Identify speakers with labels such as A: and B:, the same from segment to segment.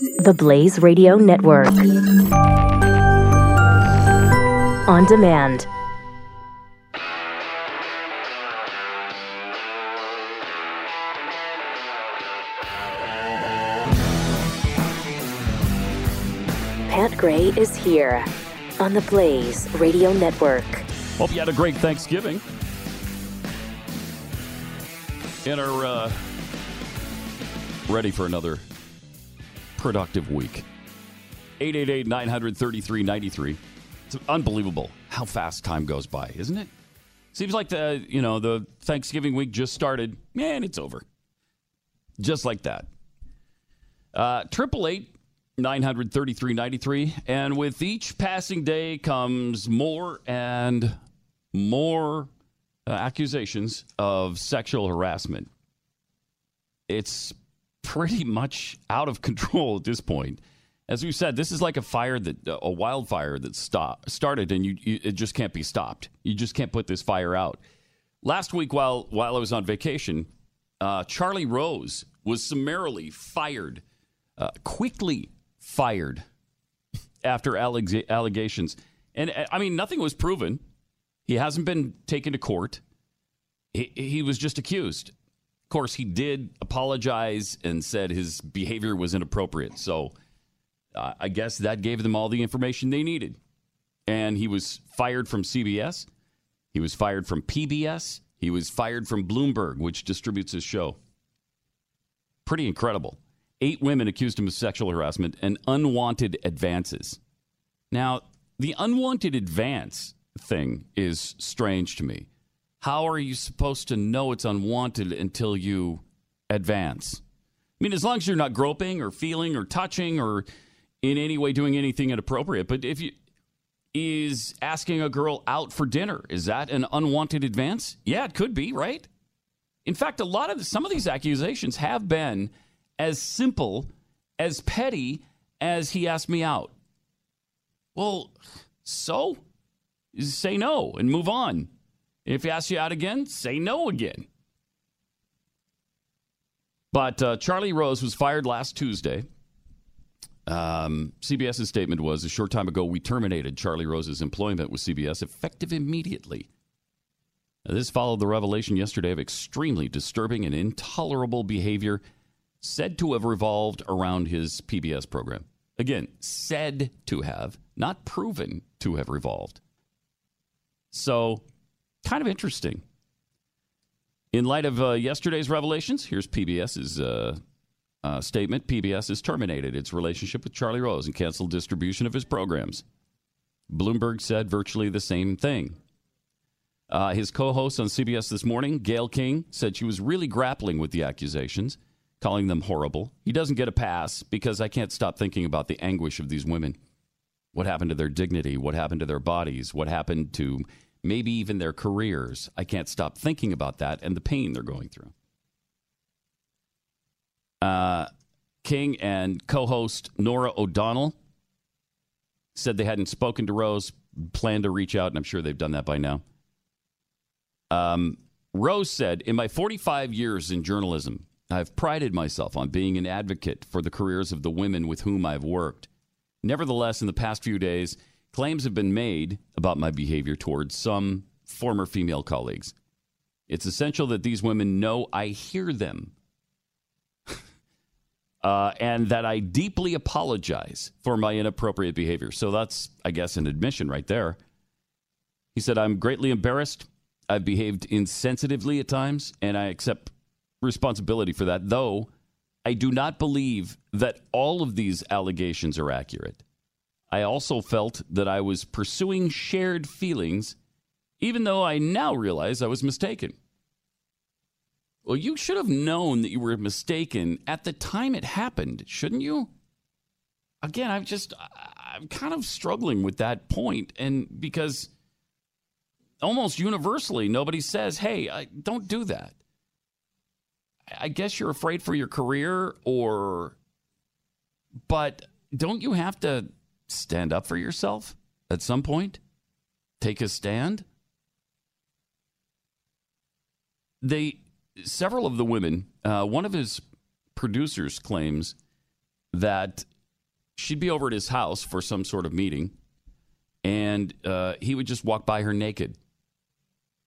A: The Blaze Radio Network. On demand. Pat Gray is here on the Blaze Radio Network.
B: Hope you had a great Thanksgiving. And are uh, ready for another productive week. 888 933 93. It's unbelievable how fast time goes by, isn't it? Seems like the you know the Thanksgiving week just started, man, it's over. Just like that. Uh, triple eight nine hundred thirty three ninety three, and with each passing day comes more and more uh, accusations of sexual harassment. It's pretty much out of control at this point as we said, this is like a fire that a wildfire that stop, started, and you, you, it just can't be stopped. You just can't put this fire out. Last week, while while I was on vacation, uh, Charlie Rose was summarily fired, uh, quickly fired after alleg- allegations, and uh, I mean nothing was proven. He hasn't been taken to court. He, he was just accused. Course, he did apologize and said his behavior was inappropriate. So uh, I guess that gave them all the information they needed. And he was fired from CBS. He was fired from PBS. He was fired from Bloomberg, which distributes his show. Pretty incredible. Eight women accused him of sexual harassment and unwanted advances. Now, the unwanted advance thing is strange to me. How are you supposed to know it's unwanted until you advance? I mean, as long as you're not groping or feeling or touching or in any way doing anything inappropriate. But if you is asking a girl out for dinner, is that an unwanted advance? Yeah, it could be, right? In fact, a lot of some of these accusations have been as simple as petty as he asked me out. Well, so say no and move on. If he asks you out again, say no again. But uh, Charlie Rose was fired last Tuesday um, CBS's statement was a short time ago, we terminated Charlie Rose's employment with CBS effective immediately. Now, this followed the revelation yesterday of extremely disturbing and intolerable behavior said to have revolved around his PBS program. Again, said to have, not proven to have revolved. So, kind of interesting. In light of uh, yesterday's revelations, here's PBS's uh, uh, statement, PBS has terminated its relationship with Charlie Rose and canceled distribution of his programs. Bloomberg said virtually the same thing. Uh, his co host on CBS this morning, Gayle King, said she was really grappling with the accusations, calling them horrible. He doesn't get a pass because I can't stop thinking about the anguish of these women. What happened to their dignity? What happened to their bodies? What happened to maybe even their careers? I can't stop thinking about that and the pain they're going through. Uh, King and co host Norah O'Donnell said they hadn't spoken to Rose, planned to reach out, and I'm sure they've done that by now. Um, Rose said, In my 45 years in journalism, I've prided myself on being an advocate for the careers of the women with whom I've worked. Nevertheless, in the past few days, claims have been made about my behavior towards some former female colleagues. It's essential that these women know I hear them uh, and that I deeply apologize for my inappropriate behavior. So that's, I guess, an admission right there. He said, I'm greatly embarrassed. I've behaved insensitively at times, and I accept responsibility for that, though I do not believe that all of these allegations are accurate. I also felt that I was pursuing shared feelings, even though I now realize I was mistaken. Well, you should have known that you were mistaken at the time it happened, shouldn't you? Again, I'm just I'm kind of struggling with that point and because almost universally nobody says, "Hey, I, don't do that." I guess you're afraid for your career or but don't you have to stand up for yourself at some point? Take a stand? They several of the women, uh, one of his producers claims that she'd be over at his house for some sort of meeting, and uh, he would just walk by her naked.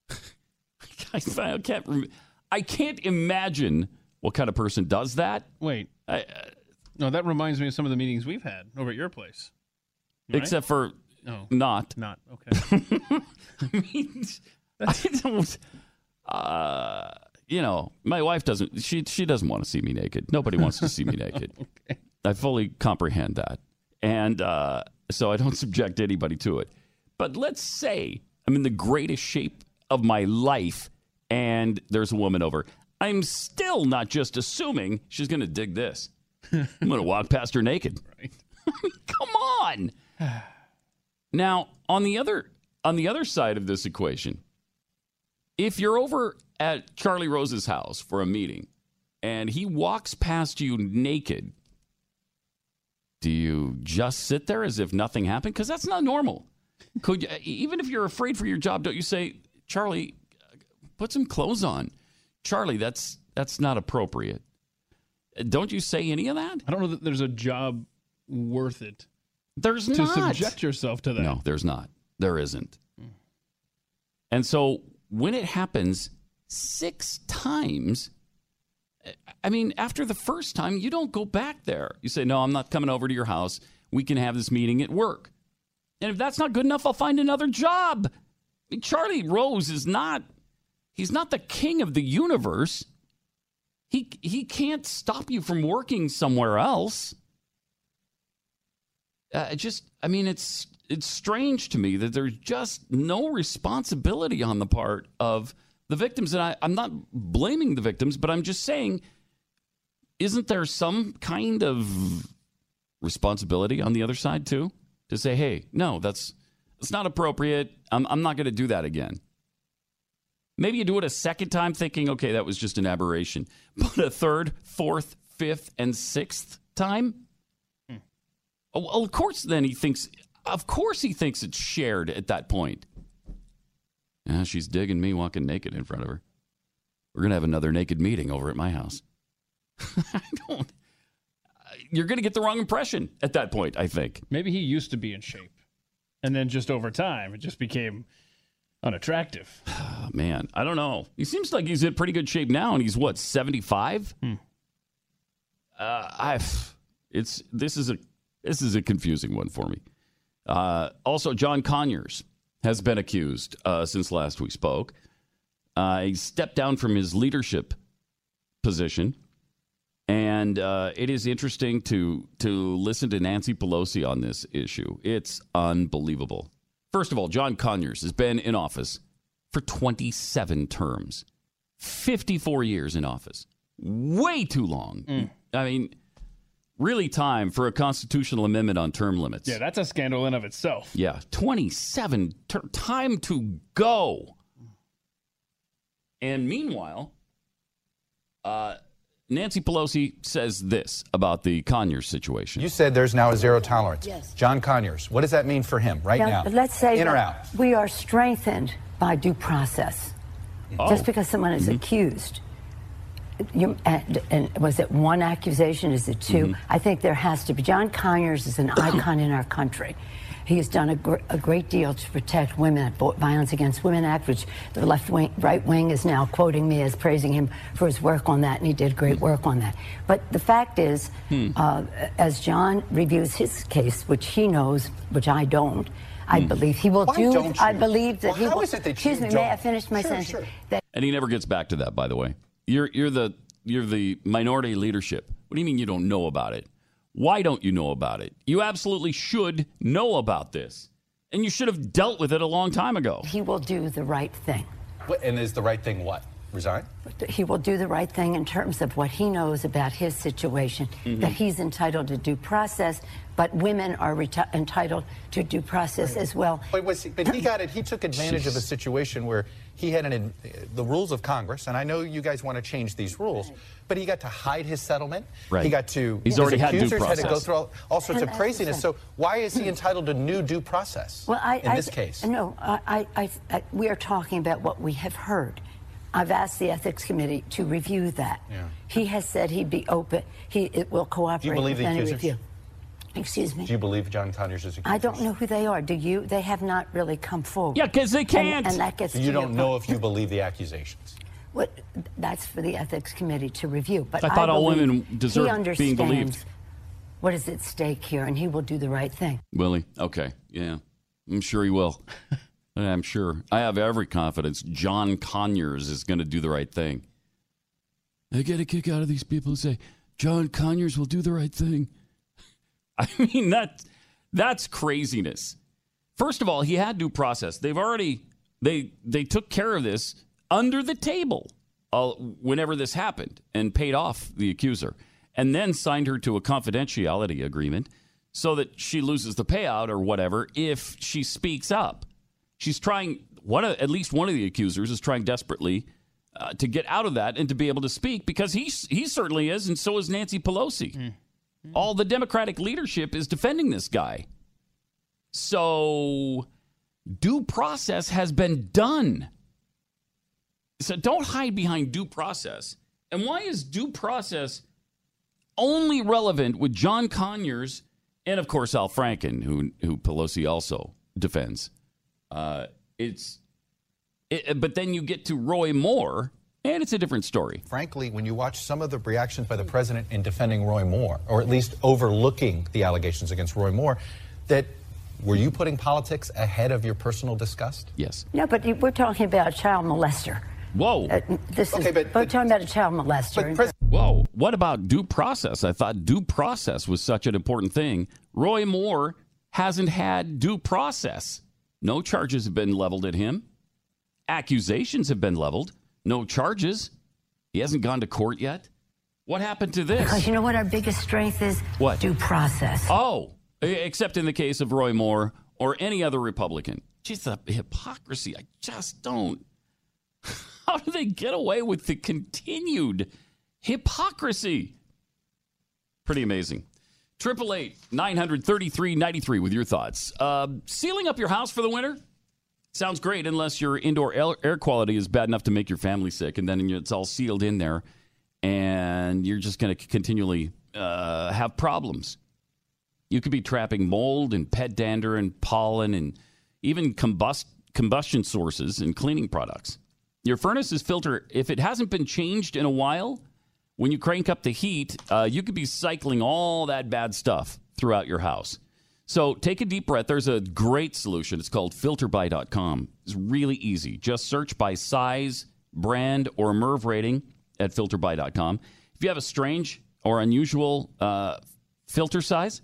B: I can't. rem- I can't imagine what kind of person does that.
C: Wait,
B: I, uh,
C: no, that reminds me of some of the meetings we've had over at your place. Right?
B: Except for
C: no,
B: not.
C: not okay.
B: I mean, I don't. Uh, you know, my wife doesn't. She she doesn't want to see me naked. Nobody wants to see me naked.
C: okay.
B: I fully comprehend that, and uh, so I don't subject anybody to it. But let's say I'm in the greatest shape of my life, and there's a woman over. I'm still not just assuming she's going to dig this. I'm going to walk past her naked.
C: Right.
B: Come on. Now, on the other on the other side of this equation, if you're over at Charlie Rose's house for a meeting and he walks past you naked, do you just sit there as if nothing happened? Because that's not normal. Could you, even if you're afraid for your job, don't you say, Charlie, put some clothes on? Charlie, that's that's not appropriate. Don't you say any of that?
C: I don't know that there's a job worth it
B: There's not.
C: to
B: not.
C: subject yourself to that.
B: No, there's not. There isn't. And so when it happens six times, I mean, after the first time, you don't go back there. You say, No, I'm not coming over to your house. We can have this meeting at work. And if that's not good enough, I'll find another job. I mean, Charlie Rose is not, he's not the king of the universe. He, he can't stop you from working somewhere else uh, just i mean it's it's strange to me that there's just no responsibility on the part of the victims. And I, i'm not blaming the victims but i'm just saying isn't there some kind of responsibility on the other side too to say hey no that's it's not appropriate. I'm, I'm not going to do that again. Maybe you do it a second time thinking okay that was just an aberration. But a third fourth fifth and sixth time Well, of course, then he thinks, of course, he thinks it's shared at that point. Yeah, she's digging me walking naked in front of her. We're going to have another naked meeting over at my house. I don't. You're going to get the wrong impression at that point, I think.
C: Maybe he used to be in shape, and then just over time, it just became unattractive.
B: Oh, man, I don't know. He seems like he's in pretty good shape now, and he's what, 75?
C: Hmm.
B: Uh, I, it's, this is a, this is a confusing one for me. Uh, also, John Conyers has been accused uh, since last we spoke. Uh, he stepped down from his leadership position, and uh, it is interesting to to listen to Nancy Pelosi on this issue. It's unbelievable. First of all, John Conyers has been in office for 27 terms, 54 years in office, way too long. I mean, really time for a constitutional amendment on term limits.
C: Yeah, that's a scandal in of itself.
B: Yeah, 27 ter- time to go. And meanwhile, uh, Nancy Pelosi says this about the Conyers situation.
D: You said there's now a zero tolerance.
E: Yes.
D: John Conyers, what does that mean for him right now?
E: Let's say
D: in or out.
E: we are strengthened by due process.
B: Oh.
E: Just because someone is
B: Mm-hmm.
E: accused. You, and, and was it one accusation? Is it 2
B: Mm-hmm.
E: I think there has to be. John Conyers is an icon in our country. He has done a, gr- a great deal to protect women, Violence Against Women Act, which the left wing, right wing is now quoting me as praising him for his work on that, and he did great work on that. But the fact is,
B: Hmm.
E: uh, as John reviews his case, which he knows, which I don't, I believe he will
D: Why
E: do.
D: don't
E: I believe that
D: Well,
E: he
D: how
E: will.
D: is it that
E: excuse
D: you
E: me, may I finish my
D: Sure,
E: sentence?
D: sure.
E: That
B: and he never gets back to that, by the way. You're, you're, the, you're the minority leadership. What do you mean you don't know about it? Why don't you know about it? You absolutely should know about this. And you should have dealt with it a long time ago.
E: he will do the right thing.
D: What- And is the right thing what? Resign?
E: He will do the right thing in terms of what he knows about his situation,
B: Mm-hmm.
E: that he's entitled to due process, but women are reti- entitled to due process as well.
D: But, was he, but he got it. He took advantage of a situation where he had an, the rules of Congress, and I know you guys want to change these rules, but he got to hide his settlement.
B: Right.
D: He got to.
B: He's
D: his
B: already had due
D: accusers had to go through all, all sorts
E: And
D: of craziness. So why is he entitled to new due process
E: Well, I,
D: in
E: I-
D: this case?
E: No, I, I, I, we are talking about what we have heard. I've asked the ethics committee to review that.
D: Yeah.
E: He has said he'd be open. He it will cooperate
D: believe
E: with
D: the
E: any
D: accusers?
E: review. Excuse me.
D: Do you believe John Conyers is accused?
E: I don't know who they are. Do you? They have not really come forward.
B: Yeah, because they can't.
E: And, that gets
D: So you
E: your
D: don't know
E: point.
D: if you believe the accusations.
E: What, that's for the ethics committee to review. But
B: I thought all women deserve being believed.
E: What is at stake here, and he will do the right thing.
B: Willie? Okay. Yeah. I'm sure he will. I'm sure. I have every confidence John Conyers is going to do the right thing. I get a kick out of these people who say, John Conyers will do the right thing. I mean, that, that's craziness. First of all, he had due process. They've already, they, they took care of this under the table uh, whenever this happened and paid off the accuser and then signed her to a confidentiality agreement so that she loses the payout or whatever if she speaks up. She's trying one of, at least one of the accusers is trying desperately uh, to get out of that and to be able to speak because he he certainly is and so is Nancy Pelosi. All the Democratic leadership is defending this guy. So due process has been done. So don't hide behind due process. And why is due process only relevant with John Conyers and, of course, Al Franken, who who Pelosi also defends? Uh, it's, it, but then you get to Roy Moore, and it's a different story.
D: Frankly, when you watch some of the reactions by the president in defending Roy Moore, or at least overlooking the allegations against Roy Moore, that were you putting politics ahead of your personal disgust?
B: Yes.
E: No, but we're talking about a child molester.
B: Whoa.
E: Uh, this
D: Okay,
E: is,
D: but-
E: we're
D: but-
E: talking about a child molester.
D: But Pres-
B: Whoa. What about due process? I thought due process was such an important thing. Roy Moore hasn't had due process. No charges have been leveled at him. Accusations have been leveled. No charges. He hasn't gone to court yet. What happened to this?
E: because you know what our biggest strength is?
B: What?
E: Due process.
B: Oh, except in the case of Roy Moore or any other Republican. Just the hypocrisy. I just don't. How do they get away with the continued hypocrisy? Pretty amazing. Triple eight nine hundred thirty three ninety three with your thoughts. Uh, sealing up your house for the winter sounds great unless your indoor air quality is bad enough to make your family sick, and then it's all sealed in there, and you're just going to continually uh, have problems. You could be trapping mold and pet dander and pollen and even combust, combustion sources and cleaning products. Your furnace's filter, if it hasn't been changed in a while, when you crank up the heat, uh, you could be cycling all that bad stuff throughout your house. So take a deep breath. There's a great solution. It's called filterbuy.com. It's really easy. Just search by size, brand, or MERV rating at filterbuy.com. If you have a strange or unusual uh, filter size,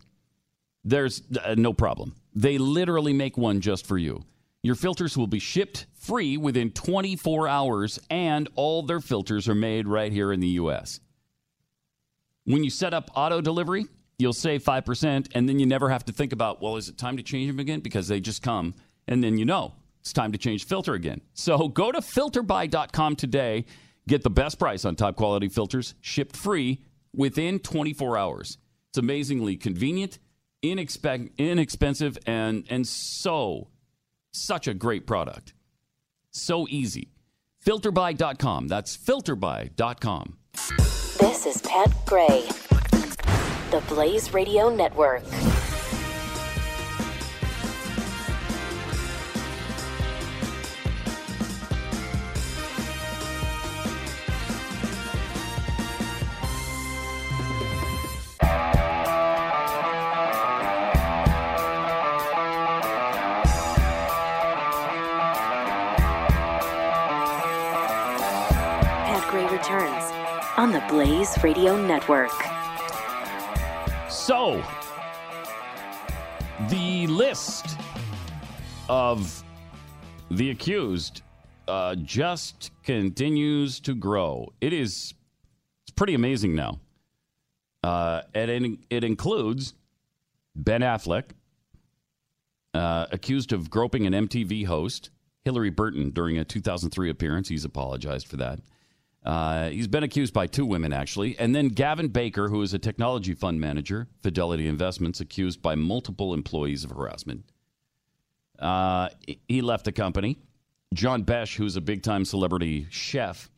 B: there's uh, no problem. They literally make one just for you. Your filters will be shipped free within 24 hours, and all their filters are made right here in the U.S. When you set up auto delivery, you'll save 5%, and then you never have to think about, well, is it time to change them again? Because they just come, and then you know it's time to change filter again. So go to filterbuy.com today. Get the best price on top quality filters shipped free within 24 hours. It's amazingly convenient, inexpe- inexpensive, and, and so, such a great product. So easy. Filterbuy.com. That's filterbuy.com.
A: This is Pat Gray, the Blaze Radio Network. Blaze Radio Network.
B: So, the list of the accused uh, just continues to grow. It is it's pretty amazing now. Uh, and it, includes Ben Affleck, uh, accused of groping an MTV host, Hilarie Burton, during a 2003 appearance. He's apologized for that. Uh, he's been accused by two women, actually. And then Gavin Baker, who is a technology fund manager, Fidelity Investments, accused by multiple employees of harassment. Uh, he left the company. John Besh, who's a big time celebrity chef,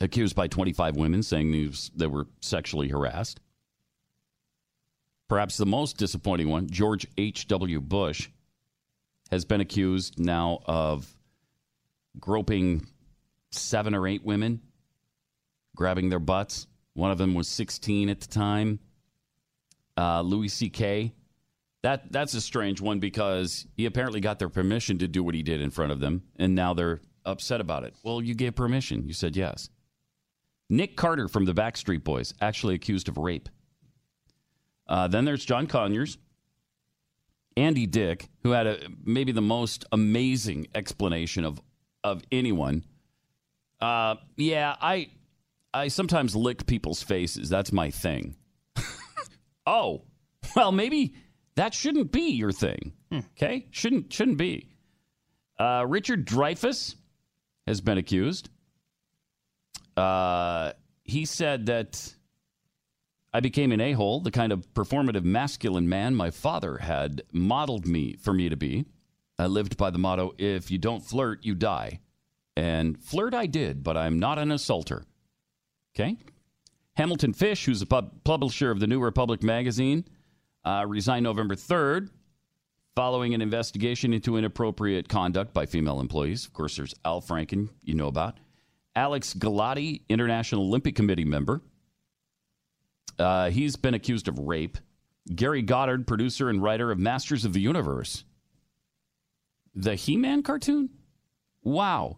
B: accused by 25 women, saying was, they were sexually harassed. Perhaps the most disappointing one, George H.W. Bush, has been accused now of groping seven or eight women, grabbing their butts. One of them was 16 at the time. Uh, Louis C.K. That that's a strange one because he apparently got their permission to do what he did in front of them, and now they're upset about it. Well, you gave permission. You said yes. Nick Carter from the Backstreet Boys actually accused of rape. Uh, then there's John Conyers, Andy Dick, who had a, maybe the most amazing explanation of of anyone. Uh, yeah, I I sometimes lick people's faces. That's my thing. oh, well, maybe that shouldn't be your thing. Okay, shouldn't shouldn't be. Uh, Richard Dreyfuss has been accused. Uh, he said that I became an a hole, the kind of performative masculine man my father had modeled me for me to be. I lived by the motto if you don't flirt, you die. And flirt I did, but I'm not an assaulter. Okay? Hamilton Fish, who's a pub- publisher of the New Republic magazine, uh, resigned November 3rd following an investigation into inappropriate conduct by female employees. Of course, there's Al Franken, you know about. Alex Gilady, International Olympic Committee member. Uh, he's been accused of rape. Gary Goddard, producer and writer of Masters of the Universe. The He Man cartoon? Wow.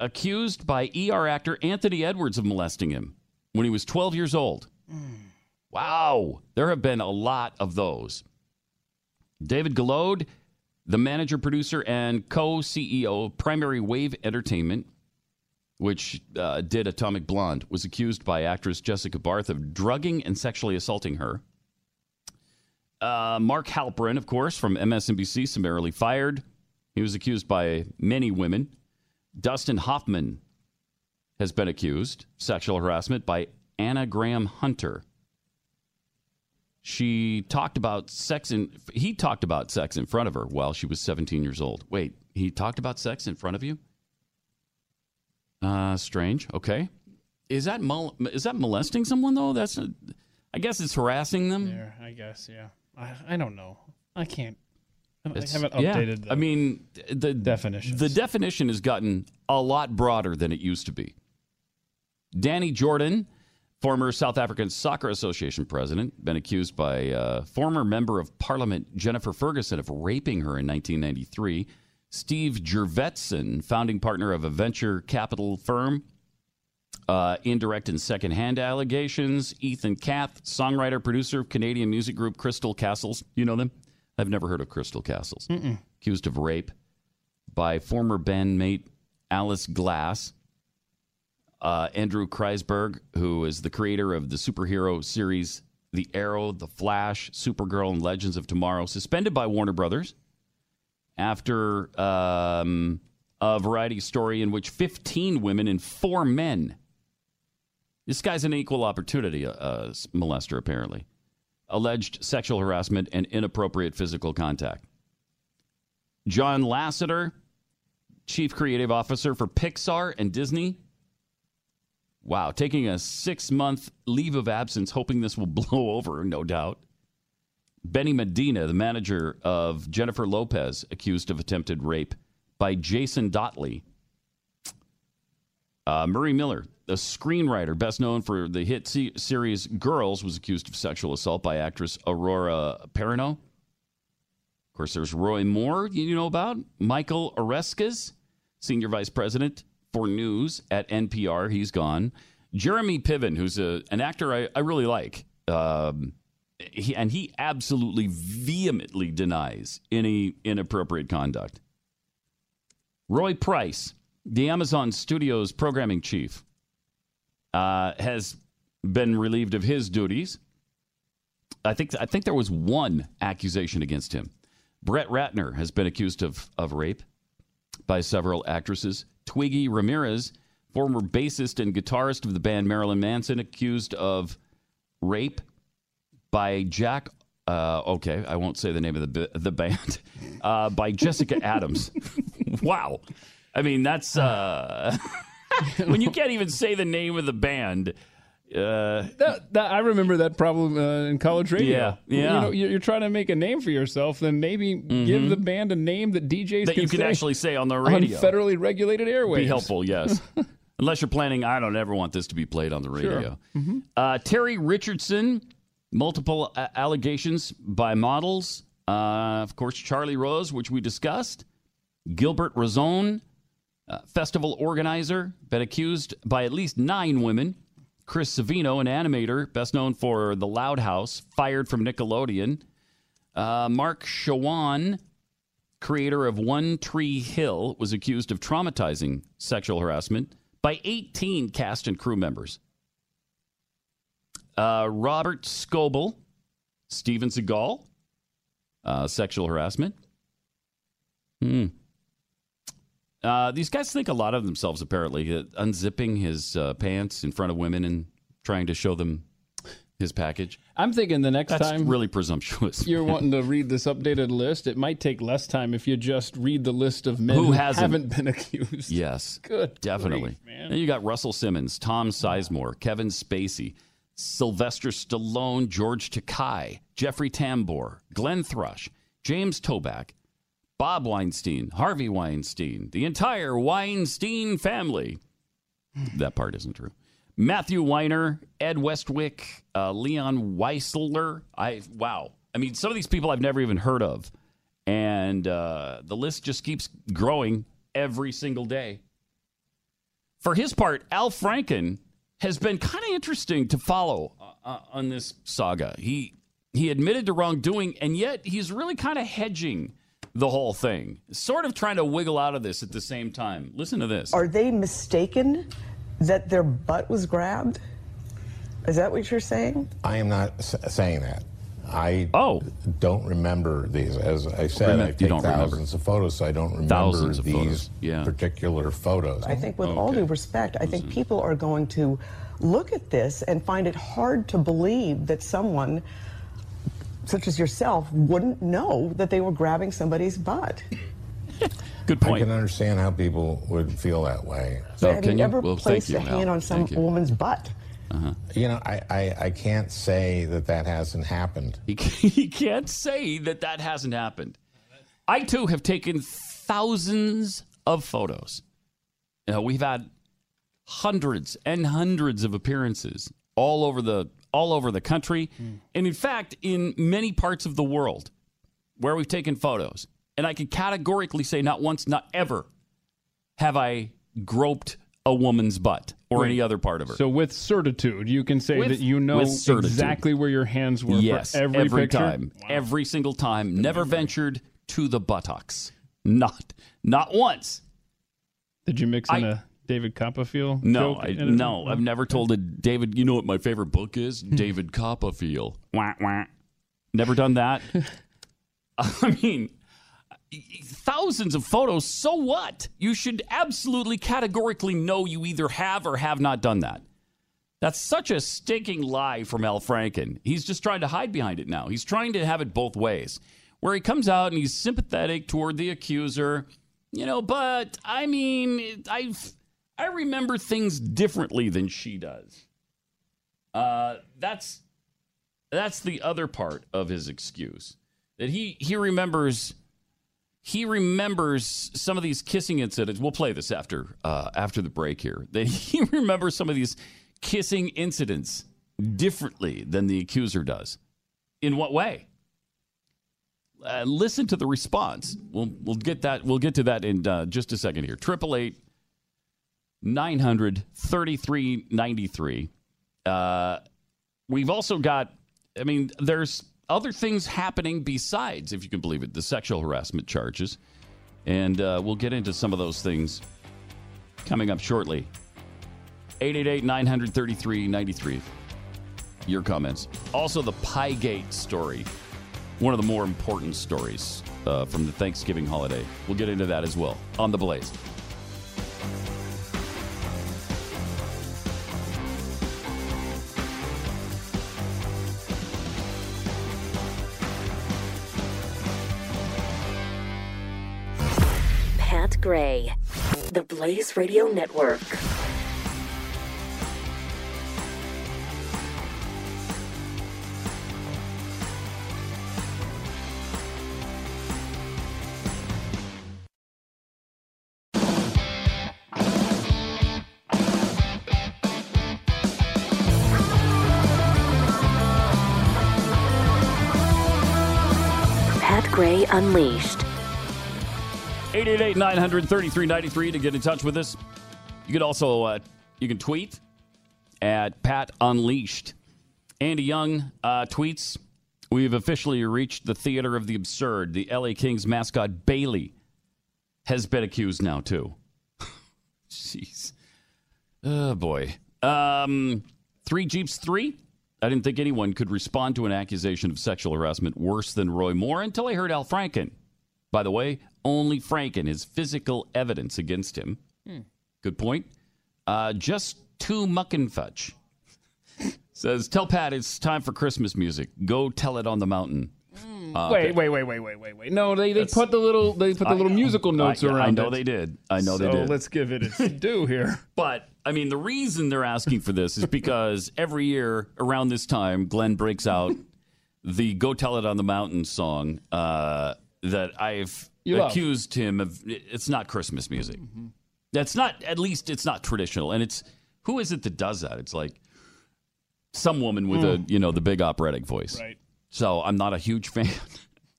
B: Accused by ER actor Anthony Edwards of molesting him when he was 12 years old. Wow. There have been a lot of those. David Guillod, the manager, producer, and co CEO of Primary Wave Entertainment, which uh, did Atomic Blonde, was accused by actress Jessica Barth of drugging and sexually assaulting her. Uh, Mark Halperin, of course, from MSNBC, summarily fired. He was accused by many women. Dustin Hoffman has been accused sexual harassment by Anna Graham Hunter. She talked about sex in he talked about sex in front of her while she was 17 years old. Wait, he talked about sex in front of you? Uh strange. Okay. Is that mol- is that molesting someone though? That's a, I guess it's harassing them.
C: There, I guess, yeah. I, I don't know. I can't. I haven't
B: yeah.
C: updated the
B: I mean, the
C: definitions.
B: The definition has gotten a lot broader than it used to be. Danny Jordan, former South African Soccer Association president, been accused by uh, former member of Parliament Jennifer Ferguson of raping her in 1993. Steve Jurvetson, founding partner of a venture capital firm, uh, indirect and secondhand allegations. Ethan Kath, songwriter, producer of Canadian music group Crystal Castles. You know them? I've never heard of Crystal Castles. Accused of rape by former bandmate Alice Glass. Uh, Andrew Kreisberg, who is the creator of the superhero series The Arrow, The Flash, Supergirl, and Legends of Tomorrow, suspended by Warner Brothers after um, a variety story in which 15 women and four men. This guy's an equal opportunity uh, uh, molester, apparently. Alleged sexual harassment and inappropriate physical contact. John Lasseter, chief creative officer for Pixar and Disney. Wow, taking a six month leave of absence, hoping this will blow over, no doubt. Benny Medina, the manager of Jennifer Lopez, accused of attempted rape by Jason Dottley. Uh, Murray Miller, a screenwriter best known for the hit se- series Girls, was accused of sexual assault by actress Aurora Perrineau. Of course, there's Roy Moore, you know about. Michael Oreskes, senior vice president for news at NPR. He's gone. Jeremy Piven, who's a, an actor I, I really like. Um, he, and he absolutely vehemently denies any inappropriate conduct. Roy Price, the Amazon Studios programming chief, uh, has been relieved of his duties. I think I think there was one accusation against him. Brett Ratner has been accused of, of rape by several actresses. Twiggy Ramirez, former bassist and guitarist of the band Marilyn Manson, accused of rape by Jack. Uh, okay, I won't say the name of the the band. Uh, by Jessica Adams. wow. I mean, that's uh, when you can't even say the name of the band. Uh,
C: That, that, I remember that problem uh, in college radio.
B: Yeah, yeah.
C: You know, you're, you're trying to make a name for yourself, then maybe give the band a name that DJs
B: Mm-hmm. that
C: can
B: you can actually say on the
C: on
B: radio.
C: federally regulated airwaves.
B: Be helpful, yes. Unless you're planning, I don't ever want this to be played on the radio. Uh, Terry Richardson, multiple uh, allegations by models. Uh, of course, Charlie Rose, which we discussed. Gilbert Rozon, uh, festival organizer, been accused by at least nine women. Chris Savino, an animator, best known for The Loud House, fired from Nickelodeon. Uh, Mark Schwahn, creator of One Tree Hill, was accused of traumatizing sexual harassment by 18 cast and crew members. Uh, Robert Scoble, Steven Seagal, uh, sexual harassment. Hmm. Uh, these guys think a lot of themselves, apparently. Uh, unzipping his uh, pants in front of women and trying to show them his package.
C: I'm thinking the next
B: That's
C: time
B: really presumptuous.
C: you're wanting to read this updated list, it might take less time if you just read the list of men
B: Who
C: who, haven't been accused.
B: Yes.
C: Good
B: Definitely.
C: grief, man.
B: Then you got Russell Simmons, Tom Sizemore, Kevin Spacey, Sylvester Stallone, George Takei, Jeffrey Tambor, Glenn Thrush, James Toback, Bob Weinstein, Harvey Weinstein, the entire Weinstein family. that part isn't true. Matthew Weiner, Ed Westwick, uh, Leon Weisler. I wow. I mean, some of these people I've never even heard of, and uh, the list just keeps growing every single day. For his part, Al Franken has been kind of interesting to follow uh, uh, on this saga. He he admitted to wrongdoing, and yet he's really kind of hedging the whole thing, sort of trying to wiggle out of this at the same time. Listen to this.
F: Are they mistaken that their butt was grabbed? Is that what you're saying?
G: I am not s- saying that. I
B: Oh.
G: don't remember these. As I said,
B: Remem-
G: I take
B: don't remember.
G: thousands of photos, so I don't remember
B: Thousands of
G: these
B: photos, yeah.
G: particular photos.
F: I think, with all due respect, I think mm-hmm. people are going to look at this and find it hard to believe that someone, such as yourself, wouldn't know that they were grabbing somebody's butt.
B: Good point.
G: I can understand how people would feel that way.
B: So
F: Have
B: can
F: you
B: you?
F: ever
B: Well,
F: placed
B: you,
F: a hand
B: Al.
F: on some
B: Thank you.
F: woman's butt? Uh-huh.
G: You know, I, I, I can't say that that hasn't happened.
B: He, he can't say that that hasn't happened. I too have taken thousands of photos. You know, we've had hundreds and hundreds of appearances all over the all over the country, hmm. and in fact, in many parts of the world where we've taken photos. And I can categorically say, not once, not ever, have I groped a woman's butt or any other part of her.
C: So with certitude, you can say
B: With-
C: that you know exactly where your hands were
B: yes,
C: every, picture.
B: time, every single time. Never ventured to the buttocks. Not, not once.
C: Did you mix in
B: I-
C: a David Copperfield?
B: No, I, no, I've never told a David. You know what my favorite book is? Hmm. David Copperfield. Wah, wah. Never done that. I mean, thousands of photos. So what? You should absolutely categorically know you either have or have not done that. That's such a stinking lie from Al Franken. He's just trying to hide behind it now. He's trying to have it both ways, where he comes out and he's sympathetic toward the accuser, you know. But I mean, I've I remember things differently than she does. Uh, that's that's the other part of his excuse that he he remembers he remembers some of these kissing incidents. We'll play this after uh, after the break here. That he remembers some of these kissing incidents differently than the accuser does. In what way? Uh, listen to the response. We'll we'll get that. We'll get to that in uh, just a second here. Triple eight 900 3393. Uh, we've also got, I mean, there's other things happening besides, if you can believe it, the sexual harassment charges. And uh, we'll get into some of those things coming up shortly. 888 933 93. Your comments. Also, the Piegate story, one of the more important stories uh, from the Thanksgiving holiday. We'll get into that as well on The Blaze.
A: Gray, The Blaze Radio Network. Pat Gray Unleashed.
B: 888 933 93 to get in touch with us. You can also uh, you can tweet at Pat Unleashed. Andy Young uh, tweets, We've officially reached the theater of the absurd. The LA Kings mascot Bailey has been accused now, too. Jeez. Oh, boy. Um, three Jeeps, three. I didn't think anyone could respond to an accusation of sexual harassment worse than Roy Moore until I heard Al Franken. By the way, only Franken has physical evidence against him. Good point. Uh, just too muck and fudge. Says, tell Pat it's time for Christmas music. Go tell it on the mountain. Uh,
C: Wait,
B: okay.
C: wait, wait, wait, wait, wait, wait. No, they, they
B: That's-
C: put the little they put the
B: I
C: little
B: know.
C: musical notes
B: I,
C: around.
B: I know
C: it.
B: they did. I know
C: so
B: they did.
C: let's give it its due here.
B: But I mean, the reason they're asking for this is because every year around this time, Glenn breaks out the "Go Tell It on the Mountain" song uh, that I've
C: You love.
B: accused him of. It's not Christmas music. Mm-hmm. That's not. At least it's not traditional. And it's who is it that does that? It's like some woman with a mm. you know the big operatic voice.
C: Right.
B: So I'm not a huge fan.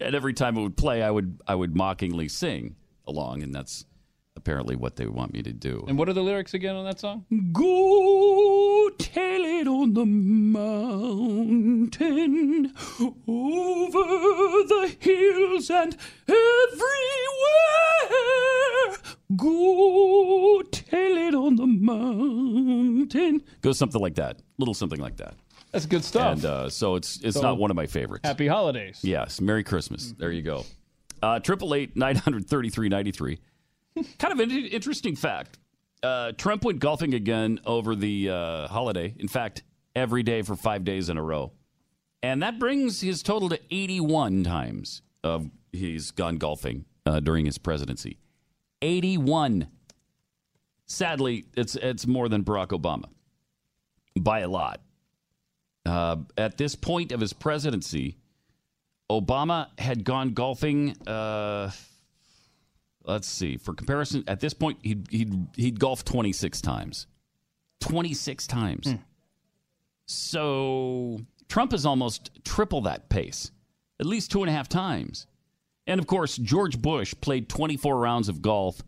B: and every time it would play, I would I would mockingly sing along, and that's apparently what they want me to do.
C: And what are the lyrics again on that song?
B: Go tell it on the mountain, over the hills and everywhere. Go tell it on the mountain. Go something like that, little something like that.
C: That's good stuff.
B: And uh, so it's it's
C: So-
B: not one of my favorites.
C: Happy holidays.
B: Yes, Merry Christmas. There you go. Uh, Triple eight nine hundred thirty three ninety three. Kind of an interesting fact. Uh, Trump went golfing again over the uh, holiday. In fact, every day for five days in a row, and that brings his total to eighty one times of he's gone golfing uh, during his presidency. Eighty one. Sadly, it's it's more than Barack Obama by a lot. Uh, at this point of his presidency, Obama had gone golfing. Uh, let's see. For comparison, at this point, he'd he'd he'd golfed twenty six times. Twenty six times. So Trump is almost triple that pace, at least two and a half times. And of course, George Bush played twenty four rounds of golf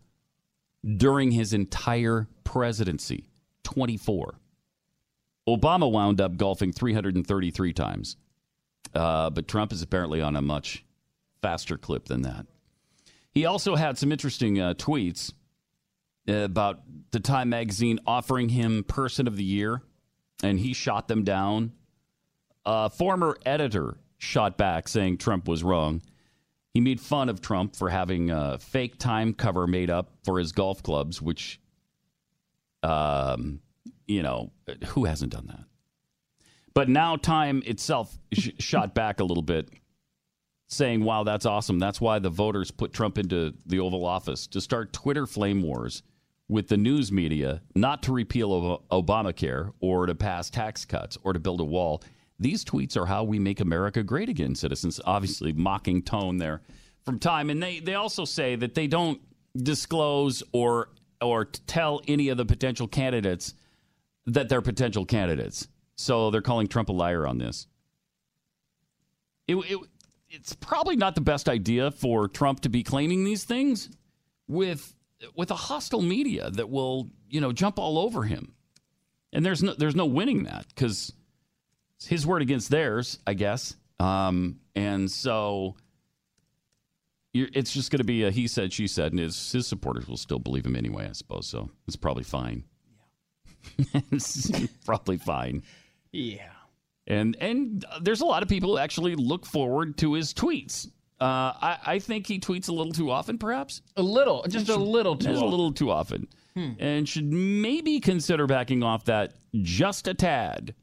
B: during his entire presidency. Twenty four. Obama wound up golfing 333 times. Uh, but Trump is apparently on a much faster clip than that. He also had some interesting uh, tweets uh, about the Time magazine offering him Person of the Year, and he shot them down. A former editor shot back saying Trump was wrong. He made fun of Trump for having a fake Time cover made up for his golf clubs, which, um, you know, who hasn't done that? But now Time itself sh- shot back a little bit, saying, wow, that's awesome. That's why the voters put Trump into the Oval Office to start Twitter flame wars with the news media, not to repeal Ob- Obamacare or to pass tax cuts or to build a wall. These tweets are how we make America great again, citizens. Obviously, mocking tone there from Time. And they, they also say that they don't disclose or or tell any of the potential candidates that they're potential candidates. So they're calling Trump a liar on this. It, it, it's probably not the best idea for Trump to be claiming these things with with a hostile media that will you know jump all over him, and there's no there's no winning that because it's his word against theirs, I guess. Um, and so you're, it's just going to be a he said she said, and his his supporters will still believe him anyway, I suppose. So it's probably fine. Yeah, it's probably fine.
C: Yeah.
B: And and there's a lot of people who actually look forward to his tweets. Uh, I, I think he tweets a little too often, perhaps.
C: A little, just a little too.
B: Just a
C: often.
B: little too often. And should maybe consider backing off that just a tad.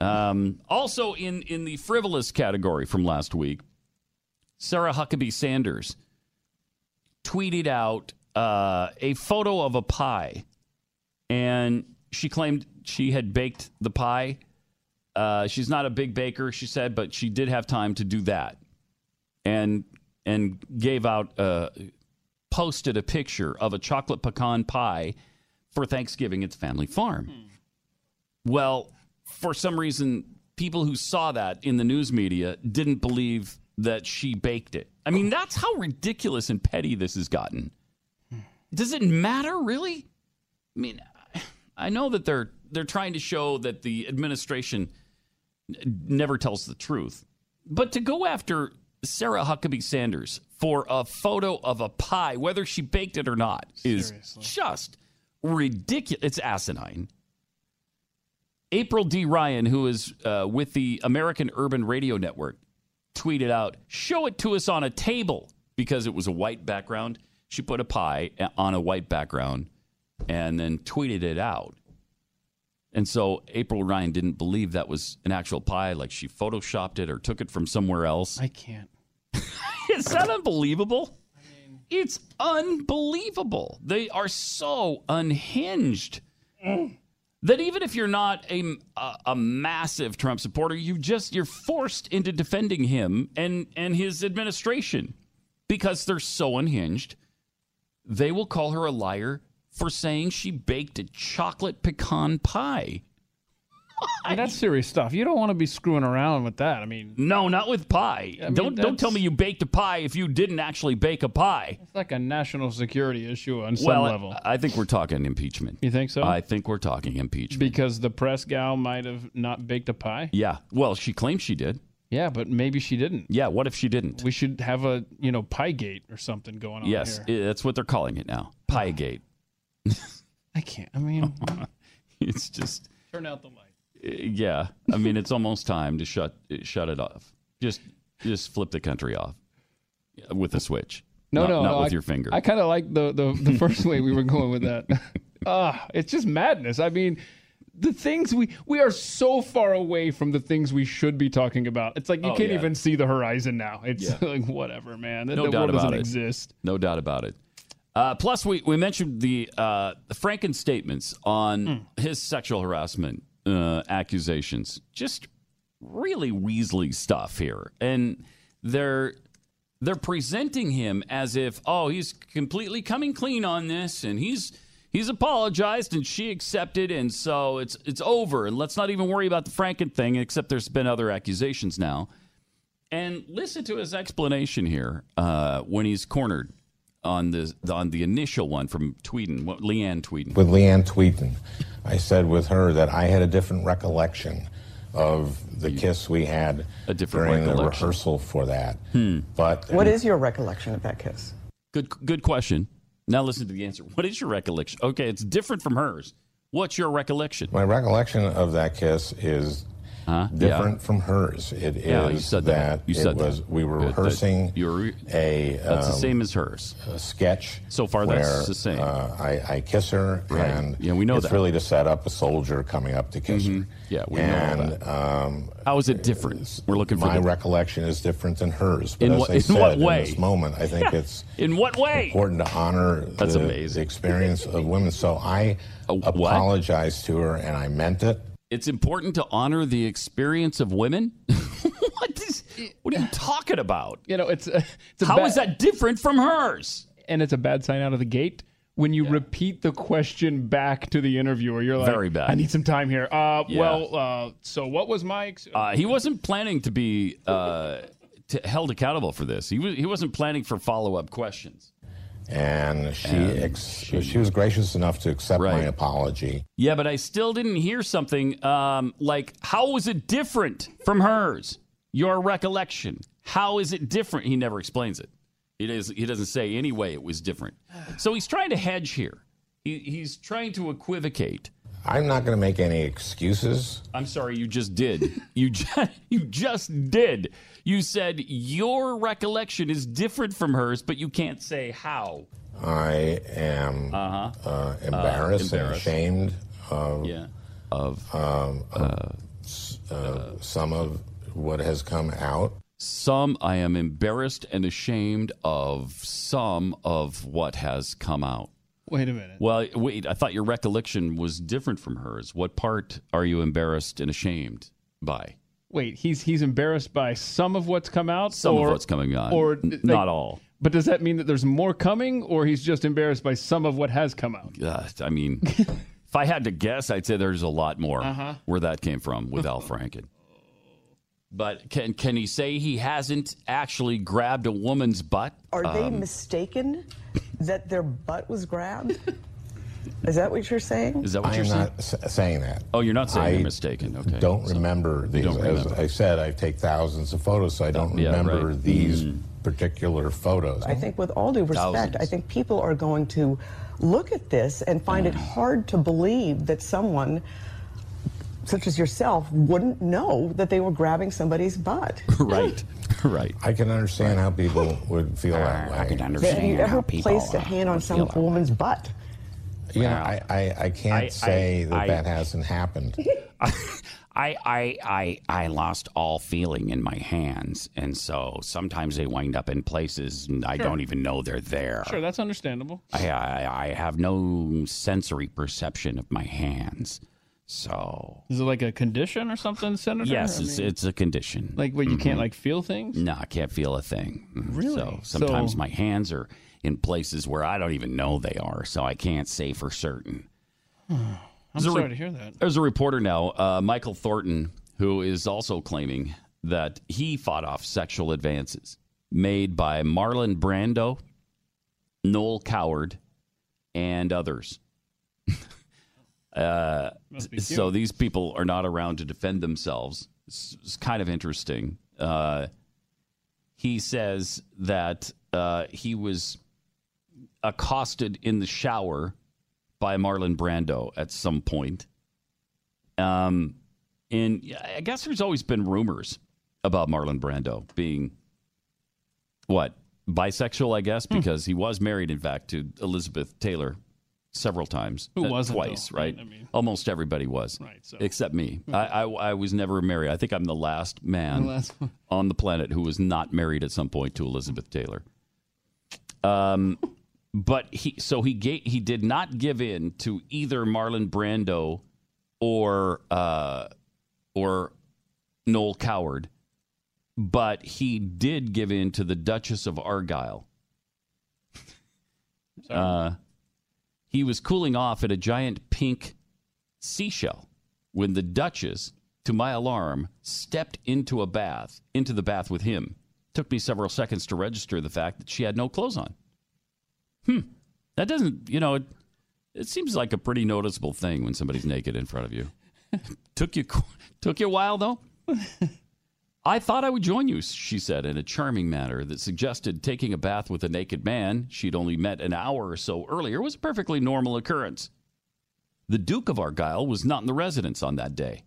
B: Um, also, in, in the frivolous category from last week, Sarah Huckabee Sanders tweeted out uh, a photo of a pie, and she claimed she had baked the pie. Uh, she's not a big baker, she said, but she did have time to do that, and and gave out uh, posted a picture of a chocolate pecan pie for Thanksgiving at the family farm. Well, for some reason, people who saw that in the news media didn't believe that she baked it. I mean, that's how ridiculous and petty this has gotten. Does it matter really? I mean, I know that they're they're trying to show that the administration never tells the truth, but to go after Sarah Huckabee Sanders for a photo of a pie, whether she baked it or not, is just ridiculous. It's asinine. April D. Ryan, who is uh, with the American Urban Radio Network, tweeted out, Show it to us on a table because it was a white background. She put a pie on a white background and then tweeted it out. And so April Ryan didn't believe that was an actual pie, like she photoshopped it or took it from somewhere else.
C: I can't.
B: Is that unbelievable? It's unbelievable. They are so unhinged that even if you're not a, a, a massive Trump supporter, you just you're forced into defending him and and his administration because they're so unhinged. They will call her a liar for saying she baked a chocolate pecan pie.
C: That's serious stuff. You don't want to be screwing around with that. I mean,
B: No, not with pie.
C: I mean,
B: don't don't tell me you baked a pie if you didn't actually bake a pie.
C: it's like a national security issue on some
B: well,
C: level.
B: I think we're talking impeachment.
C: you think so?
B: I think we're talking impeachment.
C: because the press gal might have not baked a pie.
B: yeah. Well, she claims she did.
C: Yeah, but maybe she didn't.
B: Yeah. What if she didn't?
C: We should have a you know pie gate or something going on
B: yes,
C: here.
B: i- that's what they're calling it now. Piegate.
C: I can't. I mean,
B: It's just,
C: turn out the light.
B: uh, yeah. I mean, it's almost time to shut shut it off. Just just flip the country off with a switch.
C: No,
B: not,
C: no,
B: not
C: no,
B: with
C: I,
B: your finger.
C: I kind of like the, the the first way we were going with that. Ah, it's just madness. I mean, the things we we are so far away from the things we should be talking about. It's like you
B: Oh,
C: can't
B: yeah.
C: even see the horizon now. It's
B: Yeah.
C: like whatever, man. The,
B: No
C: the
B: doubt
C: world doesn't
B: about it.
C: exist.
B: No doubt about it. Uh, plus, we, we mentioned the uh, the Franken statements on
C: Hmm.
B: his sexual harassment uh, accusations. Just really weaselly stuff here, and they're they're presenting him as if oh he's completely coming clean on this, and he's he's apologized, and she accepted, and so it's it's over, and let's not even worry about the Franken thing, except there's been other accusations now. And listen to his explanation here uh, when he's cornered on the on the initial one from Tweeden, what, Leeann Tweeden.
G: With Leeann Tweeden, I said with her that I had a different recollection of the kiss we had
B: A different
G: during the
B: recollection. Hmm.
G: rehearsal for that. But
F: What is your recollection of that kiss?
B: Good good question. Now listen to the answer. What is your recollection? Okay, it's different from hers. What's your recollection?
G: my recollection of that kiss is
B: Huh?
G: different from hers. It is
B: Yeah, you said that. You
G: it
B: said that.
G: we were
B: that
G: rehearsing
B: you were-
G: a,
B: That's the
G: um,
B: same as hers.
G: a sketch.
B: So far, that's
G: where,
B: the same.
G: Uh, I, I kiss her,
B: Right.
G: and
B: Yeah, we know
G: it's
B: that. Mm-hmm.
G: really to set up a soldier coming up to kiss her.
B: Yeah, we know
G: and,
B: that.
G: Um,
B: How is it different? We're looking for
G: my
B: the,
G: recollection is different than hers. But
B: In
G: as
B: what-
G: I
B: in
G: said,
B: what
G: in
B: way?
G: this moment, I think it's
B: in what way?
G: important to honor
B: That's
G: the,
B: amazing.
G: the experience of women. So I
B: what?
G: apologized to her, and I meant it.
B: It's important to honor the experience of women. what is? What are you talking about?
C: You know, it's a, it's a
B: How is that different from hers?
C: And it's a bad sign out of the gate when you repeat the question back to the interviewer. You're like,
B: Very bad.
C: I need some time here. Uh,
B: Yeah.
C: well, uh, so what was my? Ex-
B: Uh, he wasn't planning to be uh, to, held accountable for this. He was, he wasn't planning for follow up questions.
G: And she ex- she, was gracious enough to accept my apology.
B: Yeah, but I still didn't hear something um, like how was it different from hers? Your recollection. How is it different? He never explains it. He does. He doesn't say any way it was different. So he's trying to hedge here. He, he's trying to equivocate.
G: I'm not going to make any excuses.
B: I'm sorry, you just did. You just, you just did. You said your recollection is different from hers, but you can't say how.
G: I am uh embarrassed and
B: embarrassed.
G: ashamed of
B: Yeah. Of
G: uh, some of what has come out.
B: Some I am embarrassed and ashamed of some of what has come out.
C: Wait a minute.
B: Well, wait, I thought your recollection was different from hers. What part are you embarrassed and ashamed by?
C: Wait, he's he's embarrassed by some of what's come out.
B: Some
C: or,
B: of what's coming on.
C: or
B: N-
C: like-
B: not all.
C: But does that mean that there's more coming, or he's just embarrassed by some of what has come out?
B: Uh, I mean, if I had to guess, I'd say there's a lot more
C: Uh-huh.
B: where that came from with Al Franken. But can can he say he hasn't actually grabbed a woman's butt?
F: Are they
B: Um,
F: mistaken that their butt was grabbed? Is that what you're saying?
B: Is that what
G: I
B: you're
G: am
B: saying?
G: not s- saying that.
B: Oh, you're not saying
G: I
B: you're mistaken. Okay.
G: Don't remember these.
B: don't
G: As
B: remember.
G: I said, I take thousands of photos, so I don't
B: Yeah,
G: remember
B: right.
G: these
B: Mm.
G: particular photos.
F: I think, with all due respect,
B: Thousands.
F: I think people are going to look at this and find
B: Mm.
F: it hard to believe that someone, such as yourself, wouldn't know that they were grabbing somebody's butt.
B: right, right.
G: I can understand how people would feel that way.
H: I can
F: Have
H: understand
F: you
H: how
F: ever
H: people
F: placed a hand on
H: would
F: some
H: feel that way.
F: woman's butt?
G: You know, I, I, I can't
H: I-
G: say
H: I-
G: that
H: I-
G: that hasn't happened.
H: I, I, I, I lost all feeling in my hands, and so sometimes they wind up in places and I
C: Sure.
H: don't even know they're there.
C: Sure, that's understandable.
H: I, I, I have no sensory perception of my hands, so
C: Is it like a condition or something, Senator?
H: yes,
C: I
H: it's,
C: mean,
H: it's a condition.
C: like what you can't
H: Mhm.
C: like feel things.
H: No, I can't feel a thing. Mhm.
C: Really?
H: So sometimes
C: So-
H: my hands are in places where I don't even know they are, so I can't say for certain.
C: I'm
B: There's
C: sorry
B: re-
C: to hear that.
B: There's a reporter now, uh, Michael Thornton, who is also claiming that he fought off sexual advances made by Marlon Brando, Noel Coward, and others. uh, so these people are not around to defend themselves. It's, it's kind of interesting. Uh, he says that uh, he was accosted in the shower by Marlon Brando at some point. Um, and I guess there's always been rumors about Marlon Brando being what bisexual, I guess,
C: Hmm.
B: because he was married, in fact, to Elizabeth Taylor several times.
C: Who
B: Uh,
C: wasn't,
B: twice,
C: though,
B: right?
C: I mean-
B: Almost everybody was,
C: Right, so-
B: except me. I, I, I was never married. I think I'm the last man
C: The last
B: on the planet who was not married at some point to Elizabeth Taylor. Um, but he so he gave, he did not give in to either Marlon Brando or uh, or Noel Coward, but he did give in to the Duchess of Argyll. Uh, he was cooling off at a giant pink seashell when the Duchess, to my alarm, stepped into a bath, into the bath with him. Took me several seconds to register the fact that she had no clothes on. Hmm. That doesn't, you know, it, it seems like a pretty noticeable thing when somebody's naked in front of you. took you took you a while though. I thought I would join you, she said in a charming manner that suggested taking a bath with a naked man she'd only met an hour or so earlier was a perfectly normal occurrence. The Duke of Argyll was not in the residence on that day,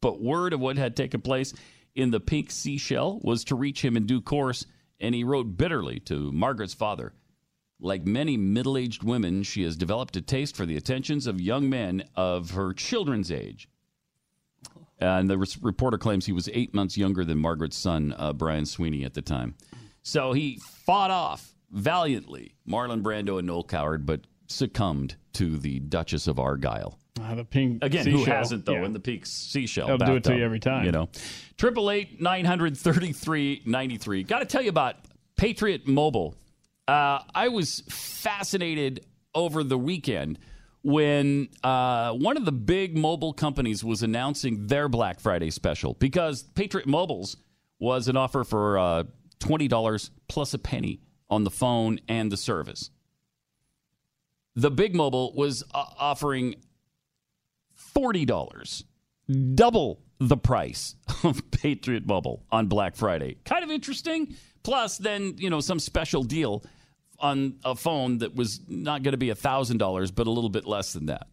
B: but word of what had taken place in the pink seashell was to reach him in due course, and he wrote bitterly to Margaret's father. Like many middle aged women, she has developed a taste for the attentions of young men of her children's age. And the res- reporter claims he was eight months younger than Margaret's son, uh, Brian Sweeny, at the time. So he fought off valiantly Marlon Brando and Noel Coward, but succumbed to the Duchess of Argyll.
C: Ah, the pink
B: Again, who hasn't though
C: Yeah.
B: in the peak seashell?
C: They'll do it to you every time.
B: You know, triple eight nine hundred thirty three ninety three. Got to tell you about Patriot Mobile. Uh, I was fascinated over the weekend when uh, one of the big mobile companies was announcing their Black Friday special because Patriot Mobile's was an offer for uh, twenty dollars plus a penny on the phone and the service. The big mobile was uh, offering $40, double the price of Patriot Mobile on Black Friday. Kind of interesting. Plus, then, you know, some special deal on a phone that was not going to be $1,000, but a little bit less than that.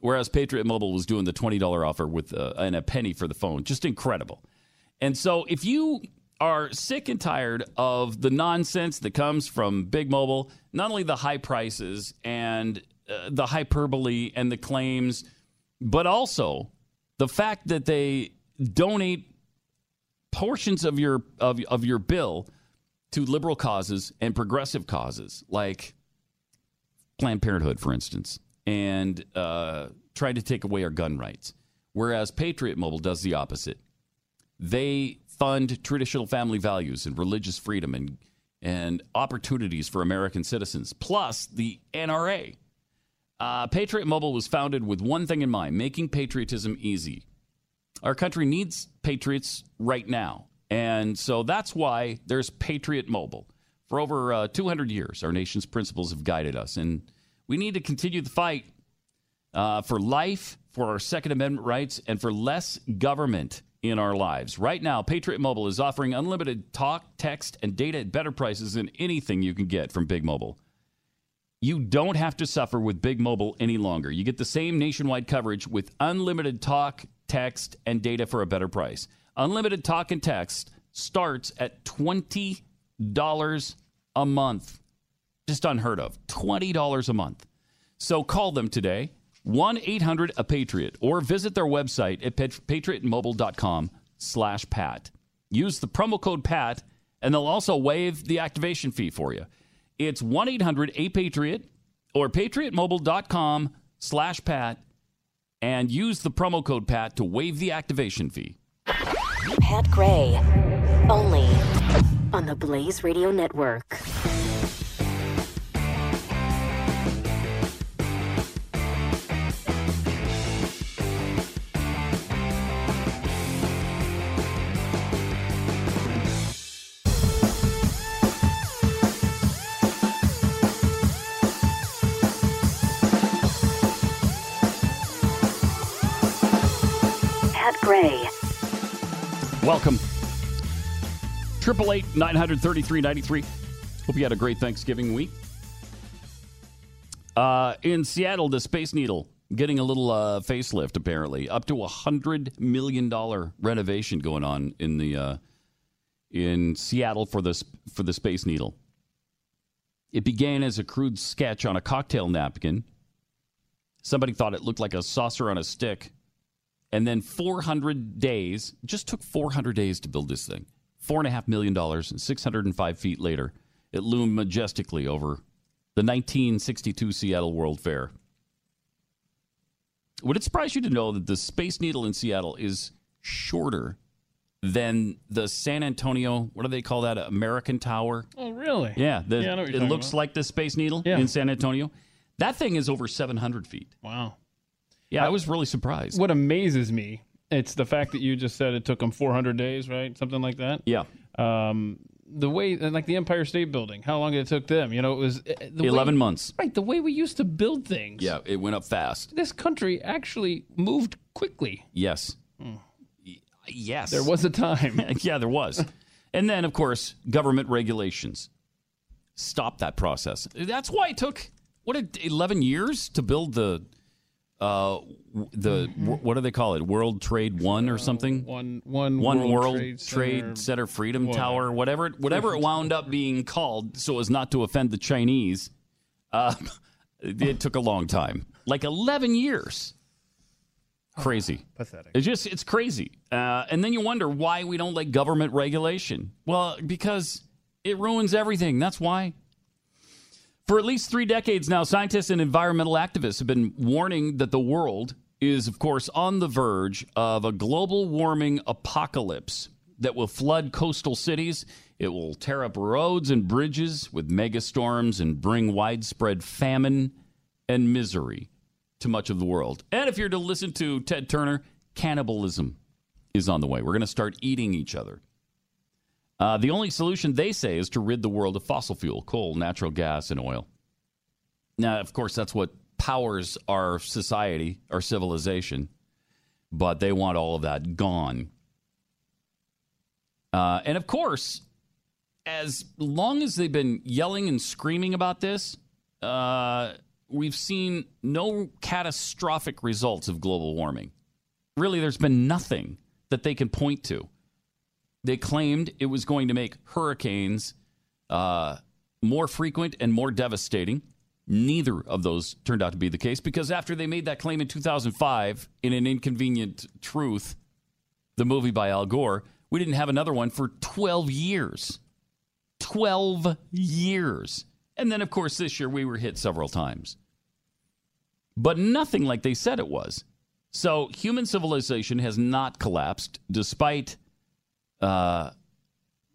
B: Whereas Patriot Mobile was doing the $20 offer with uh, and a penny for the phone. Just incredible. And so if you are sick and tired of the nonsense that comes from Big Mobile, not only the high prices and uh, the hyperbole and the claims, but also the fact that they donate portions of your of, of your bill to liberal causes and progressive causes, like Planned Parenthood, for instance, and uh, to take away our gun rights. Whereas Patriot Mobile does the opposite. They fund traditional family values and religious freedom and and opportunities for American citizens, plus the NRA. Uh, Patriot Mobile was founded with one thing in mind making patriotism easy. Our country needs patriots right now. And so that's why there's Patriot Mobile. For over uh, 200 years, our nation's principles have guided us. And we need to continue the fight uh, for life, for our Second Amendment rights, and for less government in our lives. Right now, Patriot Mobile is offering unlimited talk, text, and data at better prices than anything you can get from Big Mobile. You don't have to suffer with Big Mobile any longer. You get the same nationwide coverage with unlimited talk, text, and data for a better price. Unlimited talk and text starts at $20 a month. Just unheard of. $20 a month. So call them today, 1 800 A Patriot, or visit their website at patriotmobile.com slash Pat. Use the promo code PAT, and they'll also waive the activation fee for you. It's 1 800 A Patriot or patriotmobile.com slash Pat and use the promo code PAT to waive the activation fee.
A: Pat Gray, only on the Blaze Radio Network. Gray.
B: Welcome. Triple eight nine hundred thirty three ninety three. Hope you had a great Thanksgiving week. Uh, in Seattle, the Space Needle getting a little uh, facelift. Apparently, up to a hundred million dollar renovation going on in the uh, in Seattle for the for the Space Needle. It began as a crude sketch on a cocktail napkin. Somebody thought it looked like a saucer on a stick. And then 400 days, just took 400 days to build this thing. $4.5 million, and and 605 feet later, it loomed majestically over the 1962 Seattle World Fair. Would it surprise you to know that the Space Needle in Seattle is shorter than the San Antonio, what do they call that, American Tower?
C: Oh, really?
B: Yeah, the,
C: Yeah, I know what you're
B: it looks
C: about.
B: like the Space Needle
C: Yeah.
B: in San Antonio. That thing is over 700 feet.
C: Wow.
B: Yeah, I was really surprised.
C: What amazes me, it's the fact that you just said it took them 400 days, right? Something like that.
B: Yeah.
C: Um, the way, like the Empire State Building, how long it took them? You know, it was the
B: 11
C: way,
B: months.
C: Right, the way we used to build things.
B: Yeah, it went up fast.
C: This country actually moved quickly.
B: Yes. Y- Yes.
C: There was a time.
B: yeah, there was. And then, of course, government regulations stopped that process. That's why it took what eleven years to build the uh the w- what do they call it? World Trade One or something?
C: One, one,
B: One World,
C: Trade
B: Trade,
C: Center.
B: Center, Freedom. Tower, whatever it, whatever it wound up being called, so as not to offend the Chinese. Uh, it took a long time, like eleven years. Crazy.
C: Pathetic.
B: It's just it's crazy. Uh, and then you wonder why we don't like government regulation. Well, because it ruins everything. That's why. For at least three decades now, scientists and environmental activists have been warning that the world is, of course, on the verge of a global warming apocalypse that will flood coastal cities. It will tear up roads and bridges with megastorms and bring widespread famine and misery to much of the world. And if you're to listen to Ted Turner, cannibalism is on the way. We're going to start eating each other. Uh, the only solution, they say, is to rid the world of fossil fuel, coal, natural gas, and oil. Now, of course, that's what powers our society, our civilization, but they want all of that gone. Uh, and of course, as long as they've been yelling and screaming about this, uh, we've seen no catastrophic results of global warming. Really, there's been nothing that they can point to. They claimed it was going to make hurricanes uh, more frequent and more devastating. Neither of those turned out to be the case because after they made that claim in 2005 in An Inconvenient Truth, the movie by Al Gore, We didn't have another one for 12 years. 12 years. And then, of course, this year we were hit several times. But nothing like they said it was. So human civilization has not collapsed despite uh,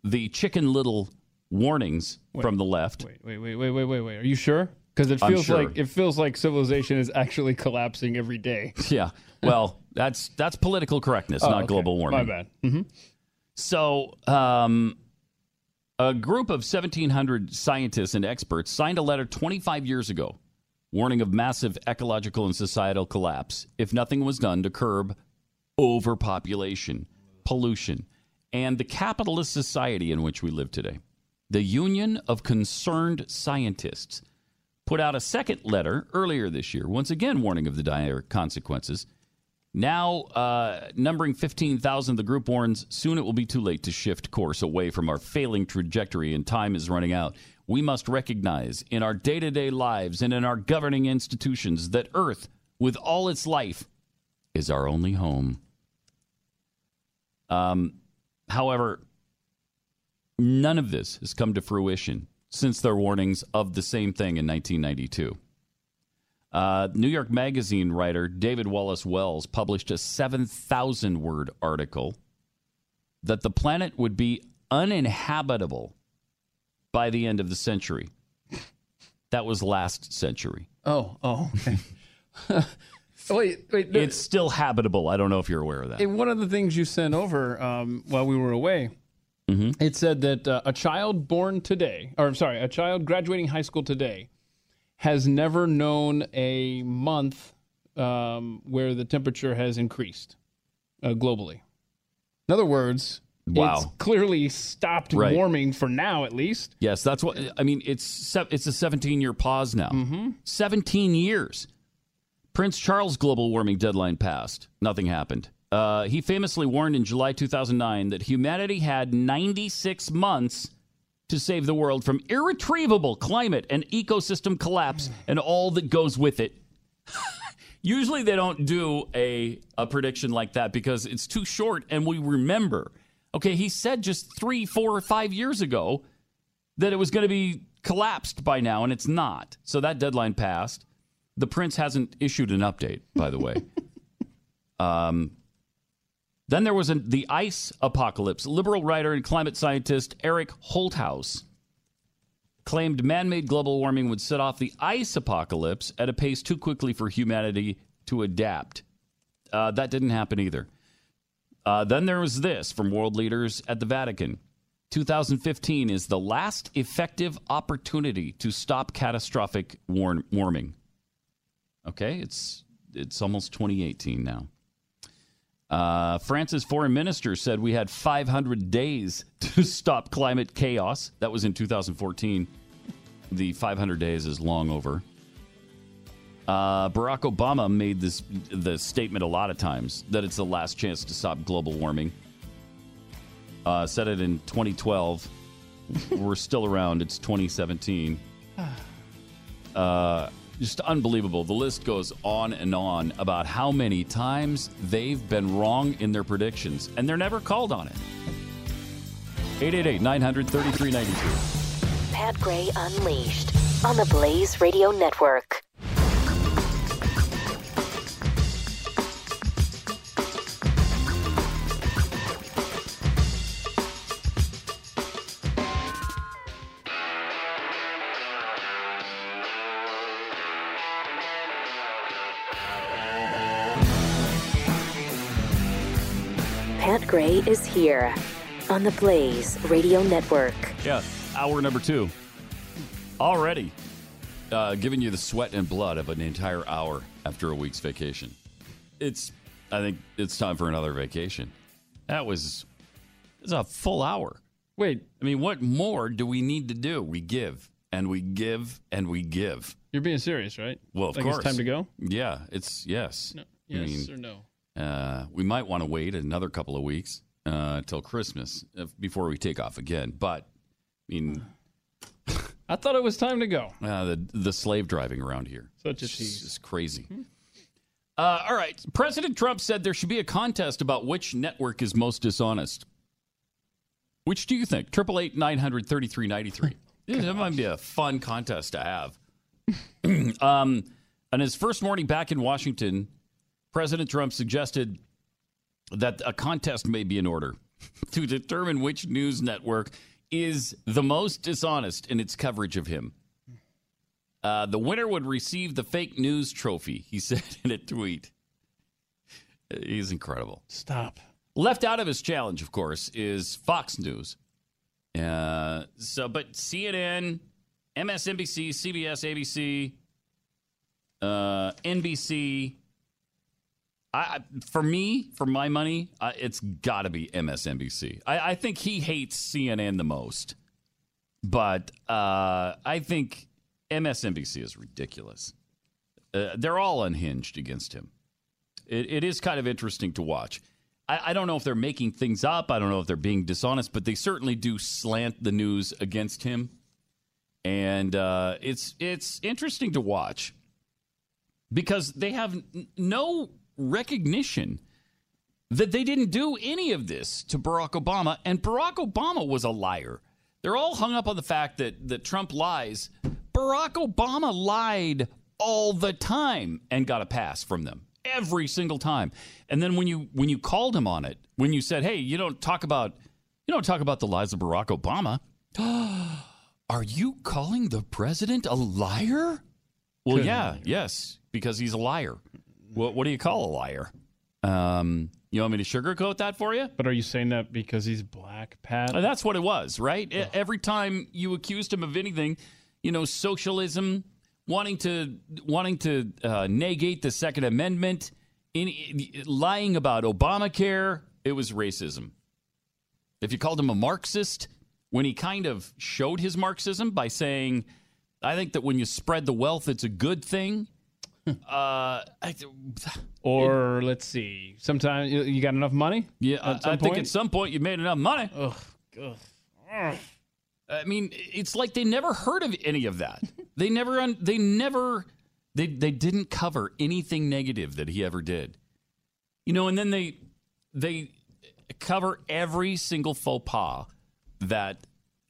B: the chicken little warnings from the left.
C: Wait, wait, wait, wait, wait, wait, wait. Are you sure? Because it feels
B: sure.
C: like it feels like civilization is actually collapsing every day.
B: Yeah. Well, that's that's political correctness,
C: Oh,
B: not
C: okay.
B: global warming.
C: My bad. hmm
B: So, um, a group of 1,700 scientists and experts signed a letter 25 years ago warning of massive ecological and societal collapse if nothing was done to curb overpopulation, pollution, and the capitalist society in which we live today. The Union of Concerned Scientists put out a second letter earlier this year, once again warning of the dire consequences. Now, uh, numbering 15,000, the group warns soon it will be too late to shift course away from our failing trajectory and time is running out. We must recognize in our day to day lives and in our governing institutions that Earth, with all its life, is our only home. Um, however, none of this has come to fruition since their warnings of the same thing in 1992. Uh, New York Magazine writer David Wallace Wells published a 7,000 word article that the planet would be uninhabitable by the end of the century. That was last century.
C: Oh, oh. Okay. wait, wait. no,
B: It's still habitable. I don't know if you're aware of that.
C: in one of the things you sent over um, while we were away,
B: Mm-hmm.
C: it said that uh, a child born today, or I'm sorry, a child graduating high school today, has never known a month um, where the temperature has increased uh, globally. In other words, it's
B: Wow.
C: clearly stopped
B: Right.
C: warming for now, at least.
B: Yes, that's what I mean. It's it's a 17 year pause now. 17 years. Prince Charles' global warming deadline passed. Nothing happened. Uh, he famously warned in July 2009 that humanity had 96 months to save the world from irretrievable climate and ecosystem collapse and all that goes with it. Usually they don't do a, a prediction like that because it's too short and we remember. Okay, he said just three, four, or five years ago that it was going to be collapsed by now, and it's not. So that deadline passed. The prince hasn't issued an update, by the way. um, then there was a, the ice apocalypse. Liberal writer and climate scientist Eric Holthaus claimed man made global warming would set off the ice apocalypse at a pace too quickly for humanity to adapt. Uh, that didn't happen either. Uh, then there was this from world leaders at the Vatican. 2015 is the last effective opportunity to stop catastrophic war- warming. Okay, it's it's almost 2018 now. Uh, France's foreign minister said we had 500 days to stop climate chaos. That was in 2014. The 500 days is long over. Uh, Barack Obama made this the statement a lot of times that it's the last chance to stop global warming. Uh, said it in 2012. We're still around. It's 2017. Uh, just unbelievable. The list goes on and on about how many times they've been wrong in their predictions, and they're never called on it. 888 900 3392.
A: Pat Gray Unleashed on the Blaze Radio Network. Pat is here on the Blaze Radio Network.
B: Yeah, hour number two. Already uh, giving you the sweat and blood of an entire hour after a week's vacation. It's, I think it's time for another vacation. That was, it's a full hour.
C: Wait,
B: I mean, what more do we need to do? We give and we give and we give.
C: you're being serious, right?
B: Well, of
C: like
B: course.
C: it's time to go?
B: Yeah, it's yes.
C: No.
B: I
C: Yes
B: mean,
C: or no?
B: uh, we might want to wait another couple of weeks uh, till Christmas uh, before we take off again. But I mean,
C: I thought it was time to go.
B: uh, the the slave driving around here,
C: Such a
B: it's
C: tease.
B: just crazy. Uh, all right, President Trump said there should be a contest about which network is most dishonest. Which do you think? Triple eight nine hundred thirty three ninety three. That might be a fun contest to have. um, on his first morning back in Washington, President Trump suggested that a contest may be in order to determine which news network is the most dishonest in its coverage of him. Uh, the winner would receive the fake news trophy, he said in a tweet. He's incredible.
C: Stop.
B: Left out of his challenge, of course, is Fox News. Uh, so, but CNN, MSNBC, CBS, ABC, uh, NBC. I, for me, for my money, uh, it's got to be MSNBC. I, I think he hates CNN the most, but uh, I think MSNBC is ridiculous. Uh, they're all unhinged against him. It, it is kind of interesting to watch. I, I don't know if they're making things up. I don't know if they're being dishonest, but they certainly do slant the news against him, and uh, it's it's interesting to watch because they have no recognition that they didn't do any of this to Barack Obama, and Barack Obama was a liar. They're all hung up on the fact that, that Trump lies. Barack Obama lied all the time and got a pass from them every single time. And then when you when you called him on it, when you said, "Hey, you don't talk about you don't talk about the lies of Barack Obama," are you calling the president a liar? Well, yeah, yes, because he's a liar. What, what do you call a liar? Um, you want me to sugarcoat that for you?
C: But are you saying that because he's black, Pat?
B: Uh, That's what it was, right? E- Every time you accused him of anything, you know, socialism, wanting to wanting to uh, negate the Second Amendment, any, lying about Obamacare, it was racism. If you called him a Marxist, when he kind of showed his Marxism by saying, "I think that when you spread the wealth, it's a good thing." uh, I,
C: Or let's see, sometimes you, you got enough money?
B: yeah,
C: At
B: I, I
C: some
B: think at some point you made enough money.
C: Ugh, ugh.
B: I mean, it's like they never heard of any of that. they never, un- they never, they they didn't cover anything negative that he ever did. You know, and then they they cover every single faux pas that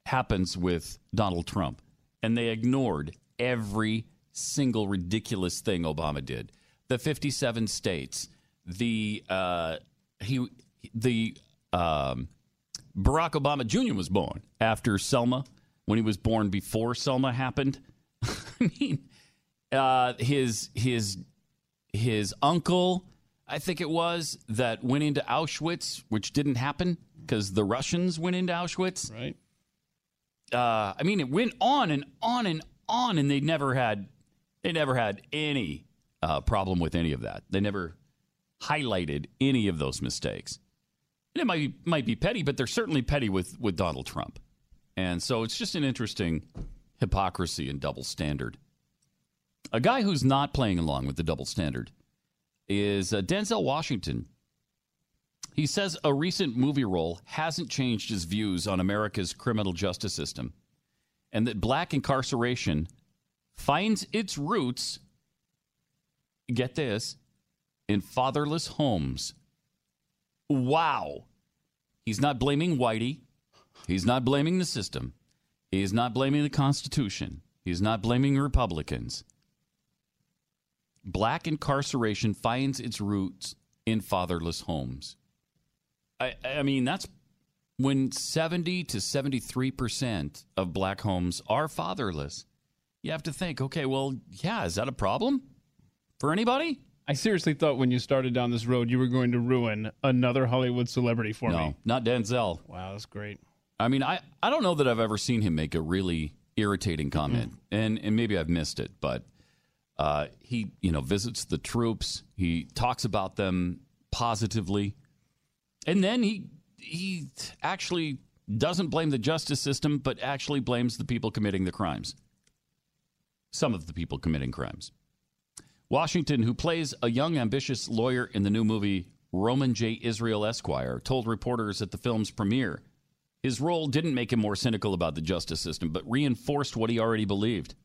B: happens with Donald Trump, and they ignored every single ridiculous thing Obama did. The fifty-seven states, the uh, he the um, Barack Obama Jr. was born after Selma, when he was born before Selma happened. I mean, uh, his his his uncle, I think it was, that went into Auschwitz, which didn't happen because the Russians went into Auschwitz.
C: Right.
B: Uh, I mean, it went on and on and on, and they never had they never had any uh, problem with any of that. They never highlighted any of those mistakes. And it might be, might be petty, but they're certainly petty with, with Donald Trump. And so it's just an interesting hypocrisy and double standard. A guy who's not playing along with the double standard is uh, Denzel Washington. He says a recent movie role hasn't changed his views on America's criminal justice system and that black incarceration finds its roots, get this, in fatherless homes. Wow. He's not blaming Whitey. He's not blaming the system. He's not blaming the Constitution. He's not blaming Republicans. Black incarceration finds its roots in fatherless homes. I, I mean, that's when 70 to 73% of black homes are fatherless. You have to think, okay, well, yeah, is that a problem for anybody?
C: I seriously thought when you started down this road, you were going to ruin another Hollywood celebrity for
B: no,
C: me.
B: not Denzel.
C: Wow, that's great.
B: I mean, I, I don't know that I've ever seen him make a really irritating comment, and and maybe I've missed it, but uh, he you know visits the troops, he talks about them positively, and then he he actually doesn't blame the justice system, but actually blames the people committing the crimes. Some of the people committing crimes. Washington, who plays a young, ambitious lawyer in the new movie Roman J. Israel Esquire, told reporters at the film's premiere his role didn't make him more cynical about the justice system, but reinforced what he already believed.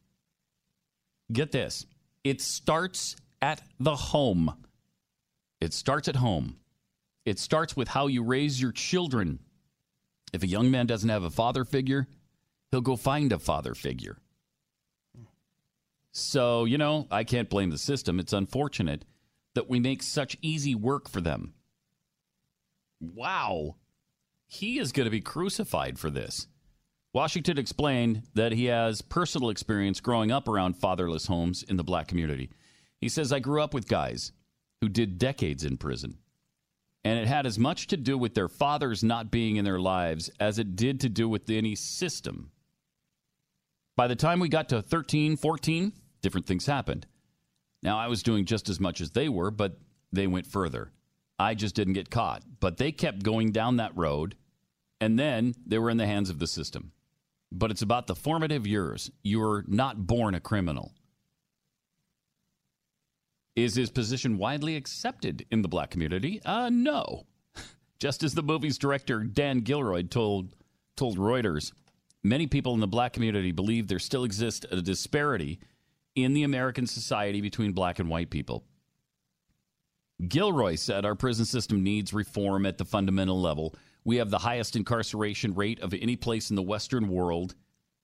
B: Get this it starts at the home. It starts at home. It starts with how you raise your children. If a young man doesn't have a father figure, he'll go find a father figure. So, you know, I can't blame the system. It's unfortunate that we make such easy work for them. Wow. He is going to be crucified for this. Washington explained that he has personal experience growing up around fatherless homes in the black community. He says, I grew up with guys who did decades in prison. And it had as much to do with their fathers not being in their lives as it did to do with any system. By the time we got to 13, 14, different things happened. Now, I was doing just as much as they were, but they went further. I just didn't get caught. But they kept going down that road, and then they were in the hands of the system. But it's about the formative years. You're not born a criminal. Is his position widely accepted in the black community? Uh, no. Just as the movie's director Dan Gilroy told told Reuters, many people in the black community believe there still exists a disparity in the American society between black and white people. Gilroy said our prison system needs reform at the fundamental level. We have the highest incarceration rate of any place in the Western world.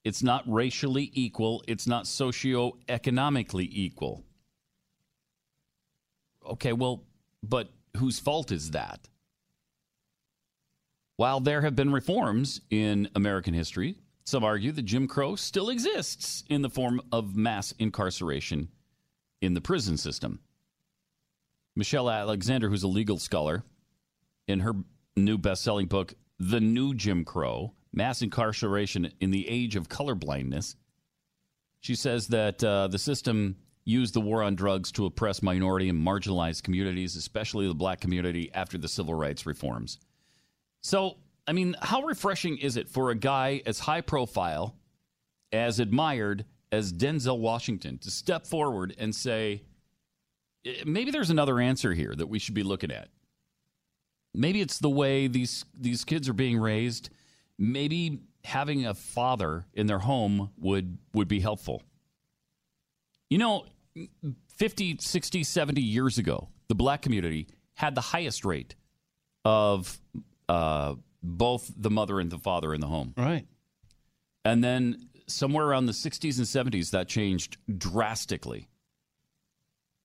B: It's not racially equal, it's not socioeconomically equal. Okay, well, but whose fault is that? While there have been reforms in American history, some argue that Jim Crow still exists in the form of mass incarceration in the prison system. Michelle Alexander, who's a legal scholar, in her new best selling book, The New Jim Crow Mass Incarceration in the Age of Colorblindness, she says that uh, the system used the war on drugs to oppress minority and marginalized communities, especially the black community, after the civil rights reforms. So, I mean, how refreshing is it for a guy as high profile, as admired as Denzel Washington to step forward and say, "Eh, maybe there's another answer here that we should be looking at. Maybe it's the way these these kids are being raised. Maybe having a father in their home would would be helpful. You know, 50, 60, 70 years ago, the black community had the highest rate of uh, both the mother and the father in the home.
C: Right.
B: And then somewhere around the 60s and 70s, that changed drastically.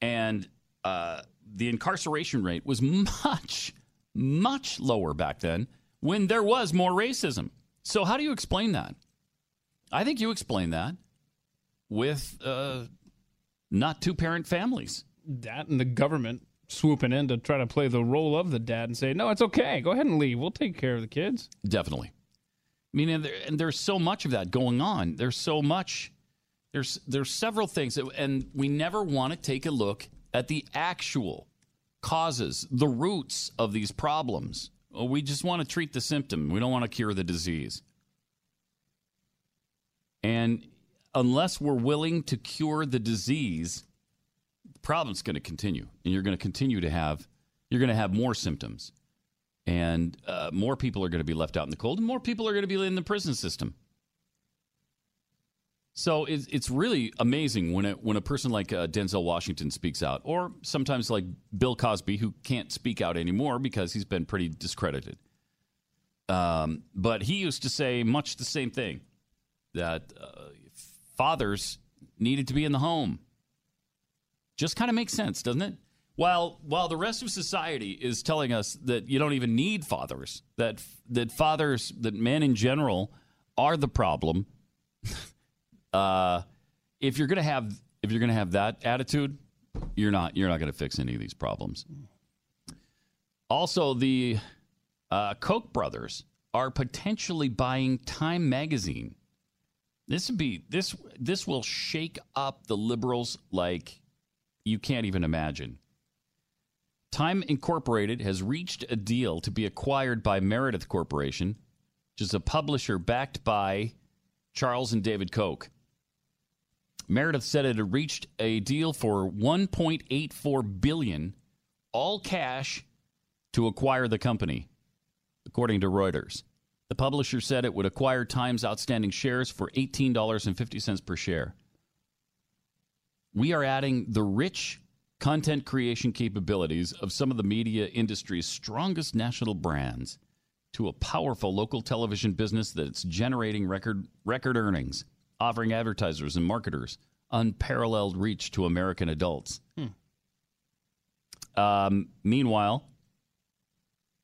B: And uh, the incarceration rate was much, much lower back then when there was more racism. So, how do you explain that? I think you explain that with uh, not two parent families.
C: That and the government swooping in to try to play the role of the dad and say, no, it's okay. Go ahead and leave. We'll take care of the kids.
B: Definitely. I mean, and, there, and there's so much of that going on. There's so much. There's there's several things, that, and we never want to take a look at the actual causes, the roots of these problems. We just want to treat the symptom. We don't want to cure the disease. And unless we're willing to cure the disease, problem's going to continue, and you're going to continue to have you're going to have more symptoms, and uh, more people are going to be left out in the cold, and more people are going to be in the prison system. So it's it's really amazing when it, when a person like uh, Denzel Washington speaks out, or sometimes like Bill Cosby, who can't speak out anymore because he's been pretty discredited. Um, but he used to say much the same thing that uh, fathers needed to be in the home. Just kind of makes sense, doesn't it? While while the rest of society is telling us that you don't even need fathers, that that fathers, that men in general are the problem. uh, if you're gonna have if you're gonna have that attitude, you're not you're not gonna fix any of these problems. Also, the uh, Koch brothers are potentially buying Time magazine. This would be this this will shake up the liberals like you can't even imagine. Time Incorporated has reached a deal to be acquired by Meredith Corporation, which is a publisher backed by Charles and David Koch. Meredith said it had reached a deal for 1.84 billion, all cash, to acquire the company, according to Reuters. The publisher said it would acquire Time's outstanding shares for $18.50 per share. We are adding the rich content creation capabilities of some of the media industry's strongest national brands to a powerful local television business that's generating record record earnings, offering advertisers and marketers unparalleled reach to American adults. Um, meanwhile,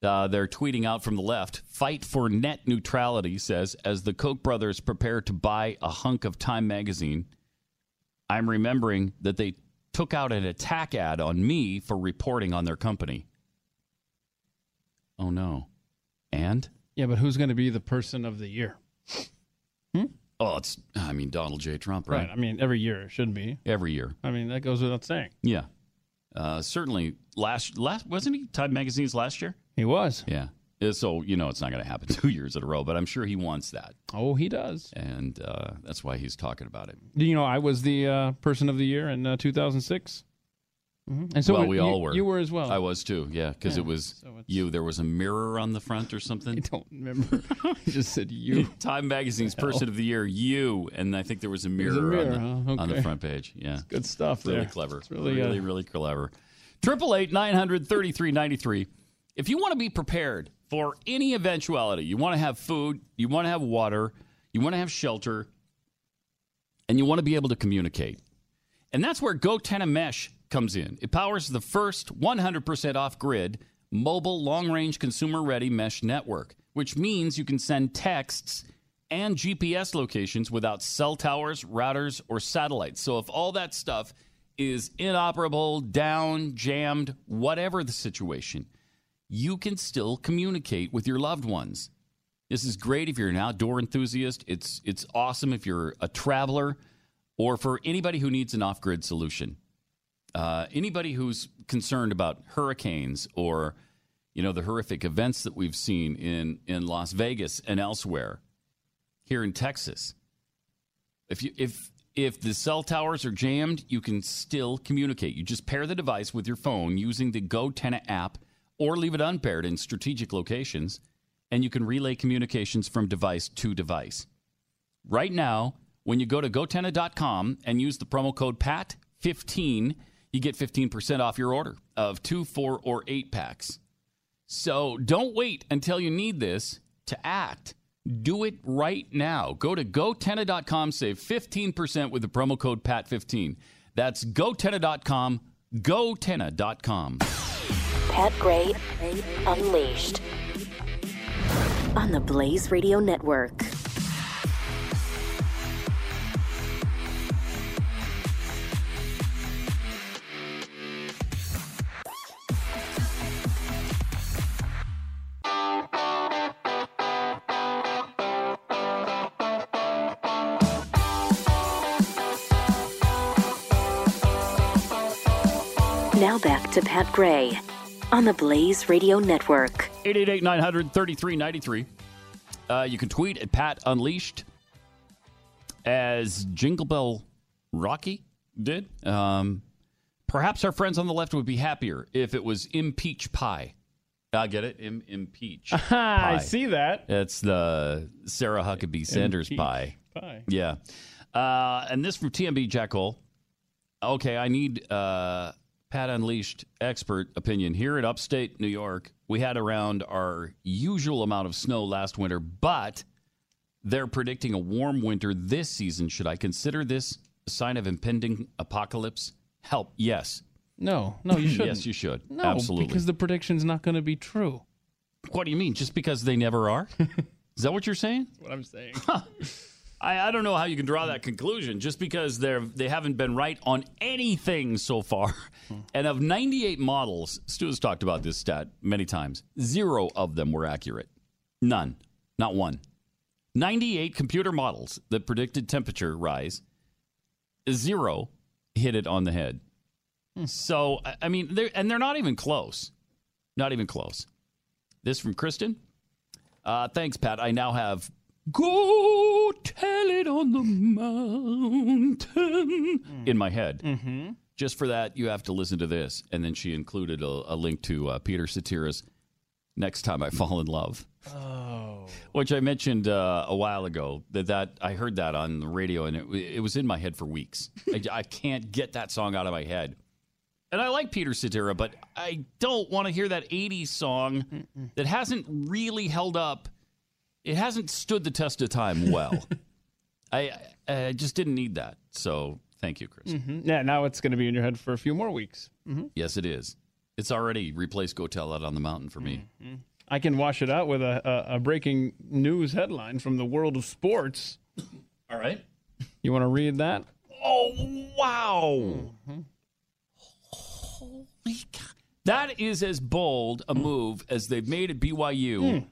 B: uh, they're tweeting out from the left fight for net neutrality says as the koch brothers prepare to buy a hunk of time magazine i'm remembering that they took out an attack ad on me for reporting on their company oh no and
C: Yeah, but who's going to be the person of the year?
B: oh it's i mean donald j trump right, right?
C: I mean, every year it should be.
B: every year
C: I mean, that goes without saying.
B: yeah uh, certainly last last wasn't he time magazine's last year
C: He was.
B: yeah so you know it's not going to happen two years in a row but i'm sure he wants that
C: Oh, he does.
B: and uh, that's why he's talking about it
C: you know I was the uh, person of the year in uh, 2006? Mhm. And so
B: well, we
C: you-
B: all were.
C: You were as well.
B: I was too. Yeah, because
C: Yeah,
B: it was
C: so
B: you. There was a mirror on the front or something.
C: I don't remember. I just said you.
B: Time Magazine's Person of the Year, you, and I think there was a mirror,
C: was a mirror,
B: on, the,
C: huh?
B: on the front page. Yeah,
C: Good stuff.
B: really
C: there.
B: clever.
C: It's really,
B: really,
C: uh,
B: really clever. Triple eight nine hundred thirty three ninety three. If you want to be prepared for any eventuality, you want to have food, you want to have water, you want to have shelter, and you want to be able to communicate. And that's where GoTenna Mesh comes in. It powers the first 100% off grid mobile long range consumer ready mesh network, which means you can send texts and GPS locations without cell towers, routers, or satellites. So if all that stuff is inoperable, down, jammed, whatever the situation, you can still communicate with your loved ones. This is great if you're an outdoor enthusiast. It's it's awesome if you're a traveler or for anybody who needs an off-grid solution. Uh, anybody who's concerned about hurricanes or you know the horrific events that we've seen in in Las Vegas and elsewhere here in Texas. If you if if the cell towers are jammed, you can still communicate. You just pair the device with your phone using the GoTenna app or leave it unpaired in strategic locations and you can relay communications from device to device. Right now, when you go to gotenna.com and use the promo code PAT15, you get 15% off your order of two, four, or eight packs. So don't wait until you need this to act. Do it right now. Go to gotenna.com, save 15% with the promo code PAT15. That's gotenna.com, gotenna.com.
A: Pat Gray Unleashed on the Blaze Radio Network. Now back to Pat Gray on the Blaze Radio Network.
B: 888 900 3393. Uh, you can tweet at Pat Unleashed as Jingle Bell Rocky did. Um, perhaps our friends on the left would be happier if it was impeach pie. I get it? Im- impeach.
C: I see that.
B: It's the Sarah Huckabee Sanders
C: Impeach
B: pie.
C: Pie.
B: Yeah. Uh, and this from TMB Jekyll. Okay, I need uh, Pat Unleashed expert opinion. Here in upstate New York, we had around our usual amount of snow last winter, but they're predicting a warm winter this season. Should I consider this a sign of impending apocalypse? Help, yes.
C: No, no, you shouldn't.
B: Yes, you should.
C: No,
B: Absolutely.
C: because the prediction's not going to be true.
B: what do you mean? Just because they never are? Is that what you're saying?
C: That's what I'm saying.
B: I, I don't know how you can draw that conclusion just because they're they haven't been right on anything so far. And of 98 models, Stu has talked about this stat many times. Zero of them were accurate. None. Not one. 98 computer models that predicted temperature rise. Zero hit it on the head. So I- I mean, they're, and they're not even close. Not even close. This from Kristen. Uh, thanks, Pat. I now have Go tell it on the mountain in my head. Mm-hmm. Just for that, you have to listen to this. And then she included a, a link to uh, Peter Cetera's Next Time I Fall in Love. Oh. Which I mentioned uh, a while ago. That, that I heard that on the radio and it, it was in my head for weeks. I, I can't get that song out of my head. And I like Peter Cetera, but I don't want to hear that 80s song that hasn't really held up. It hasn't stood the test of time well. I, I just didn't need that. So thank you, Chris.
C: Mhm. Yeah, now it's going to be in your head for a few more weeks. hmm
B: Yes, it is. It's already replaced Go Tell Out on the Mountain for me.
C: I can wash it out with a, a, a breaking news headline from the world of sports.
B: All right.
C: You want to read that?
B: Oh, wow. Holy cow. That is as bold a move as they've made at BYU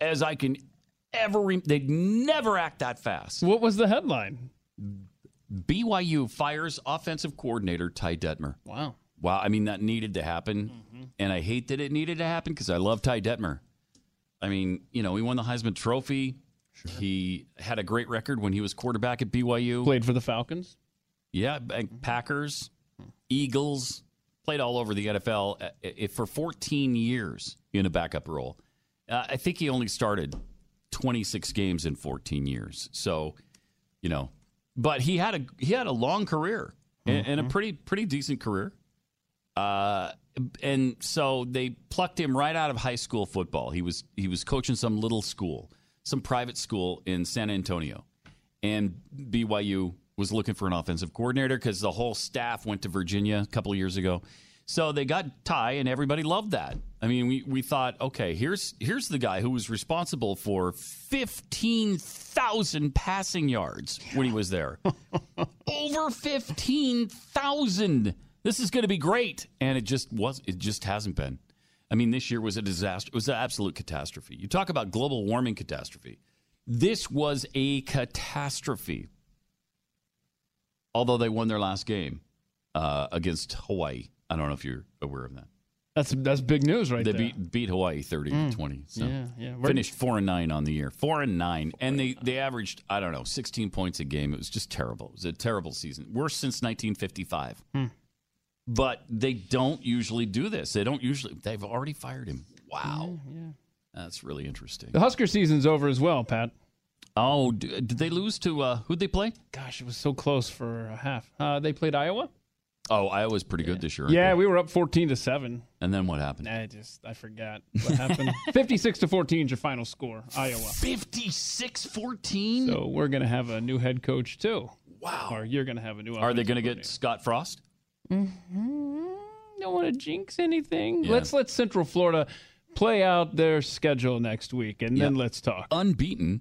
B: as I can ever. Re- they'd never act that fast.
C: What was the headline?
B: BYU fires offensive coordinator Ty Detmer.
C: Wow.
B: Wow. I mean, that needed to happen.
C: Mm-hmm.
B: And I hate that it needed to happen because I love Ty Detmer. I mean, you know, he won the Heisman Trophy. He had a great record when he was quarterback at BYU.
C: Played for the Falcons.
B: Yeah, and Packers, Eagles, played all over the NFL uh, for 14 years in a backup role. Uh, I think he only started 26 games in 14 years. So, you know, but he had a he had a long career and, and a pretty pretty decent career. Uh, and so they plucked him right out of high school football. He was he was coaching some little school, some private school in San Antonio, and BYU was looking for an offensive coordinator because the whole staff went to Virginia a couple of years ago. So they got Ty, and everybody loved that. I mean, we, we thought, okay, here's here's the guy who was responsible for fifteen thousand passing yards when he was there. Over fifteen thousand. This is going to be great, and it just was. It just hasn't been. I mean, this year was a disaster. It was an absolute catastrophe. You talk about global warming catastrophe. This was a catastrophe. Although they won their last game uh, against Hawaii. I don't know if you're aware of that.
C: That's that's big news right
B: they
C: there.
B: beat beat Hawaii 30 to
C: Mm.
B: 20. So
C: Yeah, yeah.
B: Finished 4 and 9 on the year. 4 and 9 and they they averaged I don't know, 16 points a game. It was just terrible. It was a terrible season. Worst since 1955.
C: Hmm.
B: But they don't usually do this. They don't usually they've already fired him. Wow. Yeah. That's really interesting.
C: The Husker season's over as well, Pat.
B: Oh, d- did they lose to uh who'd they play?
C: Gosh, it was so close for a half. Uh, they played Iowa.
B: Oh, Iowa's pretty good this year. aren't
C: Yeah,
B: they?
C: we were up fourteen to seven.
B: And then what happened?
C: I just I forgot what happened. Fifty-six to fourteen is your final score, Iowa.
B: 56-14?
C: So we're gonna have a new head coach too. Wow. Or you're gonna have a new.
B: Are they
C: offensive
B: going to get Scott Frost?
C: Mm-hmm. Don't want to jinx anything.
B: Yeah.
C: Let's let Central Florida play out their schedule next week, and then
B: Yeah.
C: let's talk.
B: Unbeaten.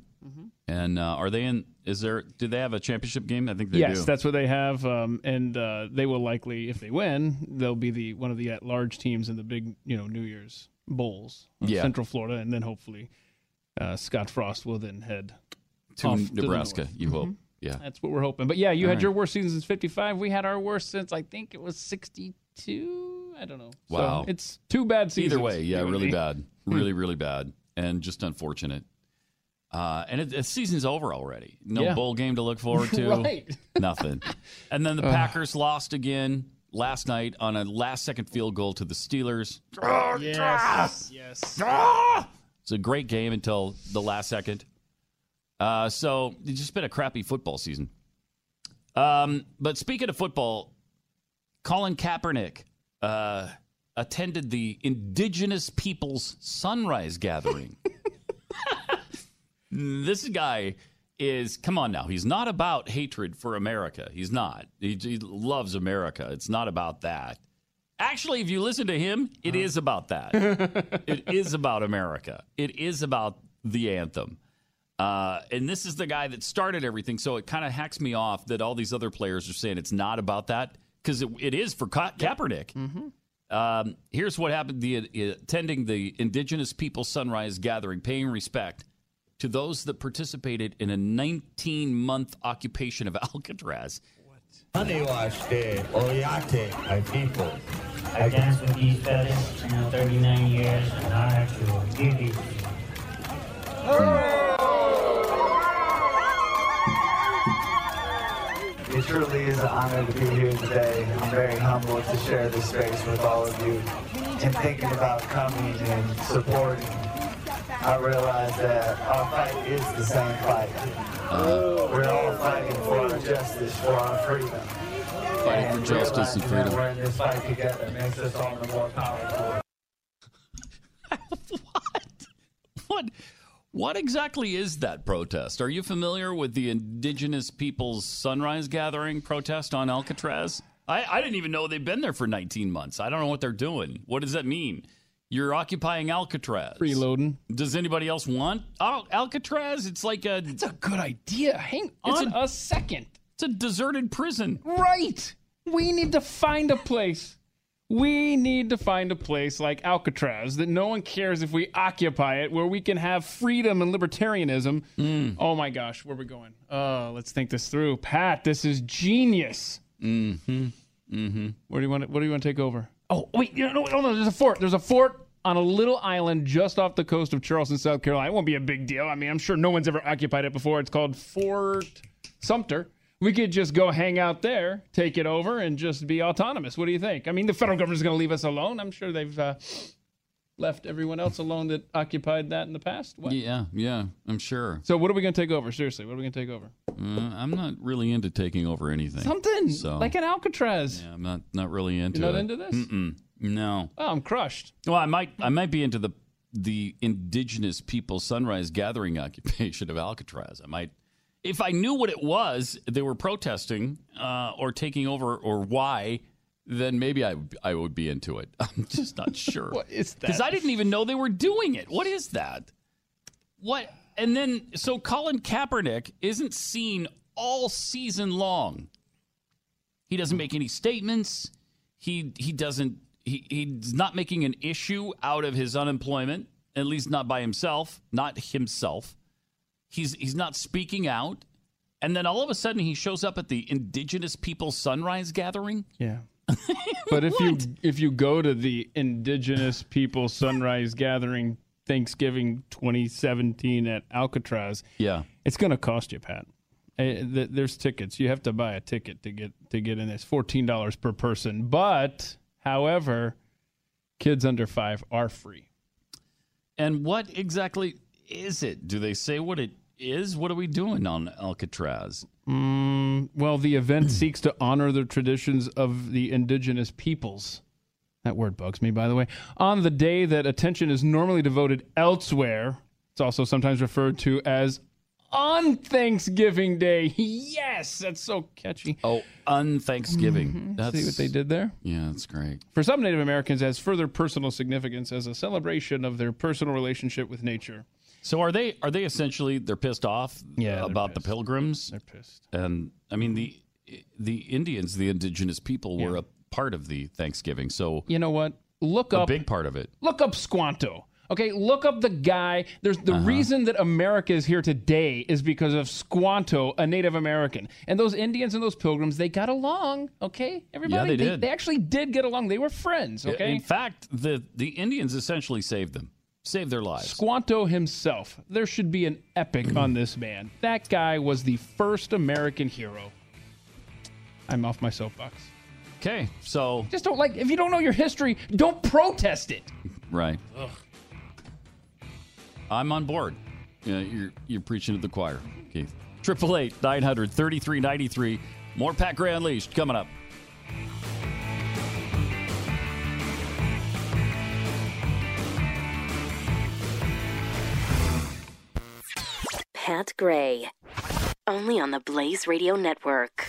C: Mm-hmm.
B: And uh, are they in? Is there? Do they have a championship game? I think they
C: yes,
B: do.
C: that's what they have, um, and uh, they will likely, if they win, they'll be the one of the at-large teams in the big, you know, New Year's bowls.
B: Yeah.
C: Central Florida, and then hopefully uh, Scott Frost will then head
B: To Nebraska,
C: north.
B: you hope.
C: Mhm.
B: Yeah.
C: That's what we're hoping. But yeah, you
B: All
C: had
B: right.
C: your worst season since '55. We had our worst since I think it was '62. I don't know. So
B: Wow.
C: it's two bad seasons.
B: Either way, yeah, really
C: me.
B: bad,
C: Hmm.
B: really, really bad, and just unfortunate. Uh, and it, the season's over already. No
C: Yeah.
B: bowl game to look forward to.
C: Right.
B: Nothing. And then the
C: Ugh.
B: Packers lost again last night on a last-second field goal to the Steelers.
C: Yes. Yes.
B: It's a great game until the last second. Uh, so it's just been a crappy football season. Um, but speaking of football, Colin Kaepernick uh, attended the Indigenous Peoples Sunrise Gathering. this guy is come on now. He's not about hatred for America. He's not. He, he loves America. It's not about that. Actually, if you listen to him, it is about that. it is about America. It is about the anthem. Uh, and this is the guy that started everything. So it kind of hacks me off that all these other players are saying it's not about that because it, it is for Ka- Kaepernick. Um, here's what happened: the uh, attending the Indigenous People Sunrise Gathering, paying respect to those that participated in a 19-month occupation of Alcatraz.
I: Aniwashte, eh, Oyate, eh, my people.
J: I danced with these fellas, you know, 39 years, and I actually give these.
K: It truly is an honor to be here today. I'm very humbled to share this space with all of you. And thinking about coming and supporting, I realize that our fight is the same fight. Uh, we're all fighting for our justice, for our freedom.
B: Fighting for justice and freedom.
K: We're in this fight together makes us all the more powerful.
B: What? What exactly is that protest? Are you familiar with the Indigenous Peoples Sunrise Gathering protest on Alcatraz? I, I didn't even know they've been there for 19 months. I don't know what they're doing. What does that mean? You're occupying Alcatraz.
C: Freeloading.
B: Does anybody else want Al- Alcatraz? It's like a. It's
C: a good idea. Hang on a second.
B: It's a deserted prison.
C: Right. We need to find a place. We need to find a place like Alcatraz that no one cares if we occupy it, where we can have freedom and libertarianism. Oh my gosh, where are we going? Uh, let's think this through. Pat, this is genius.
B: Mm-hmm. Mm-hmm.
C: Where do you want? To, what do you want to take over? Oh wait, no, no, no, there's a fort. There's a fort on a little island just off the coast of Charleston, South Carolina. It won't be a big deal. I mean, I'm sure no one's ever occupied it before. It's called Fort Sumter. We could just go hang out there, take it over, and just be autonomous. What do you think? I mean, the federal government's going to leave us alone. I'm sure they've uh, left everyone else alone that occupied that in the past. What?
B: Yeah, yeah, I'm sure.
C: So, what are we going to take over? Seriously, what are we going to take over?
B: Uh, I'm not really into taking over anything.
C: Something
B: So,
C: like an Alcatraz.
B: yeah, I'm not not really into
C: not
B: it.
C: into this?
B: Mm-mm. No.
C: Oh, I'm crushed.
B: Well, I might I might be into the the indigenous people sunrise gathering occupation of Alcatraz. I might if I knew what it was they were protesting uh, or taking over or why, then maybe I I would be into it. I'm just not sure.
C: What is that?
B: Because I didn't even know they were doing it. What is that? What? And then so Colin Kaepernick isn't seen all season long. He doesn't make any statements. He he doesn't he, he's not making an issue out of his unemployment, at least not by himself, not himself. He's he's not speaking out. And then all of a sudden he shows up at the Indigenous People Sunrise Gathering.
C: Yeah. But if you if you go to the Indigenous People Sunrise Gathering Thanksgiving 2017 at Alcatraz,
B: Yeah.
C: it's going to cost you, Pat. Eh, There's tickets. You have to buy a ticket to get to get in. It's fourteen dollars per person. But however, kids under five are free.
B: And what exactly is it? Do they say what it is? What are we doing on Alcatraz?
C: Mm, well, the event seeks to honor the traditions of the indigenous peoples. That word bugs me, by the way. On the day that attention is normally devoted elsewhere, it's also sometimes referred to as on Thanksgiving Day. Yes, that's so catchy.
B: Oh, on Thanksgiving. That's
C: See what they did there?
B: Yeah, that's great.
C: For some Native Americans, it has further personal significance as a celebration of their personal relationship with nature.
B: So are they are they essentially they're pissed off
C: Yeah, they're
B: about the pilgrims?
C: They're pissed.
B: And I mean the the Indians, the indigenous people were a part of the Thanksgiving. So
C: You know what? Look up a
B: big part of it.
C: Look up Squanto. Okay, look up the guy. There's the
B: Uh-huh.
C: reason that America is here today is because of Squanto, a Native American. And those Indians and those pilgrims, they got along, okay? Everybody Yeah,
B: they did.
C: They, actually did get along. They were friends, okay?
B: In fact, the the Indians essentially saved them. Saved their lives.
C: Squanto himself. There should be an epic on this man. That guy was the first American hero. I'm off my soapbox.
B: Okay, so
C: Just don't like if you don't know your history, don't protest it.
B: right. Ugh. I'm on board. Yeah, you're you're preaching to the choir, Keith. Triple eight nine hundred thirty three ninety three. More Pat Gray Unleashed coming up.
A: Pat Gray. Only on the Blaze Radio Network.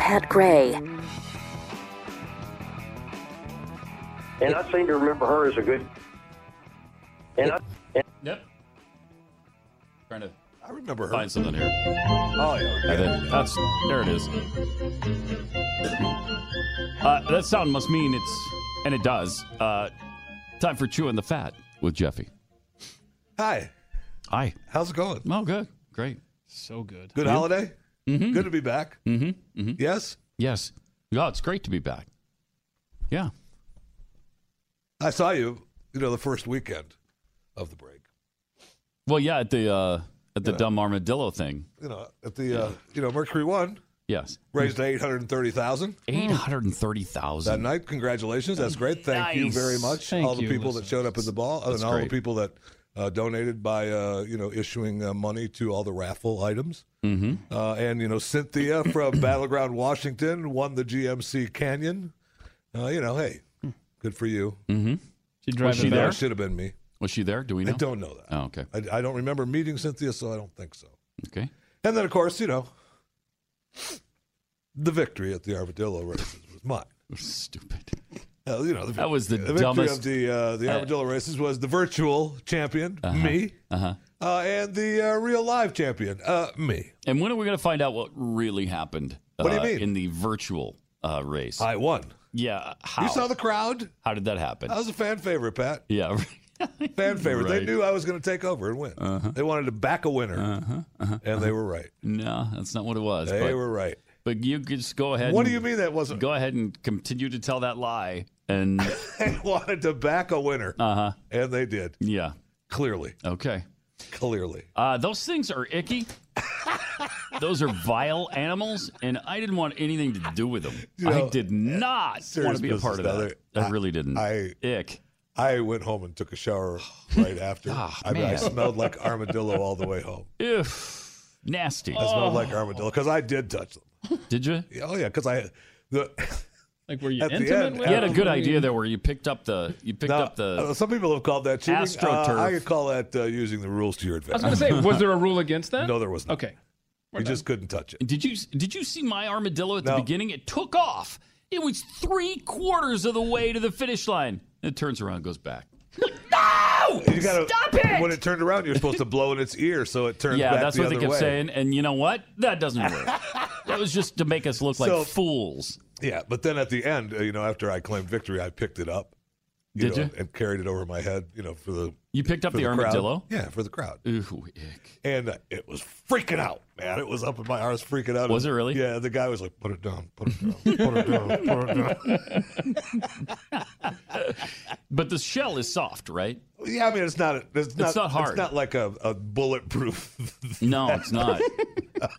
A: Pat Gray.
L: And I seem to remember her as a good. And I, and
B: Yep. Trying to
M: I remember her.
B: find something here.
M: Oh yeah.
B: And then that's there it is. Uh, that sound must mean it's, and it does. Uh, time for chewing the fat with Jeffy.
M: Hi.
B: Hi.
M: How's it going?
B: Oh, good, great.
C: So good.
M: Good
B: You?
M: holiday.
B: Mm-hmm.
M: Good to be back.
B: Mm-hmm. mm-hmm.
M: Yes.
B: Yes. Yeah, it's great to be back. Yeah.
M: I saw you. You know, the first weekend of the break.
B: Well, yeah, at the uh, at the dumb armadillo thing.
M: You know, at the uh, you know Mercury One
B: Yes,
M: raised eight hundred thirty thousand.
B: Eight hundred thirty thousand That
M: night, congratulations. That's great. Thank you very much.
C: Thank
M: all the
C: you,
M: people that showed up at the ball and all the people that uh, donated by uh, you know issuing uh, money to all the raffle items.
B: Mm-hmm.
M: Uh, and you know Cynthia from Battleground Washington won the GMC Canyon. Uh, you know, hey, good for you.
B: Mm-hmm.
C: She drive
B: she
C: it
B: there?
M: That should have been me.
B: Was she there? Do we know?
M: I don't know that.
B: Oh, okay.
M: I, I don't remember meeting Cynthia, so I don't think so.
B: Okay.
M: And then, of course, you know, the victory at the Armadillo races was mine.
B: Stupid.
M: Uh, you know, the,
B: That was the
M: victory
B: dumbest-
M: of the uh, the
B: Uh,
M: Armadillo races was the virtual champion, me,
B: Uh-huh.
M: uh, and the uh, real live champion, uh, me.
B: And when are we going to find out what really happened?
M: What do you
B: uh,
M: mean?
B: in the virtual uh, race?
M: I won.
B: Yeah. How?
M: You saw the crowd.
B: How did that happen?
M: I was a fan favorite, Pat.
B: yeah.
M: Fan favorite. They knew I was going to take over and win.
B: Uh-huh.
M: They wanted to back a winner,
B: Uh-huh. Uh-huh.
M: and they were right.
B: No, that's not what it was.
M: They
B: but,
M: were right.
B: but you could just go ahead.
M: What do you mean that wasn't?
B: Go ahead and continue to tell that lie. And
M: They wanted to back a winner,
B: uh huh.
M: and they did.
B: Yeah.
M: Clearly,
B: Okay.
M: clearly.
B: Uh, those things are icky. those are vile animals, and I didn't want anything to do with them.
M: You know,
B: I did not want to be a part of that.
M: now.
B: I really didn't.
M: I
B: Ick.
M: I went home and took a shower right after.
B: Ah,
M: I mean, I smelled like armadillo all the way home.
B: Ew. Nasty.
M: I smelled like armadillo because I did touch them.
B: Did you?
M: Oh yeah, because I the
C: Like, were you
M: At
C: intimate
M: end-
C: with
B: You had a good idea there, where you picked up the you picked
M: Now,
B: up the
M: uh, some people have called that cheating.
B: AstroTurf.
M: Uh, I could call that uh, using the rules to your advantage.
C: I was going to say, was there a rule against that?
M: no, there was not.
C: Okay.
M: You just couldn't touch it.
B: Did you did you see my armadillo at the beginning? It took off. It was three quarters of the way to the finish line. It turns around, and goes back. no!
M: You gotta,
B: Stop it!
M: When it turned around, you're supposed to blow in its ear so it turns
B: yeah,
M: back
B: that's
M: the
B: what they
M: other
B: kept
M: way.
B: saying. And you know what? That doesn't work. that was just to make us look like fools.
M: Yeah, but then at the end, uh, you know, after I claimed victory, I picked it up.
B: Did
M: know,
B: you?
M: And carried it over my head, you know, for the
B: You picked up the,
M: crowd.
B: armadillo?
M: Yeah, for the crowd.
B: Ooh, ick.
M: And uh, it was freaking out, man. It was up in my was freaking out.
B: Was it really?
M: Yeah, the guy was like, put it down, put it down, put it down, put it down.
B: But the shell is soft, right?
M: Yeah, I mean, it's not, it's not,
B: not hard.
M: It's not like a, a bulletproof.
B: No, it's not.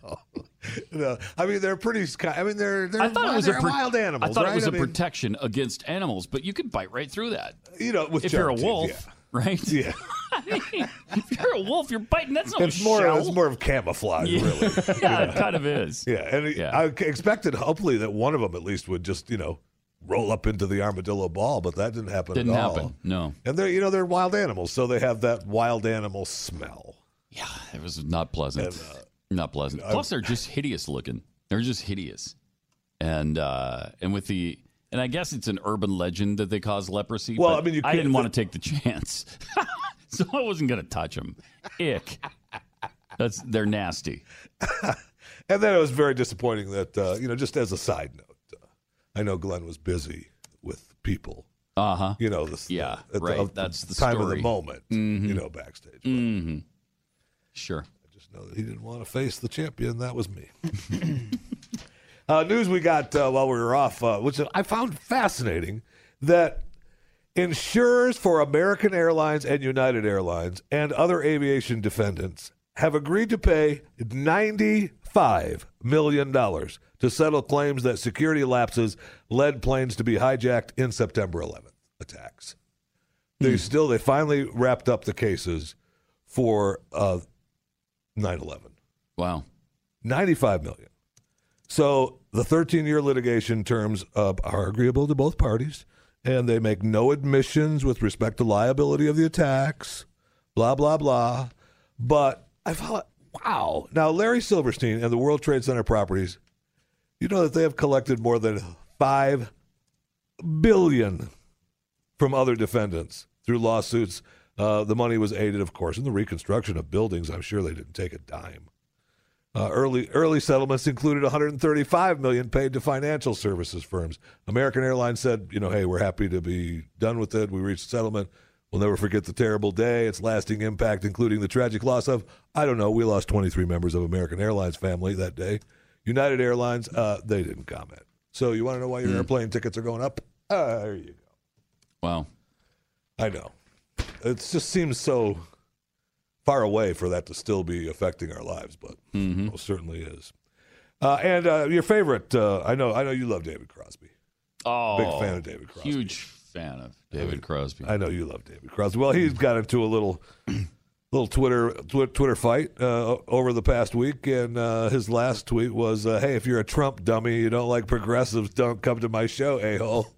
M: no. I mean, they're pretty, I mean, they're, they're,
B: I thought it was a pro-
M: wild animals.
B: I thought
M: right?
B: it was
M: I
B: a
M: mean,
B: protection against animals, but you could bite right through that.
M: You know, with
B: if you're a
M: shark teeth,
B: wolf,
M: yeah.
B: Right?
M: Yeah.
B: if you're a wolf, you're biting. That's not
M: It's
B: a
M: more,
B: shell.
M: it's more of camouflage,
B: Yeah.
M: really.
B: yeah, it kind of is.
M: Yeah, and
B: Yeah.
M: I expected hopefully that one of them at least would just you know roll up into the armadillo ball, but that didn't happen.
B: Didn't
M: at all.
B: happen. No.
M: And they're you know they're wild animals, so they have that wild animal smell.
B: Yeah, it was not pleasant.
M: And, uh,
B: not pleasant. Plus, they're just hideous looking. They're just hideous. And uh, and with the and I guess it's an urban legend that they cause leprosy.
M: Well,
B: but
M: I mean, you
B: I didn't want to take the chance, so I wasn't going to touch them. Ick. That's they're nasty.
M: And then it was very disappointing that uh, you know just as a side note, uh, I know Glenn was busy with people.
B: Uh huh.
M: You know, this,
B: Yeah,
M: at the-
B: right.
M: of
B: That's the
M: time of the moment.
B: Mhm.
M: You know, backstage.
B: Mm-hmm. Sure.
M: I just know that he didn't want to face the champion. That was me. uh, news we got uh, while we were off, uh, which I found fascinating, that insurers for American Airlines and United Airlines and other aviation defendants have agreed to pay $95 million to settle claims that security lapses led planes to be hijacked in September 11th attacks. They still, they finally wrapped up the cases for uh, 9/11.
B: Wow.
M: 95 million. So the 13 year litigation terms uh, are agreeable to both parties, and they make no admissions with respect to liability of the attacks, blah, blah, blah. But I thought, wow. Now, Larry Silverstein and the World Trade Center properties, you know that they have collected more than 5 billion from other defendants through lawsuits. Uh, the money was aided, of course, in the reconstruction of buildings. I'm sure they didn't take a dime. Uh, early early settlements included 135 million paid to financial services firms. American Airlines said, you know, hey, we're happy to be done with it. We reached a settlement. We'll never forget the terrible day, its lasting impact, including the tragic loss of, I don't know, we lost 23 members of American Airlines family that day. United Airlines, uh, they didn't comment. So you want to know why your airplane tickets are going up? Uh, there you go.
B: Wow.
M: I know. it just seems so far away for that to still be affecting our lives, but
B: Mm-hmm.
M: most certainly is. Uh, and uh, your favorite, uh, I know, I know you love David Crosby.
B: Oh,
M: Big fan of David Crosby.
B: Huge fan of David Crosby.
M: I know you love David Crosby. Well, he's got into a little, little Twitter twi- Twitter fight uh, over the past week, and uh, his last tweet was, uh, "Hey, if you're a Trump dummy, you don't like progressives, don't come to my show, a hole."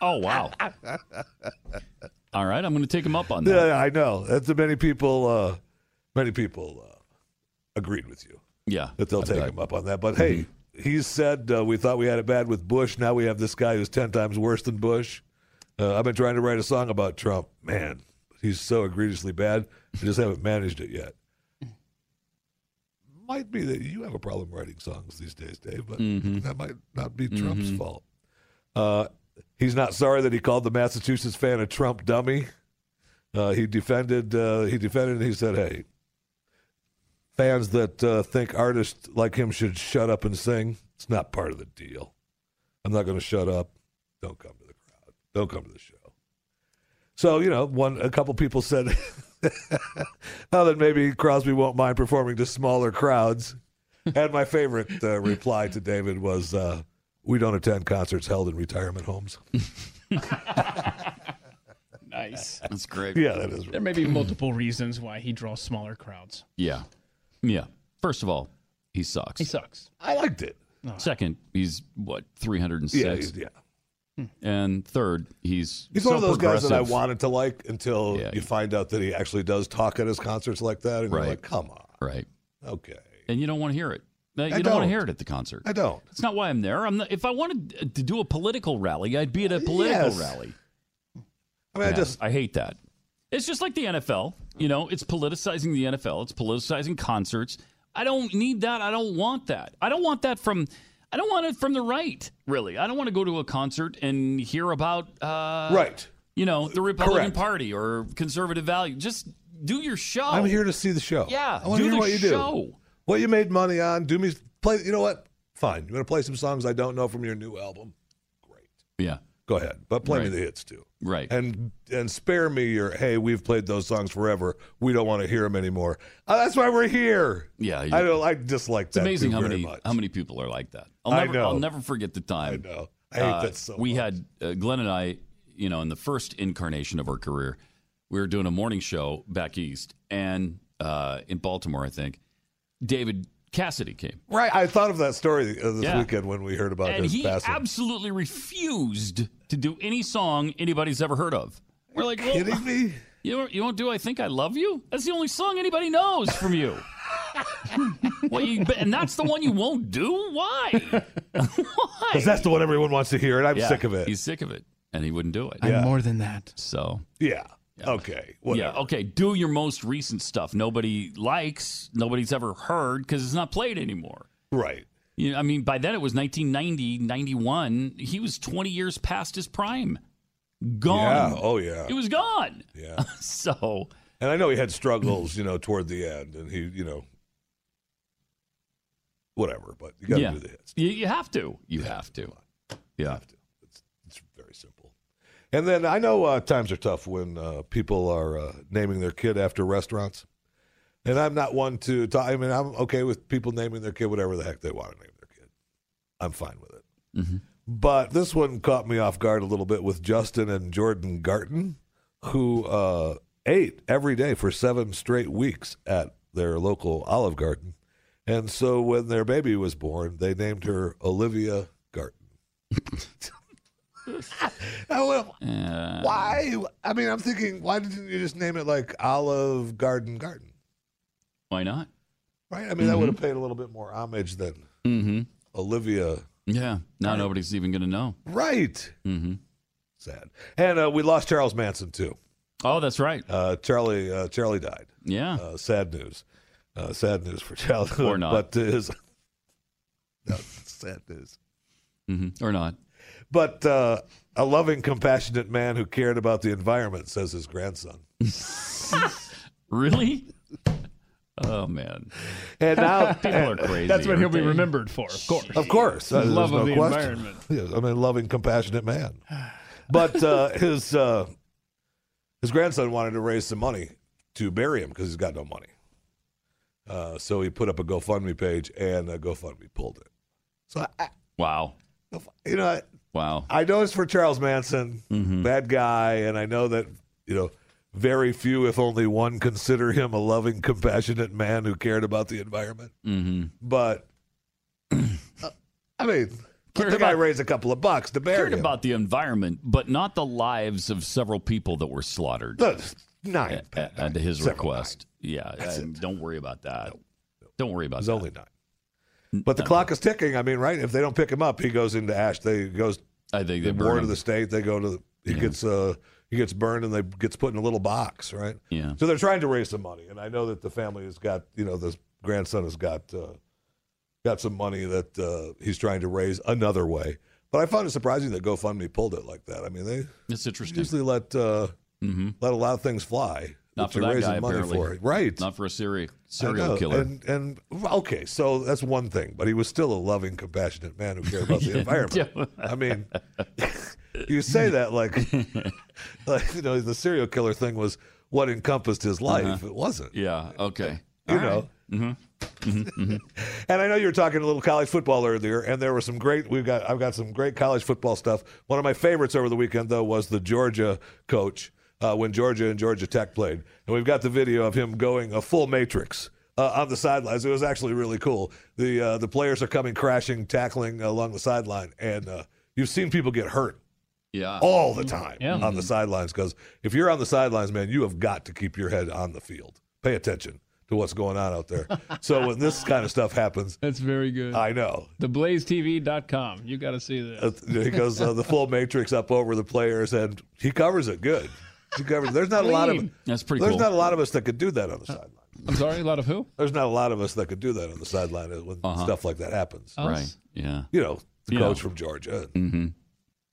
B: Oh wow! All right, I'm going to take him up on that.
M: Yeah, I know. That's many people. Uh, many people uh, agreed with you.
B: Yeah,
M: that they'll
B: I
M: take
B: bet.
M: him up on that. But hey, he said uh, we thought we had it bad with Bush. Now we have this guy who's ten times worse than Bush. Uh, I've been trying to write a song about Trump. Man, he's so egregiously bad. I just haven't managed it yet. Might be that you have a problem writing songs these days, Dave, but
B: Mhm.
M: that might not be Trump's
B: Mhm.
M: fault. He's not sorry that he called the Massachusetts fan a Trump dummy. Uh, he defended. Uh, he defended. and He said, "Hey, fans that uh, think artists like him should shut up and sing. It's not part of the deal. I'm not going to shut up. Don't come to the crowd. Don't come to the show. So you know, one a couple people said, "Oh, then maybe Crosby won't mind performing to smaller crowds." and my favorite uh, reply to David was, uh, "We don't attend concerts held in retirement homes."
C: Nice.
B: That's great.
M: Yeah, that is.
C: There may be multiple reasons why he draws smaller crowds.
B: Yeah, yeah. First of all, he sucks.
C: He sucks.
M: I liked it. Oh.
B: Second, he's what 306.
M: Yeah, he's- yeah. Hmm.
B: And third, he's
M: He's
B: so
M: one of those guys that I
B: progressive.
M: wanted to like until
B: Yeah.
M: you find out that he actually does talk at his concerts like that, and
B: Right.
M: you're like, "Come on,
B: Right.
M: okay."
B: And you don't want to hear it. No, You
M: I
B: don't, want to hear it at the concert.
M: I don't.
B: That's not why I'm there. I'm not, if I wanted to do a political rally, I'd be at a political
M: Yes.
B: rally.
M: I mean, I just
B: I hate that. It's just like the NFL. You know, it's politicizing the NFL. It's politicizing concerts. I don't need that. I don't want that. I don't want that from. I don't want it from the right. Really, I don't want to go to a concert and hear about. Uh,
M: Right.
B: You know, the Republican
M: Correct.
B: Party or conservative value. Just do your show.
M: I'm here to see the show.
B: Yeah,
M: I want
B: do
M: to hear
B: the
M: what you
B: show.
M: do. What you made money on. Do me play. You know what? Fine. You want to play some songs I don't know from your new album? Great.
B: Yeah.
M: Go ahead, but play
B: Right.
M: me the hits too.
B: Right.
M: And and spare me your hey, we've played those songs forever. We don't want to hear them anymore. Uh, that's why we're here.
B: Yeah,
M: I don't. I dislike
B: It's
M: that.
B: amazing how many
M: much.
B: how many people are like that. I'll
M: I
B: never,
M: know.
B: I'll never forget the time.
M: I know. I hate that so
B: We had uh, Glenn and I, you know, in the first incarnation of our career, we were doing a morning show back east and uh, in Baltimore, I think. David Cassidy came,
M: Right. I thought of that story uh, this
B: Yeah.
M: weekend when we heard about
B: and
M: his
B: he
M: passing.
B: absolutely refused to do any song anybody's ever heard of. We're like, well,
M: kidding me?
B: You don't, you won't do I Think I Love You? That's the only song anybody knows from you. what you, and that's the one you won't do? Why? Why?
M: Because that's the one everyone wants to hear, and I'm
B: Yeah,
M: sick of it.
B: He's sick of it, and he wouldn't do it.
C: I'm more than that.
B: So
M: yeah. Okay. Whatever.
B: yeah, okay. Do your most recent stuff. Nobody likes. Nobody's ever heard because it's not played anymore.
M: Right.
B: You know, I mean, by then it was 1990, 91. He was 20 years past his prime. Gone.
M: Yeah. Oh yeah.
B: He was gone.
M: Yeah.
B: so
M: And I know he had struggles, you know, toward the end, and he, you know, whatever. But you got to
B: yeah,
M: do the hits.
B: you, you have to. You have to. Yeah.
M: It's very simple. And then I know uh, times are tough when uh, people are uh, naming their kid after restaurants. And I'm not one to talk. I mean, I'm okay with people naming their kid whatever the heck they want to name their kid. I'm fine with it.
B: Mm-hmm.
M: But this one caught me off guard a little bit with Justin and Jordan Garten, who uh, ate every day for seven straight weeks at their local Olive Garden. And so when their baby was born, they named her Olivia Garten. Well, why? I mean, I'm thinking, why didn't you just name it like Olive Garden Garden?
B: Why not?
M: Right? I mean, that would have paid a little bit more homage than
B: Mm-hmm.
M: Olivia.
B: Yeah. Now nobody's even going to know.
M: Right.
B: Mm-hmm.
M: Sad. And uh, we lost Charles Manson too.
B: Oh, that's right.
M: Uh, Charlie. Uh, Charlie died.
B: Yeah.
M: Uh, sad news. Uh, sad news for Charlie.
B: Or not.
M: But his. no, sad news.
B: Mm-hmm. Or not.
M: But uh, a loving, compassionate man who cared about the environment, says his grandson.
B: Really? Oh man.
M: And now
B: People are crazy.
C: That's what he'll be remembered for, of course.
M: Of course, uh,
C: love
M: there's
C: of
M: no
C: the
M: question.
C: environment.
M: Yes, I mean, loving, compassionate man. But uh, his uh, his grandson wanted to raise some money to bury him because he's got no money. Uh, so he put up a GoFundMe page, and uh, GoFundMe pulled it. So I,
B: Wow.
M: you know,
B: Wow.
M: I know it's for Charles Manson, bad guy, and I know that you know very few, if only one, consider him a loving, compassionate man who cared about the environment.
B: Mm-hmm.
M: But uh, I mean, they might raise a couple of bucks to bury
B: Cared
M: him.
B: about the environment, but not the lives of several people that were slaughtered.
M: nine.
B: At, at his
M: Several
B: request. Yeah. and don't worry about that. Don't worry about
M: It's
B: that.
M: only nine. But the clock is ticking. I mean, right? If they don't pick him up, he goes into ash. They goes.
B: I think they
M: the
B: burn
M: of the state. They go to. The, he gets. uh He gets burned and they gets put in a little box, right?
B: Yeah.
M: So they're trying to raise some money, and I know that the family has got. You know, the grandson has got. Uh, got some money that uh, he's trying to raise another way. But I found it surprising that GoFundMe pulled it like that. I mean, they
B: It's interesting.
M: usually let uh, let a lot of things fly.
B: Not for that guy,
M: money
B: apparently.
M: for it. right?
B: Not for a serial serial killer.
M: And, and okay, so that's one thing, but he was still a loving, compassionate man who cared about the environment. I mean, you say that like, like you know, the serial killer thing was what encompassed his life.
B: Uh-huh.
M: It wasn't.
B: Yeah. Okay.
M: You
B: All
M: know.
B: right. Mm-hmm.
M: And I know you were talking a little college football earlier, and there was some great. We've got I've got some great college football stuff. One of my favorites over the weekend though was the Georgia coach uh, when Georgia and Georgia Tech played, and we've got the video of him going a full matrix. Uh, on the sidelines, it was actually really cool. The uh, the players are coming crashing, tackling along the sideline, and uh, you've seen people get hurt
B: Yeah.
M: all the time
C: Yeah.
M: on the sidelines because if you're on the sidelines, man, you have got to keep your head on the field. Pay attention to what's going on out there. so when this kind of stuff happens,
C: That's very good.
M: I know.
C: TheBlazeTV.com. You got to see this.
M: Uh, he goes uh, the full matrix up over the players, and he covers it good. He covers. There's not a lot of.
B: That's pretty
M: There's
B: cool.
M: not a lot of us that could do that on the sideline.
C: I'm sorry, a lot of who?
M: There's not a lot of us that could do that on the sideline when
B: Uh-huh.
M: stuff like that happens.
C: Us?
B: Right. Yeah.
M: You know, the
B: Yeah.
M: coach from Georgia.
B: Mm-hmm.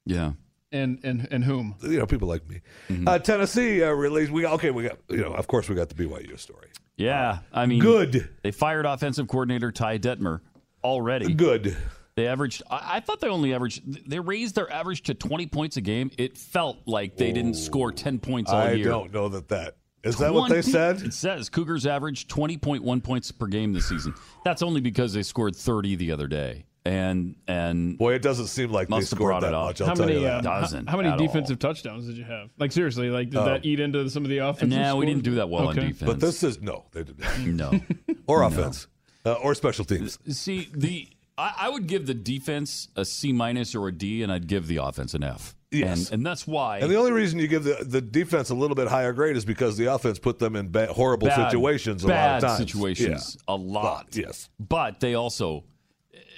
B: Yeah.
C: And and and whom?
M: You know, people like me.
B: Mm-hmm.
M: Uh, Tennessee uh, released. We okay. We got. You know, of course, we got the BYU story.
B: Yeah. I mean,
M: Good.
B: They fired offensive coordinator Ty Detmer already.
M: Good.
B: They averaged. I, I thought they only averaged. They raised their average to twenty points a game. It felt like they didn't score ten points all
M: I
B: year.
M: I don't know that that is that what they said.
B: It says Cougars averaged 20.1 points per game this season. That's only because they scored 30 the other day. And and
M: Boy, it doesn't seem like they
B: must have
M: scored
B: brought
M: that much. I'll
C: how
M: tell
C: many
M: you
C: uh, how,
B: Doesn't
C: how many
B: at all.
C: defensive touchdowns did you have? Like seriously, like did
M: Oh.
C: that eat into some of the offense?
B: Nah, we didn't do that well on defense.
M: But this is no, they didn't.
B: no.
M: or offense, uh, or special teams.
B: See, the I, I would give the defense a C minus or a D, and I'd give the offense an F.
M: Yes.
B: and, and that's why.
M: And the only reason you give the, the defense a little bit higher grade is because the offense put them in ba- horrible
B: bad,
M: situations a
B: bad
M: lot of times.
B: situations a lot.
M: Yes.
B: but they also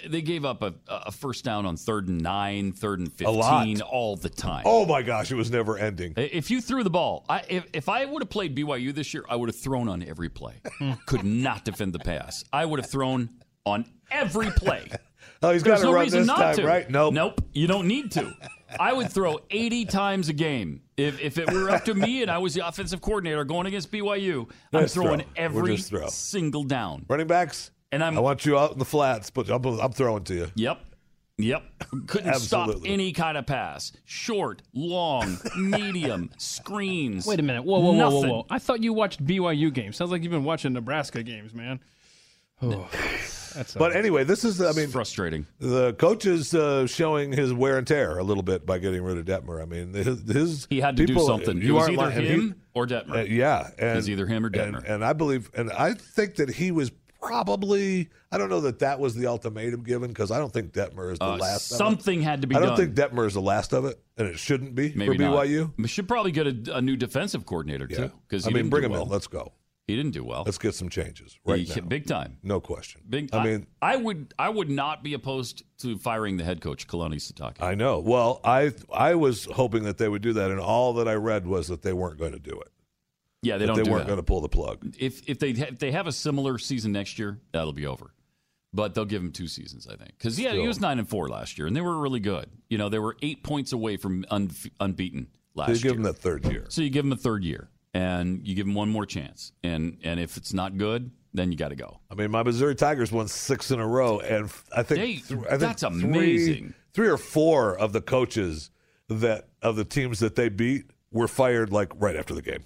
B: they gave up a, a first down on third and nine, third and fifteen all the time.
M: Oh my gosh, it was never ending.
B: If you threw the ball, I, if, if I would have played BYU this year, I would have thrown on every play. Could not defend the pass. I would have thrown on every play.
M: Oh, he's
B: There's
M: got to
B: no
M: run
B: reason
M: this
B: not
M: time,
B: to.
M: right? Nope.
B: Nope. You don't need to. I would throw 80 times a game. If, if it were up to me and I was the offensive coordinator going against BYU, I'm
M: Just
B: throwing
M: throw. We'll
B: every
M: throw.
B: single down.
M: Running backs,
B: And I'm
M: I want you out in the flats, but I'm, I'm throwing to you.
B: Yep. Yep. Couldn't stop any kind of pass. Short, long, medium, screens.
C: Wait a minute. Whoa, whoa, whoa, whoa, whoa. I thought you watched BYU games. Sounds like you've been watching Nebraska games, man. That's
M: But anyway, this is, I mean,
B: frustrating.
M: The coach is uh, showing his wear and tear a little bit by getting rid of Detmer. I mean, his, his
B: He had to do something.
M: You aren't
B: either
M: lying.
B: him
M: He-
B: or Detmer.
M: Uh, yeah, and
B: was either him or Detmer.
M: and I believe, and I think that he was probably. I don't know that that was the ultimatum given because I don't think Detmer is the
B: Uh,
M: last. of it.
B: something had to be
M: I don't
B: done.
M: think Detmer is the last of it, and it shouldn't be
B: Maybe
M: for BYU.
B: not. We should probably get a, a new defensive coordinator
M: Yeah.
B: too. Because
M: I mean, bring him in. Let's go.
B: He didn't do well.
M: Let's get some changes right
B: He-
M: now.
B: big time.
M: No question.
B: Big.
M: I mean,
B: I would. I would not be opposed to firing the head coach, Kalani Sitake.
M: I know. Well, I I was hoping that they would do that, and all that I read was that they weren't going to do it.
B: yeah, they
M: That
B: don't.
M: They
B: do
M: weren't going to pull the plug.
B: If if they if they have a similar season next year, that'll be over. But they'll give him two seasons, I think. Because yeah, he was nine and four last year, and they were really good. You know, they were eight points away from un- unbeaten last year.
M: So you give
B: year.
M: them that third year.
B: So you give him a third year, and you give them one more chance. And and if it's not good, then you got to go.
M: I mean, my Missouri Tigers won six in a row, and I think,
B: They-
M: th- I think
B: that's
M: three-
B: amazing.
M: Three or four of the coaches that of the teams that they beat were fired like right after the game.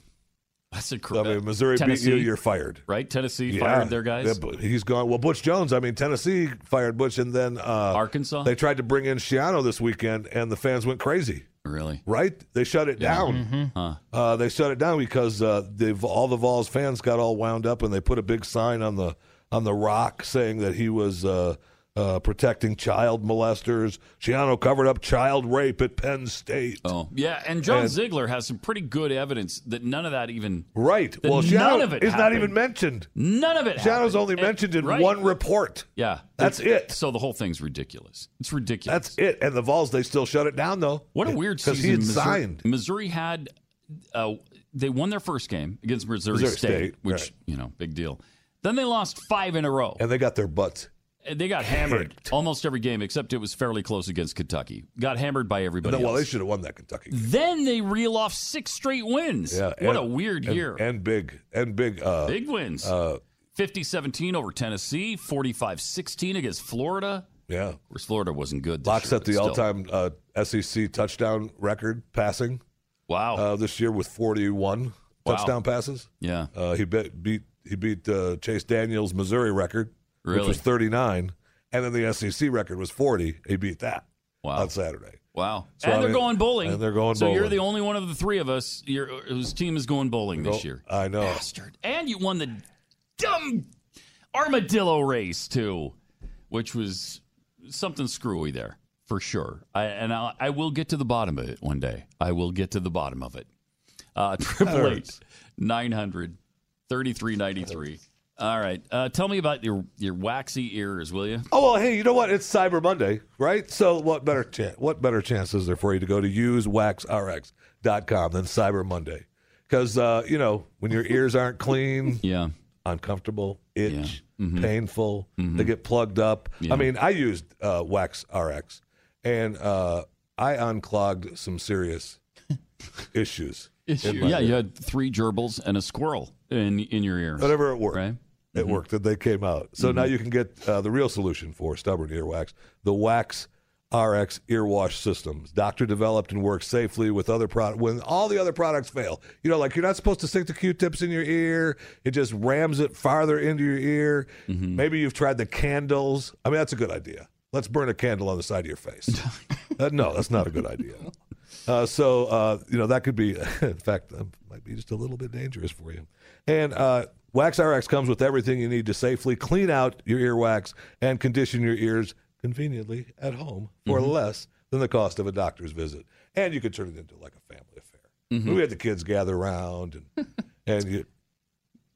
B: That's a
M: I mean, Missouri
B: Tennessee,
M: beat you, you're fired.
B: right? Tennessee
M: Yeah.
B: fired their guys.
M: Yeah, he's gone. Well, Butch Jones. I mean, Tennessee fired Butch, and then uh,
B: Arkansas?
M: They tried to bring in Schiano this weekend, and the fans went crazy.
B: Really?
M: Right? They shut it down.
B: Huh.
M: Uh, they shut it down because uh, all the Vols fans got all wound up, and they put a big sign on the on the rock saying that he was uh, uh, protecting child molesters. Schiano covered up child rape at Penn State.
B: Oh, yeah, and John
M: And-
B: Ziegler has some pretty good evidence that none of that even
M: Right. Well,
B: none of it
M: is not even mentioned.
B: None of it.
M: Schiano's
B: happened.
M: only
B: And-
M: mentioned in
B: right.
M: one report.
B: Yeah,
M: That's it.
B: So the whole thing's ridiculous. It's ridiculous.
M: That's it. And the Vols, they still shut it down though.
B: What a weird
M: because
B: season.
M: he had
B: Missouri,
M: signed.
B: Missouri had. Uh, they won their first game against Missouri,
M: Missouri
B: State,
M: State,
B: which
M: right.
B: you know, big deal. Then they lost five in a row.
M: and they got their butts.
B: They got hammered almost every game, except it was fairly close against Kentucky. Got hammered by everybody.
M: No, well, they should have won that Kentucky. game.
B: Then they reel off six straight wins.
M: Yeah,
B: what
M: and-
B: a weird
M: and-
B: year.
M: and big and big. Uh,
B: Big wins.
M: Uh,
B: 50-17 over Tennessee, 45-16 against Florida.
M: yeah,
B: Of course, Florida wasn't good. This
M: Lock
B: year,
M: set the
B: still.
M: all-time uh, SEC touchdown record passing
B: Wow.
M: uh, this year with 41
B: Wow.
M: touchdown passes.
B: yeah.
M: Uh, he bet, beat he beat uh, Chase Daniel's Missouri record, which was 39, and then the SEC record was 40. He beat that
B: Wow.
M: on Saturday.
B: Wow.
M: So,
B: and
M: I
B: they're
M: mean-
B: going bowling.
M: and they're going
B: So you're the only one of the three of us you're, whose team is going bowling this year.
M: I know.
B: Bastard. And you won the dumb armadillo race, too, which was something screwy there, for sure. I, and I, I will get to the bottom of it one day. I will get to the bottom of it. Uh, Triple eight nine hundred thirty three ninety three. All right. Uh, tell me about your, your waxy ears, will you?
M: Oh well, hey, you know what? It's Cyber Monday, right? So what better chance? What better chance is there for you to go to usewaxrx.com than Cyber Monday? Because uh, you know when your ears aren't clean,
B: Yeah.
M: uncomfortable, itch,
B: Mhm.
M: painful, they get plugged up.
B: Yeah.
M: I mean, I used uh, Wax RX, and uh, I unclogged some serious issues.
B: Yeah, you had three gerbils and a squirrel in in your ears.
M: Whatever it worked.
B: Right?
M: It
B: Mhm.
M: worked, that they came out. So now you can get uh, the real solution for stubborn earwax: the Wax RX earwash systems, doctor developed and works safely with other product. When all the other products fail, you know, like you're not supposed to stick the Q-tips in your ear; it just rams it farther into your ear.
B: Mm-hmm.
M: Maybe you've tried the candles. I mean, that's a good idea. Let's burn a candle on the side of your face. uh, no, that's not a good idea. Uh, so uh, you know that could be, in fact, might be just a little bit dangerous for you. And uh, Wax RX comes with everything you need to safely clean out your earwax and condition your ears conveniently at home for
B: Mm-hmm.
M: less than the cost of a doctor's visit. And you could turn it into like a family affair.
B: Mhm.
M: We had the kids gather around and and you.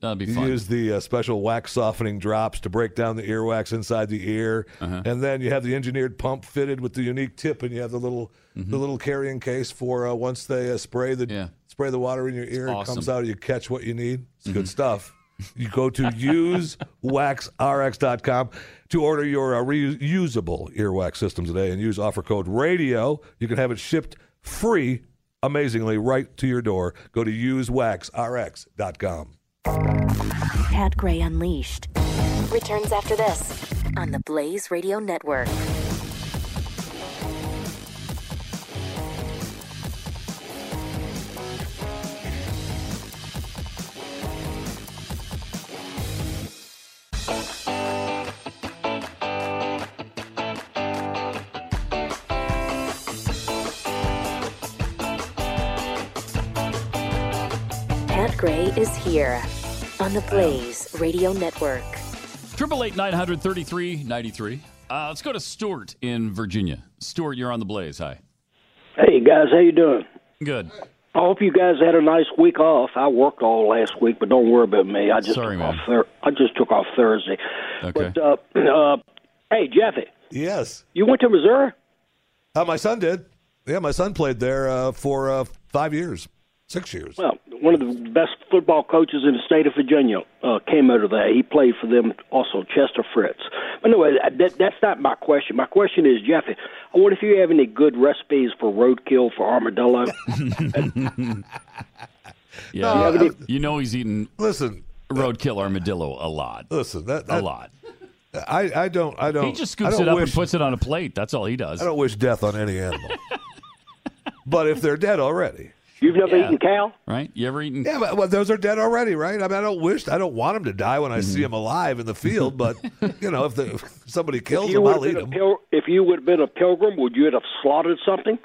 B: That'd be fun.
M: use the uh, special wax softening drops to break down the earwax inside the ear,
B: Uh-huh.
M: and then you have the engineered pump fitted with the unique tip, and you have the little
B: Mm-hmm.
M: the little carrying case for uh, once they uh, spray the spray the water in your ear, it comes out, you catch what you need. It's
B: Mm-hmm.
M: good stuff. You go to usewaxrx.com to order your uh, reusable earwax system today and use offer code radio. You can have it shipped free, amazingly, right to your door. Go to usewaxrx.com.
A: Pat Gray Unleashed returns after this on the Blaze Radio Network. Gray is here on the Blaze Radio Network.
B: Triple eight nine hundred thirty three ninety three. Uh, let's go to Stuart in Virginia. Stuart, you're on the Blaze. Hi.
N: Hey guys, how you doing?
B: Good.
N: I hope you guys had a nice week off. I worked all last week, but don't worry about me. I just
B: Sorry,
N: took
B: man.
N: off. Thur- I just took off Thursday.
B: Okay.
N: But uh, uh, hey, Jeffy,
M: Yes.
N: you went to Missouri?
M: Uh, my son did. Yeah, my son played there uh, for uh, five years, six years.
N: Well, one of the best football coaches in the state of Virginia uh, came out of there. He played for them also, Chester Fritz. But anyway, that, that's not my question. My question is, Jeffy, I wonder if you have any good recipes for roadkill for armadillo.
B: Yeah,
M: No,
B: you,
M: uh,
B: you know he's eating
M: listen
B: roadkill armadillo a lot.
M: Listen, that,
B: a lot.
M: I, I don't I don't
B: He just scoops it up
M: wish,
B: and puts it on a plate. That's all he does.
M: I don't wish death on any animal. but if they're dead already,
N: You've never
B: Yeah.
N: eaten cow?
B: Right? You ever eaten?
M: Yeah, but well, those are dead already, right? I mean, I don't wish, I don't want them to die when I
B: Mm-hmm.
M: see them alive in the field, but you know, if, the, if somebody kills
N: If
M: them, I'll eat them.
N: pil- if you would have been a pilgrim, would you have slaughtered something?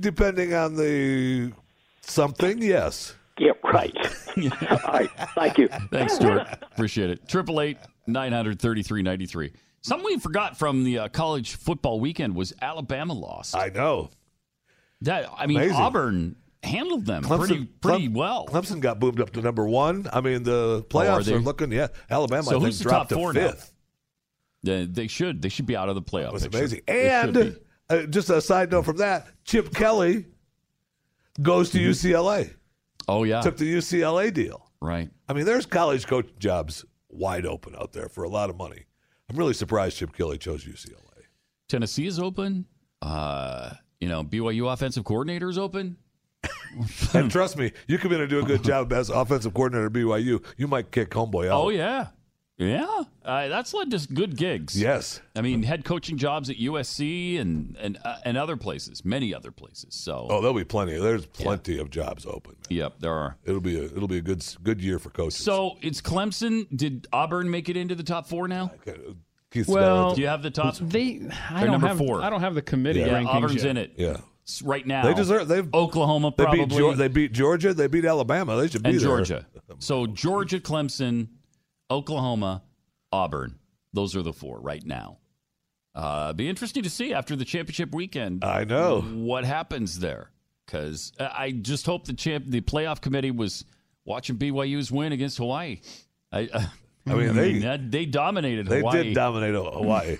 M: Depending on the something, yes.
N: Yeah, right. All right. Thank you.
B: Thanks, Stuart. Appreciate it. Triple eight nine hundred thirty three ninety three. Something we forgot from the uh, college football weekend was Alabama lost.
M: I know.
B: That I mean,
M: Amazing.
B: Auburn handled them pretty pretty
M: Clem-
B: well.
M: Clemson got boomed up to number one. I mean, the playoffs
B: they?
M: are looking. Yeah, Alabama.
B: So
M: I think
B: who's the
M: dropped
B: top four
M: to fifth.
B: They, they should they should be out of the playoffs.
M: Amazing. And uh, just a side note from that, Chip Kelly goes to UCLA.
B: oh yeah,
M: Took the UCLA deal.
B: right.
M: I mean, there's college coach jobs wide open out there for a lot of money. I'm really surprised Chip Kelly chose UCLA.
B: Tennessee is open. Uh, you know, BYU offensive coordinator is open.
M: and trust me, you come in and do a good job as offensive coordinator at BYU, you might kick homeboy out.
B: Oh yeah, yeah. Uh, that's led to good gigs.
M: Yes.
B: I mean, head coaching jobs at USC and and uh, and other places, many other places. So,
M: Oh, there'll be plenty. There's plenty of jobs open.
B: yep, there are.
M: It'll be a it'll be a good good year for coaches.
B: So it's Clemson. Did Auburn make it into the top four now?
M: Keith's
C: Well,
B: Do you have the top?
C: They, I
B: They're
C: don't
B: number
C: have,
B: four.
C: I don't have the committee
B: Yeah,
C: rankings
B: Auburn's
C: yet.
B: in it.
M: Yeah.
B: Right now.
M: They deserve. They've
B: Oklahoma
M: they
B: probably
M: beat Geor- they beat Georgia. They beat Alabama. They should be
B: and
M: there.
B: Georgia. So Georgia, Clemson, Oklahoma, Auburn. Those are the four right now. Uh, be interesting to see after the championship weekend.
M: I know.
B: what happens there because I just hope the champ, the playoff committee was watching BYU's win against Hawaii. I, uh,
M: I mean, mm-hmm. they-
B: that- they dominated
M: They
B: Hawaii.
M: did dominate Hawaii.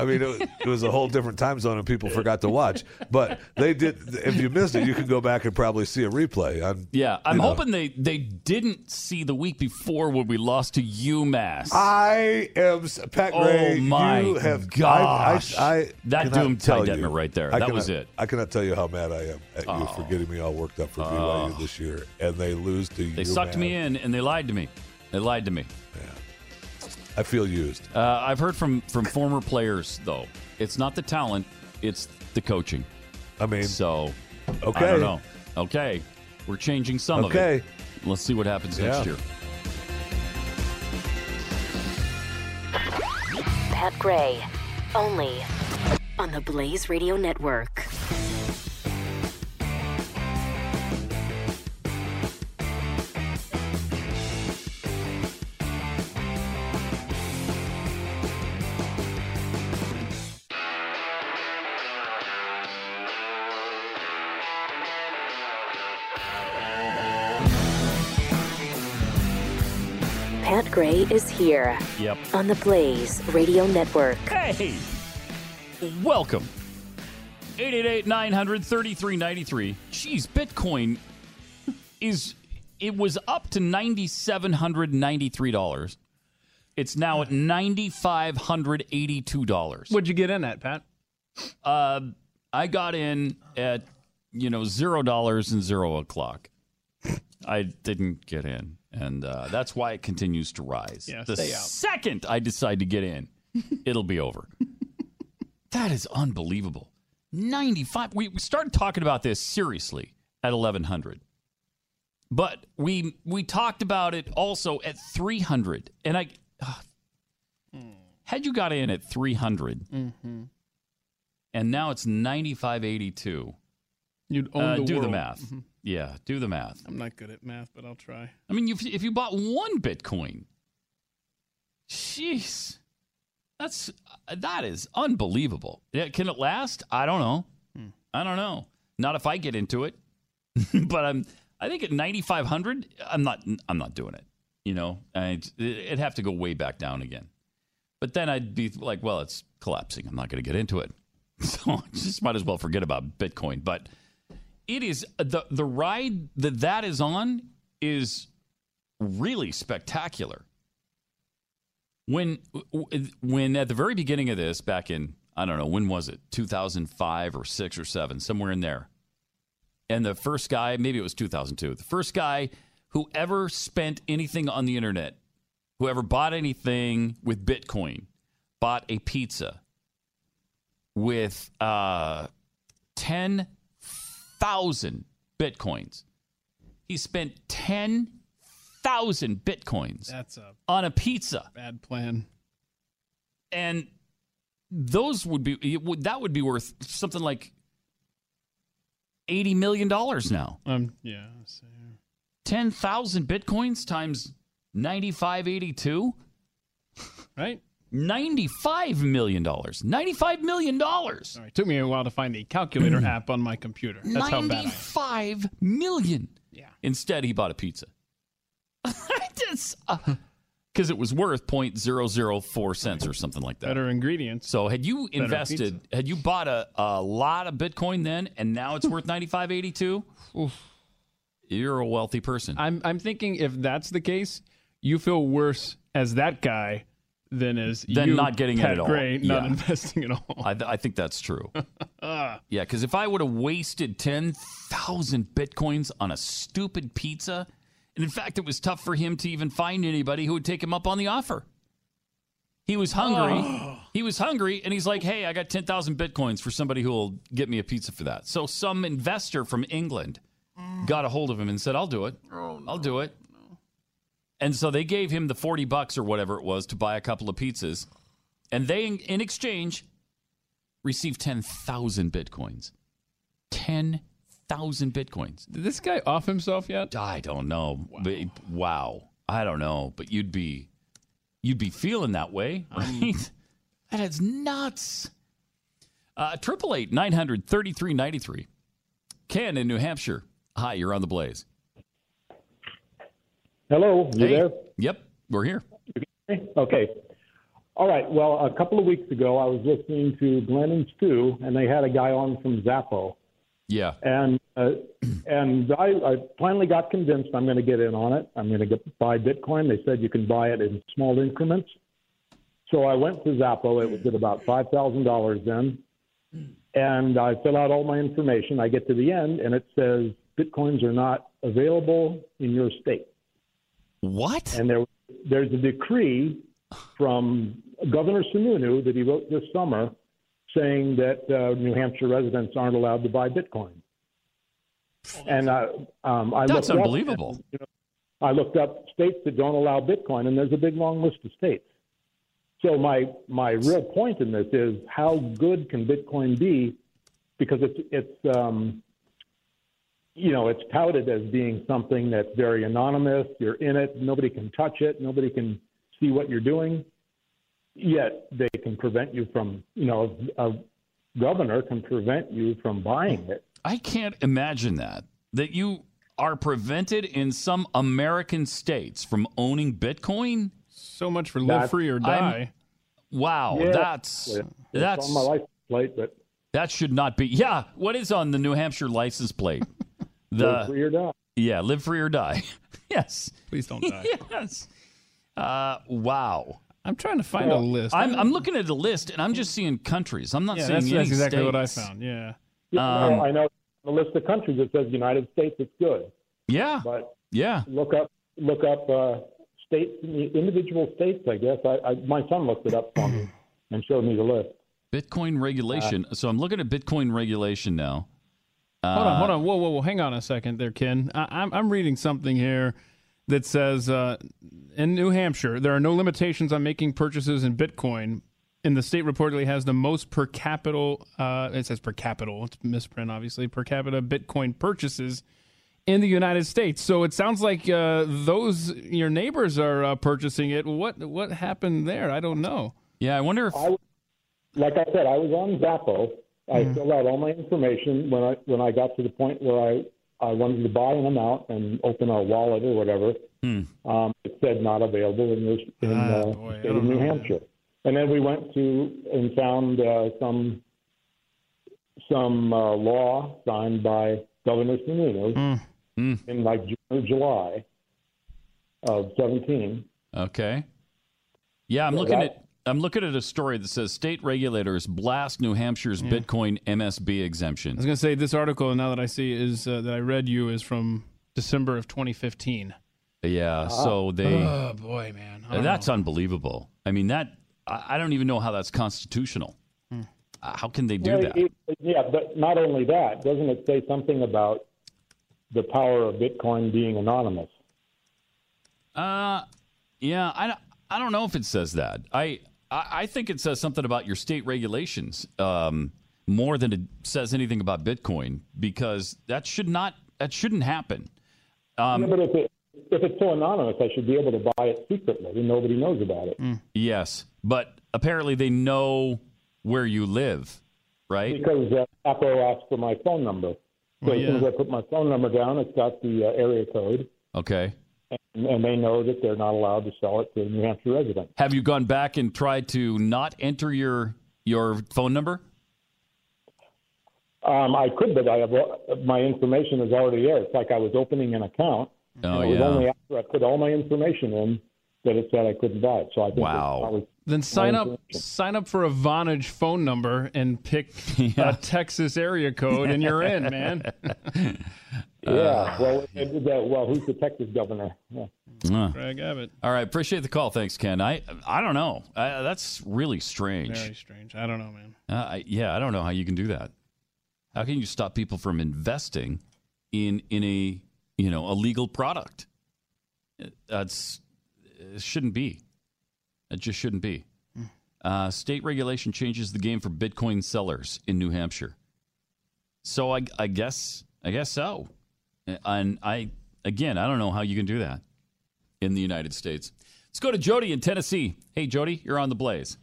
M: I mean, it, was- it was a whole different time zone, and people forgot to watch. But they did. If you missed it, you can go back and probably see a replay. On,
B: yeah, I'm
M: you know.
B: hoping they they didn't see the week before when we lost to UMass.
M: I am Pat Gray.
B: Oh,
M: Gray.
B: my
M: you have,
B: gosh.
M: I, I, I
B: That
M: cannot
B: doomed
M: tell
B: Ty Detmer right there.
M: I
B: That was it.
M: I cannot tell you how mad I am at you for
B: Oh.
M: getting me all worked up for BYU this year, and they lose to
B: they
M: UMass.
B: sucked me in and they lied to me. They lied to me. Yeah.
M: I feel used.
B: Uh, I've heard from from former players though. It's not the talent, it's the coaching.
M: I mean,
B: so I
M: okay.
B: don't know. Okay, we're changing some of it. Okay. Let's see what happens next year.
A: Pat Gray, only on the Blaze Radio Network. Pat Gray is here
B: Yep.
A: on the Blaze Radio Network.
B: Hey, welcome. 888-900-3393. Jeez, Bitcoin is it was up to $9793. It's now at $9582.
C: What'd you get in at, Pat?
B: Uh, I got in at you know zero dollars and zero o'clock. I didn't get in, and uh, that's why it continues to rise.
C: Yeah,
B: the second I decide to get in, it'll be over. that is unbelievable. Ninety-five. We, we started talking about this seriously at eleven hundred, but we we talked about it also at three hundred, and I. ah, had you got in at 300
C: Mm-hmm.
B: and now it's 9582
C: You'd own
B: uh,
C: the
B: do the
C: world.
B: math
C: Mhm.
B: Yeah do the math.
C: I'm not good at math, but I'll try.
B: i mean if, if you bought one bitcoin jeez that's uh, that is unbelievable. Yeah, can it last? I don't know. Hmm. I don't know. Not if i get into it. But i'm i think at 9500 i'm not i'm not doing it you know? It'd have to go way back down again. But then i'd be like well it's collapsing. I'm not going to get into it. So I just might as well forget about bitcoin. But it is the the ride that that is on is really spectacular. When when at the very beginning of this, back in I don't know when was it, two thousand five or six or seven, somewhere in there, and the first guy, maybe it was two thousand two, the first guy who ever spent anything on the internet, whoever bought anything with Bitcoin, bought a pizza with uh, ten 10,000 bitcoins. He spent 10,000 bitcoins
C: That's a
B: on a pizza.
C: bad plan.
B: And those would be it would that would be worth something like 80 million dollars now.
C: Um, yeah. let's see
B: 10,000 bitcoins times 9582
C: Right?
B: 95 million dollars. 95 million dollars.
C: All right. Took me a while to find the calculator app on my computer. That's how bad I am.
B: 95 million.
C: Yeah.
B: Instead, he bought a pizza. Because uh, it was worth 0.004 cents or something like that.
C: Better ingredients.
B: So had you invested, had you bought a, a lot of Bitcoin then, and now it's worth 95.82, you're a wealthy person.
C: I'm I'm thinking if that's the case, you feel worse as that guy than as
B: Than
C: you,
B: not getting it at all.
C: Gray, not
B: Yeah.
C: investing at all.
B: I, I think that's true.
C: Ah.
B: Yeah, because if I would have wasted 10,000 bitcoins on a stupid pizza, and in fact, it was tough for him to even find anybody who would take him up on the offer. He was hungry.
C: Oh.
B: He was hungry, and he's like, hey, I got 10,000 bitcoins for somebody who will get me a pizza for that. So some investor from England got a hold of him and said, I'll do it. I'll do it. And so they gave him the 40 bucks or whatever it was to buy a couple of pizzas. And they, in, exchange, received 10,000 bitcoins. 10,000 bitcoins.
C: Did this guy off himself yet?
B: I don't know. Wow. But, wow. I don't know. But you'd be you'd be feeling that way, right? that is nuts. Uh, Triple eight nine hundred thirty three ninety three. Ken in New Hampshire. Hi, you're on the Blaze.
O: Hello, you
B: Hey.
O: there?
B: Yep, we're here.
O: Okay. All right. Well, a couple of weeks ago, I was listening to Glenn and Stu, and they had a guy on from Xapo,
B: Yeah.
O: and uh, and I, I finally got convinced I'm going to get in on it. I'm going to get buy Bitcoin. They said you can buy it in small increments. So I went to Xapo. It was at about five thousand dollars then, and I fill out all my information. I get to the end, and it says Bitcoins are not available in your state.
B: What?
O: And there, there's a decree from Governor Sununu that he wrote this summer saying that uh, New Hampshire residents aren't allowed to buy Bitcoin. And uh, um, I
B: That's
O: looked up-
B: unbelievable.
O: you know, I looked up states that don't allow Bitcoin, and there's a big long list of states. So my my real point in this is how good can Bitcoin be? Because it's it's um, you know it's touted as being something that's very anonymous. You're in it, nobody can touch it, nobody can see what you're doing. Yet they can prevent you from you know a governor can prevent you from buying it.
B: I can't imagine that. That you are prevented in some American states from owning Bitcoin?
C: So much for live
O: That's-
C: free or
B: I'm-
C: die.
B: Wow,
O: Yeah,
B: that's
O: it's
B: that's
O: on my license plate, but
B: that should not be. Yeah, what is on the New Hampshire license plate?
O: Live free or die.
B: Yeah, live free or die. yes.
C: Please don't die.
B: yes. Uh, wow.
C: I'm trying to find a list.
B: I'm, I'm looking at a list and I'm just seeing countries. I'm not
C: yeah,
B: seeing
C: that's,
B: any
C: that's exactly what I found. Yeah.
O: Yeah,
B: Um,
O: no, I know the list of countries that says United States. It's good,
B: Yeah.
O: but
B: Yeah.
O: look up look up uh, states, individual states. I guess I, I my son looked it up for me and showed me the list.
B: Bitcoin regulation. so I'm looking at Bitcoin regulation now.
C: Hold on,
B: Uh,
C: hold on. Whoa, whoa, whoa. Hang on a second there, Ken. I, I'm, I'm reading something here that says uh, in New Hampshire, there are no limitations on making purchases in Bitcoin. And the state reportedly has the most per capita, uh, it says per capita, it's misprint, obviously, per capita Bitcoin purchases in the United States. So it sounds like uh, those, your neighbors are uh, purchasing it. What, what happened there? I don't know.
B: Yeah, I wonder if.
O: I, like I said, I was on Xapo. I
C: Mm-hmm.
O: filled out all my information when I when I got to the point where I I wanted to buy an amount and open a wallet or whatever.
B: Hmm.
O: Um, it said not available in this in
C: Ah,
O: uh,
C: boy,
O: state of New. Hampshire. And then we went to and found uh, some some uh, law signed by Governor Sununu
B: Hmm.
O: in like June or July of 17.
B: Okay. Yeah, I'm
O: Yeah,
B: looking
O: that-
B: at I'm looking at a story that says state regulators blast New Hampshire's Bitcoin MSB exemption.
C: I was going to say this article, now that I see, is uh, that I read you, is from December of 2015.
B: Yeah, so they
C: Oh, boy, man. I don't
B: that's unbelievable. I mean that I, I don't even know how that's constitutional.
C: Hmm.
B: Uh, How can they do
O: Well,
B: that?
O: it- yeah, but not only that, doesn't it say something about the power of Bitcoin being anonymous?
B: Uh, yeah, I, don't- I don't know if it says that. I, I I think it says something about your state regulations um, more than it says anything about Bitcoin because that should not that shouldn't happen. Um,
O: yeah, but if it if it's so anonymous, I should be able to buy it secretly and nobody knows about it.
B: Yes, but apparently they know where you live, right?
O: Because uh, Apple asked for my phone number. So
B: Well,
O: as soon as. I put my phone number down, it's got the uh, area code,
B: Okay.
O: And, and they know that they're not allowed to sell it to a New Hampshire resident.
B: Have you gone back and tried to not enter your your phone number?
O: Um, I could, but I have my information is already there. It's like I was opening an account.
B: Oh,
O: and it was
B: yeah.
O: only after I put all my information in that it said I couldn't buy it. So I think
B: Wow.
O: It, I was,
C: Then sign up sign up for a Vonage phone number and pick a Texas area code and you're in, man.
O: Yeah. well, it, that, well, who's the Texas governor? Yeah.
B: Uh.
C: Greg Abbott.
B: All right, appreciate the call. Thanks, Ken. I I don't know. Uh, that's really strange.
C: Very strange. I don't know, man.
B: Uh, I, yeah, I don't know how you can do that. How can you stop people from investing in in a you know a legal product? It- That's it shouldn't be. It just shouldn't be. Uh, state regulation changes the game for Bitcoin sellers in New Hampshire. So I, I guess I guess so. And I again I don't know how you can do that in the United States. Let's go to Jody in Tennessee. Hey Jody, you're on the Blaze.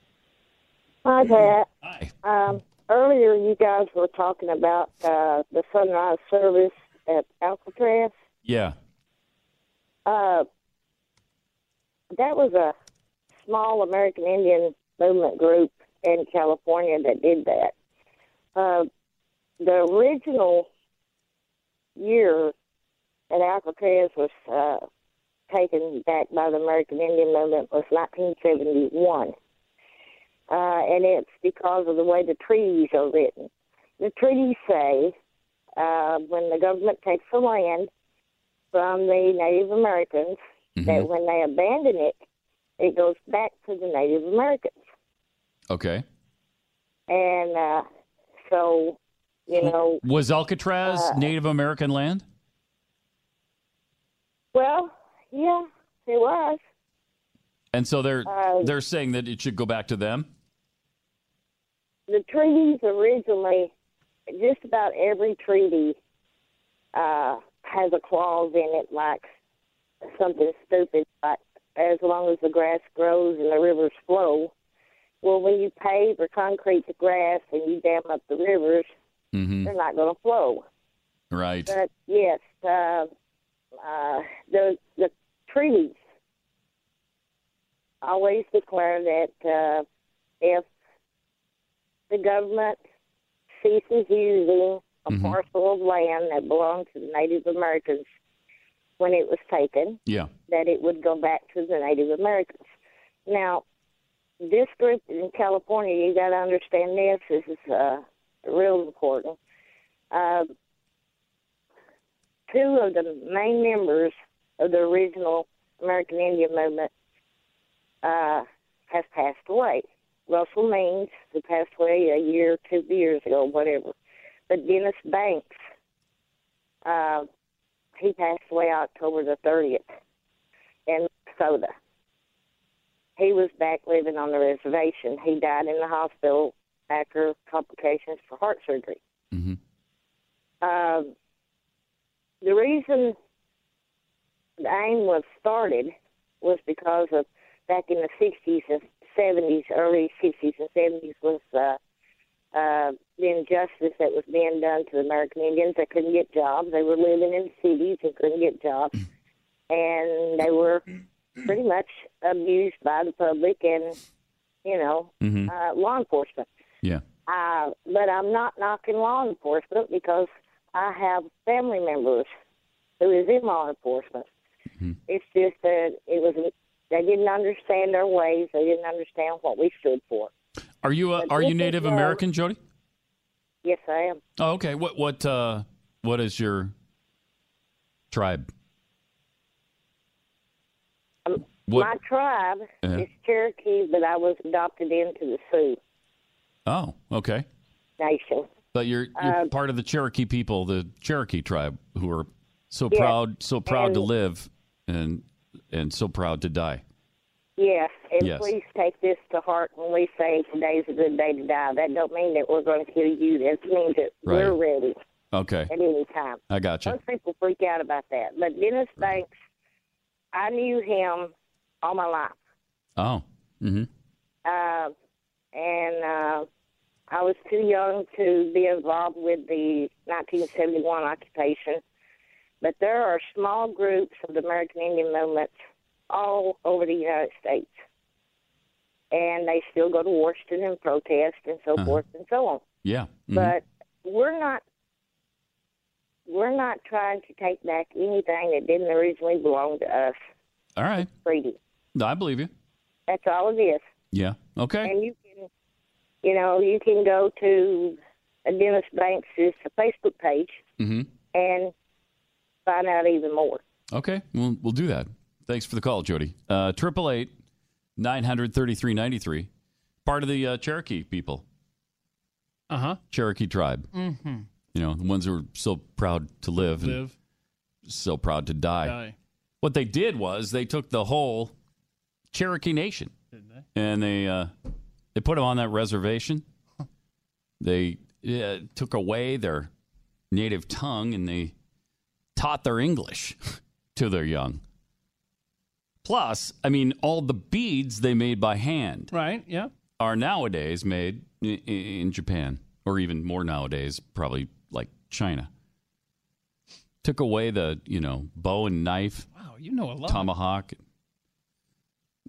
P: Hi, Pat.
B: Hi.
P: Um, earlier, you guys were talking about uh, the sunrise service at Alcatraz.
B: Yeah.
P: Uh, that was a small American Indian movement group in California that did that. Uh, the original year that Alcatraz was uh, taken back by the American Indian movement was 1971. Uh, and it's because of the way the treaties are written. The treaties say uh, when the government takes the land from the Native Americans, that when they abandon it, it goes back to the Native Americans.
B: Okay.
P: And uh, so, you know,
B: Was Alcatraz
P: Uh,
B: Native American land?
P: well, yeah, it was.
B: And so they're
P: uh,
B: they're saying that it should go back to them.
P: the treaties originally, just about every treaty uh, has a clause in it like something stupid, like as long as the grass grows and the rivers flow. Well, when you pave or concrete the grass and you dam up the rivers,
B: Mm-hmm.
P: they're not going to flow.
B: Right.
P: But yes, uh, uh, the the treaties always declare that uh, if the government ceases using a
B: Mhm.
P: parcel of land that belonged to the Native Americans when it was taken,
B: Yeah.
P: that it would go back to the Native Americans. Now, this group in California, you got to understand this. This is uh, real important. Uh, two of the main members of the original American Indian movement uh, have passed away. Russell Means, who passed away a year, two years ago, whatever. But Dennis Banks, uh, he passed away October the 30th in Minnesota. He was back living on the reservation. He died in the hospital after complications for heart surgery. Um, the reason the AIM was started was because of back in the 60s and 70s, early 60s and 70s, was uh, uh, the injustice that was being done to the American Indians. They couldn't get jobs. They were living in cities and couldn't get jobs. And they were pretty much abused by the public and, you know,
B: Mhm.
P: uh, law enforcement.
B: Yeah.
P: Uh, but I'm not knocking law enforcement because I have family members who is in law enforcement. It's just that it was they didn't understand their ways. They didn't understand what we stood for.
B: Are you
P: But
B: are you Native American, Jody?
P: Yes, I am.
B: Oh, okay. What what uh what is your tribe? What-
P: My tribe
B: Uh-huh.
P: is Cherokee, but I was adopted into the Sioux.
B: Oh, okay.
P: nation.
B: But you're you're
P: Um,
B: part of the Cherokee people, the Cherokee tribe, who are so proud, so proud to live, and and so proud to die.
P: Yes, and
B: Yes.
P: please take this to heart when we say today's a good day to die. That don't mean that we're going to kill you. That means that we're ready
B: Okay,
P: at any time.
B: I got you.
P: Most people freak out about that. But Dennis Banks, I knew him all my life.
B: Oh, mm-hmm.
P: Uh, and uh, I was too young to be involved with the 1971 occupation. But there are small groups of the American Indian movement all over the United States. And they still go to Washington and protest and so
B: Uh-huh.
P: forth and so on.
B: Yeah. mhm.
P: But we're not we're not trying to take back anything that didn't originally belong to us.
B: All right. No, I believe you.
P: That's all it is.
B: Yeah. Okay.
P: And you you know, you can go to Dennis Banks' Facebook page
B: Mm-hmm.
P: and find out even more.
B: Okay. We'll we'll do that. Thanks for the call, Jody. Uh, Triple eight nine hundred thirty three ninety three. Part of the uh, Cherokee people,
C: Uh huh.
B: Cherokee tribe.
C: Mm-hmm.
B: You know, the ones who are so proud to live, and
C: Live.
B: so proud to die.
C: Die.
B: What they did was they took the whole Cherokee Nation and they uh, they put them on that reservation. They uh, took away their native tongue and they taught their English to their young. Plus, I mean, all the beads they made by hand
C: Right. Yeah.
B: are nowadays made i- i- in Japan, or even more nowadays, probably like China. Took away the you know bow and knife,
C: Wow, you know a lot.
B: tomahawk,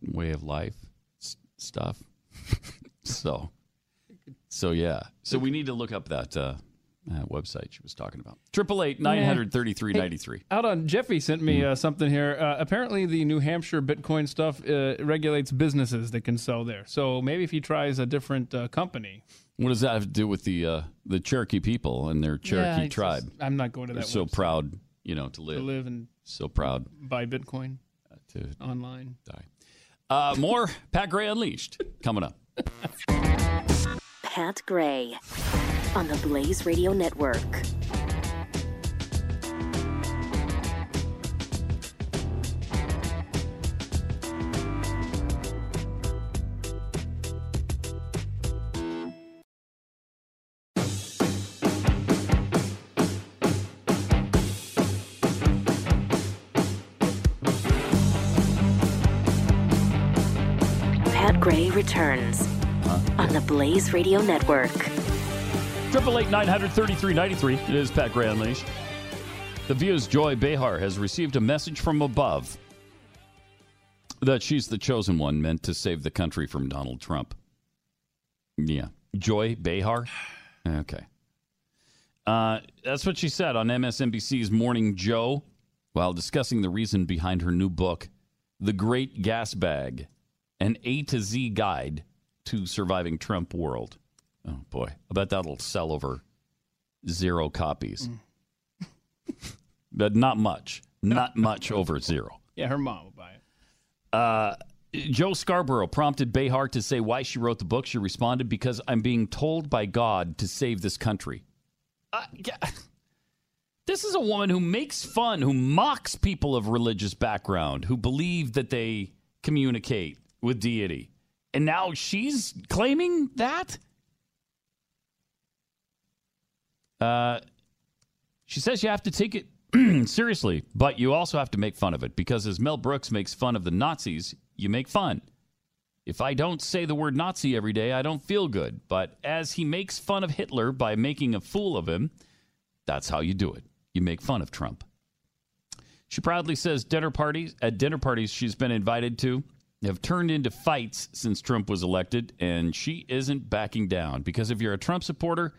B: way of life stuff. so, so yeah. So we need to look up that uh, uh, website she was talking about. Triple eight nine hundred thirty three ninety three.
C: Out on Jeffy sent me uh, something here. Uh, apparently, the New Hampshire Bitcoin stuff uh, regulates businesses that can sell there. So maybe if he tries a different uh, company,
B: What does that have to do with the uh, the Cherokee people and their Cherokee
C: it's
B: tribe?
C: just- I'm not going to
B: They're
C: that.
B: so
C: website
B: proud, you know, to live.
C: to live and
B: So proud
C: buy Bitcoin
B: to
C: online.
B: die. Uh, more Pat Gray Unleashed coming up.
A: Pat Gray on the Blaze Radio Network. Returns on the Blaze Radio Network.
B: Triple eight nine hundred thirty three ninety three. It is Pat Gray Unleashed. The View's Joy Behar has received a message from above that she's the chosen one meant to save the country from Donald Trump. Yeah. Joy Behar? Okay. Uh, that's what she said on MSNBC's Morning Joe while discussing the reason behind her new book, The Great Gas Bag An A to Z Guide to Surviving Trump World. Oh, boy. I bet that'll sell over zero copies. but not much. Not much over zero.
C: Yeah, her mom will buy it.
B: Uh, Joe Scarborough prompted Behar to say why she wrote the book. She responded, Because I'm being told by God to save this country. Uh, yeah. This is a woman who makes fun, who mocks people of religious background, who believe that they communicate with deity. And now she's claiming that? Uh, she says you have to take it seriously, but you also have to make fun of it because as Mel Brooks makes fun of the Nazis, you make fun. If I don't say the word Nazi every day, I don't feel good. But as he makes fun of Hitler by making a fool of him, that's how you do it. You make fun of Trump. She proudly says dinner parties at dinner parties she's been invited to have turned into fights since Trump was elected, and she isn't backing down because if you're a Trump supporter,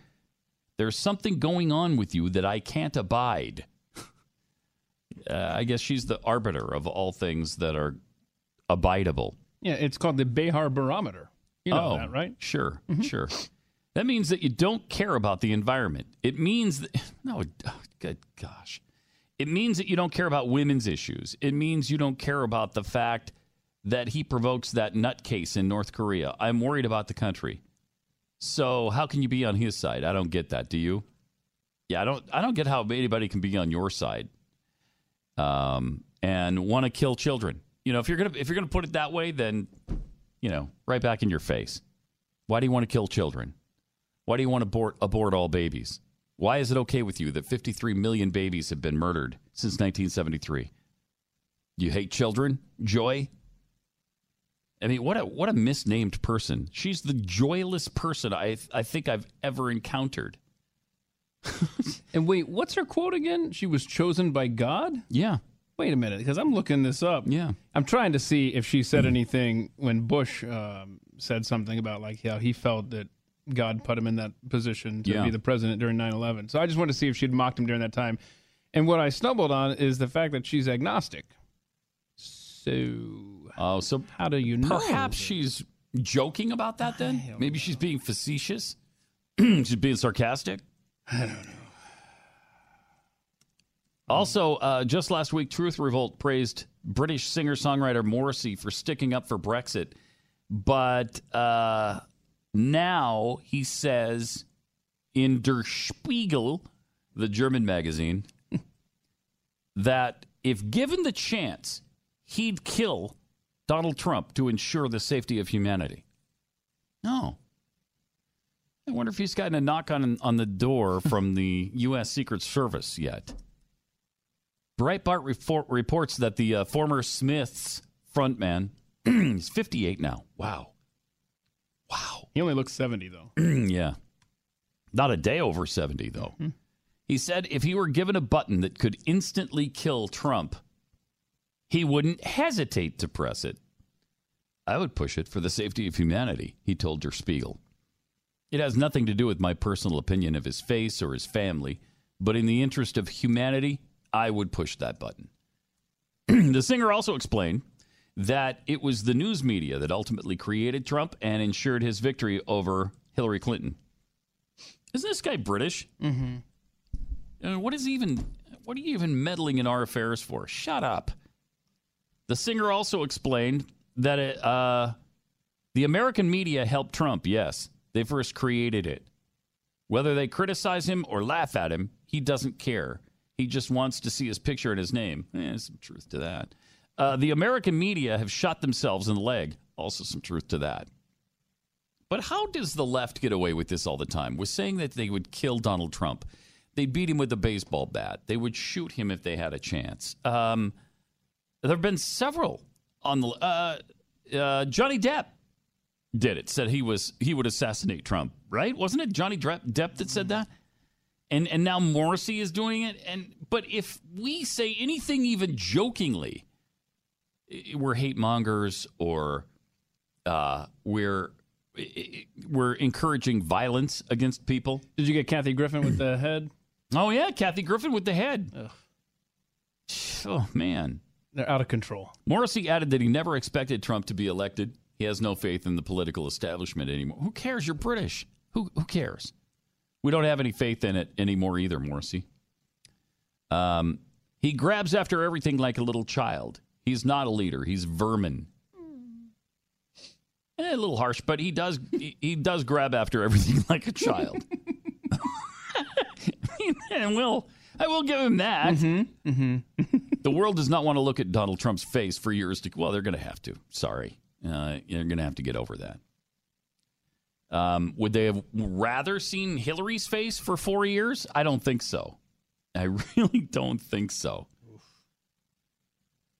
B: there's something going on with you that I can't abide. uh, I guess she's the arbiter of all things that are abidable.
C: Yeah, it's called the Behar Barometer. You know
B: oh,
C: that, right?
B: Sure, sure. That means that you don't care about the environment. It means that, no, oh, good gosh. It means that you don't care about women's issues. It means you don't care about the fact that he provokes that nutcase in North Korea. I'm worried about the country. So how can you be on his side? I don't get that. Do you? Yeah, I don't. I don't get how anybody can be on your side. Um, and want to kill children. You know, if you're gonna if you're gonna put it that way, then you know, right back in your face. Why do you want to kill children? Why do you want to abort abort all babies? Why is it okay with you that 53 million babies have been murdered since 1973? You hate children, Joy? I mean, what a what a misnamed person. She's the joyless person I I think I've ever encountered.
C: and wait, what's her quote again? She was chosen by God?
B: Yeah.
C: Wait a minute, because I'm looking this up.
B: Yeah.
C: I'm trying to see if she said anything when Bush um, said something about like how he felt that God put him in that position to
B: Yeah.
C: be the president during 9/11. So I just wanted to see if she'd mocked him during that time. And what I stumbled on is the fact that she's agnostic. So
B: Oh, so
C: how do you know?
B: Perhaps she's joking about that then? Maybe she's being facetious? she's being sarcastic?
C: I don't know.
B: Also, uh, just last week, Truth Revolt praised British singer songwriter Morrissey for sticking up for Brexit. But uh, now he says in Der Spiegel, the German magazine, that if given the chance, he'd kill Donald Trump to ensure the safety of humanity. No. I wonder if he's gotten a knock on on the door from the U.S. Secret Service yet. Breitbart refor- reports that the uh, former Smiths frontman is 58 now. Wow. Wow.
C: He only looks 70 though.
B: yeah. Not a day over 70, though. He said if he were given a button that could instantly kill Trump, he wouldn't hesitate to press it. I would push it for the safety of humanity, he told Der Spiegel. It has nothing to do with my personal opinion of his face or his family, but in the interest of humanity, I would push that button. the singer also explained that it was the news media that ultimately created Trump and ensured his victory over Hillary Clinton. Isn't this guy British?
C: Mm-hmm.
B: Uh, what is even what are you even meddling in our affairs for? Shut up. The singer also explained that it, uh, the American media helped Trump. Yes, they first created it. Whether they criticize him or laugh at him, he doesn't care. He just wants to see his picture and his name. Eh, there's some truth to that. Uh, the American media have shot themselves in the leg. Also, some truth to that. But how does the left get away with this all the time? With saying that they would kill Donald Trump, they'd beat him with a baseball bat, they would shoot him if they had a chance. Um, there have been several on the. Uh, uh, Johnny Depp did it. Said he was he would assassinate Trump. Right? Wasn't it Johnny Depp Depp that said that? And and now Morrissey is doing it. And but if we say anything even jokingly, we're hate mongers or uh, we're we're encouraging violence against people.
C: Did you get Kathy Griffin with the head?
B: Oh yeah, Kathy Griffin with the head. Oh man,
C: they're out of control.
B: Morrissey added that he never expected Trump to be elected. He has no faith in the political establishment anymore. Who cares? You're British. Who who cares? We don't have any faith in it anymore either, Morrissey. Um, he grabs after everything like a little child. He's not a leader. He's vermin. Eh, a little harsh, but he does he, he does grab after everything like a child. and will I will give him that.
C: Mm-hmm.
B: The world does not want to look at Donald Trump's face for years to. Well, they're going to have to. Sorry, uh, you're going to have to get over that. Um, would they have rather seen Hillary's face for four years? I don't think so. I really don't think so.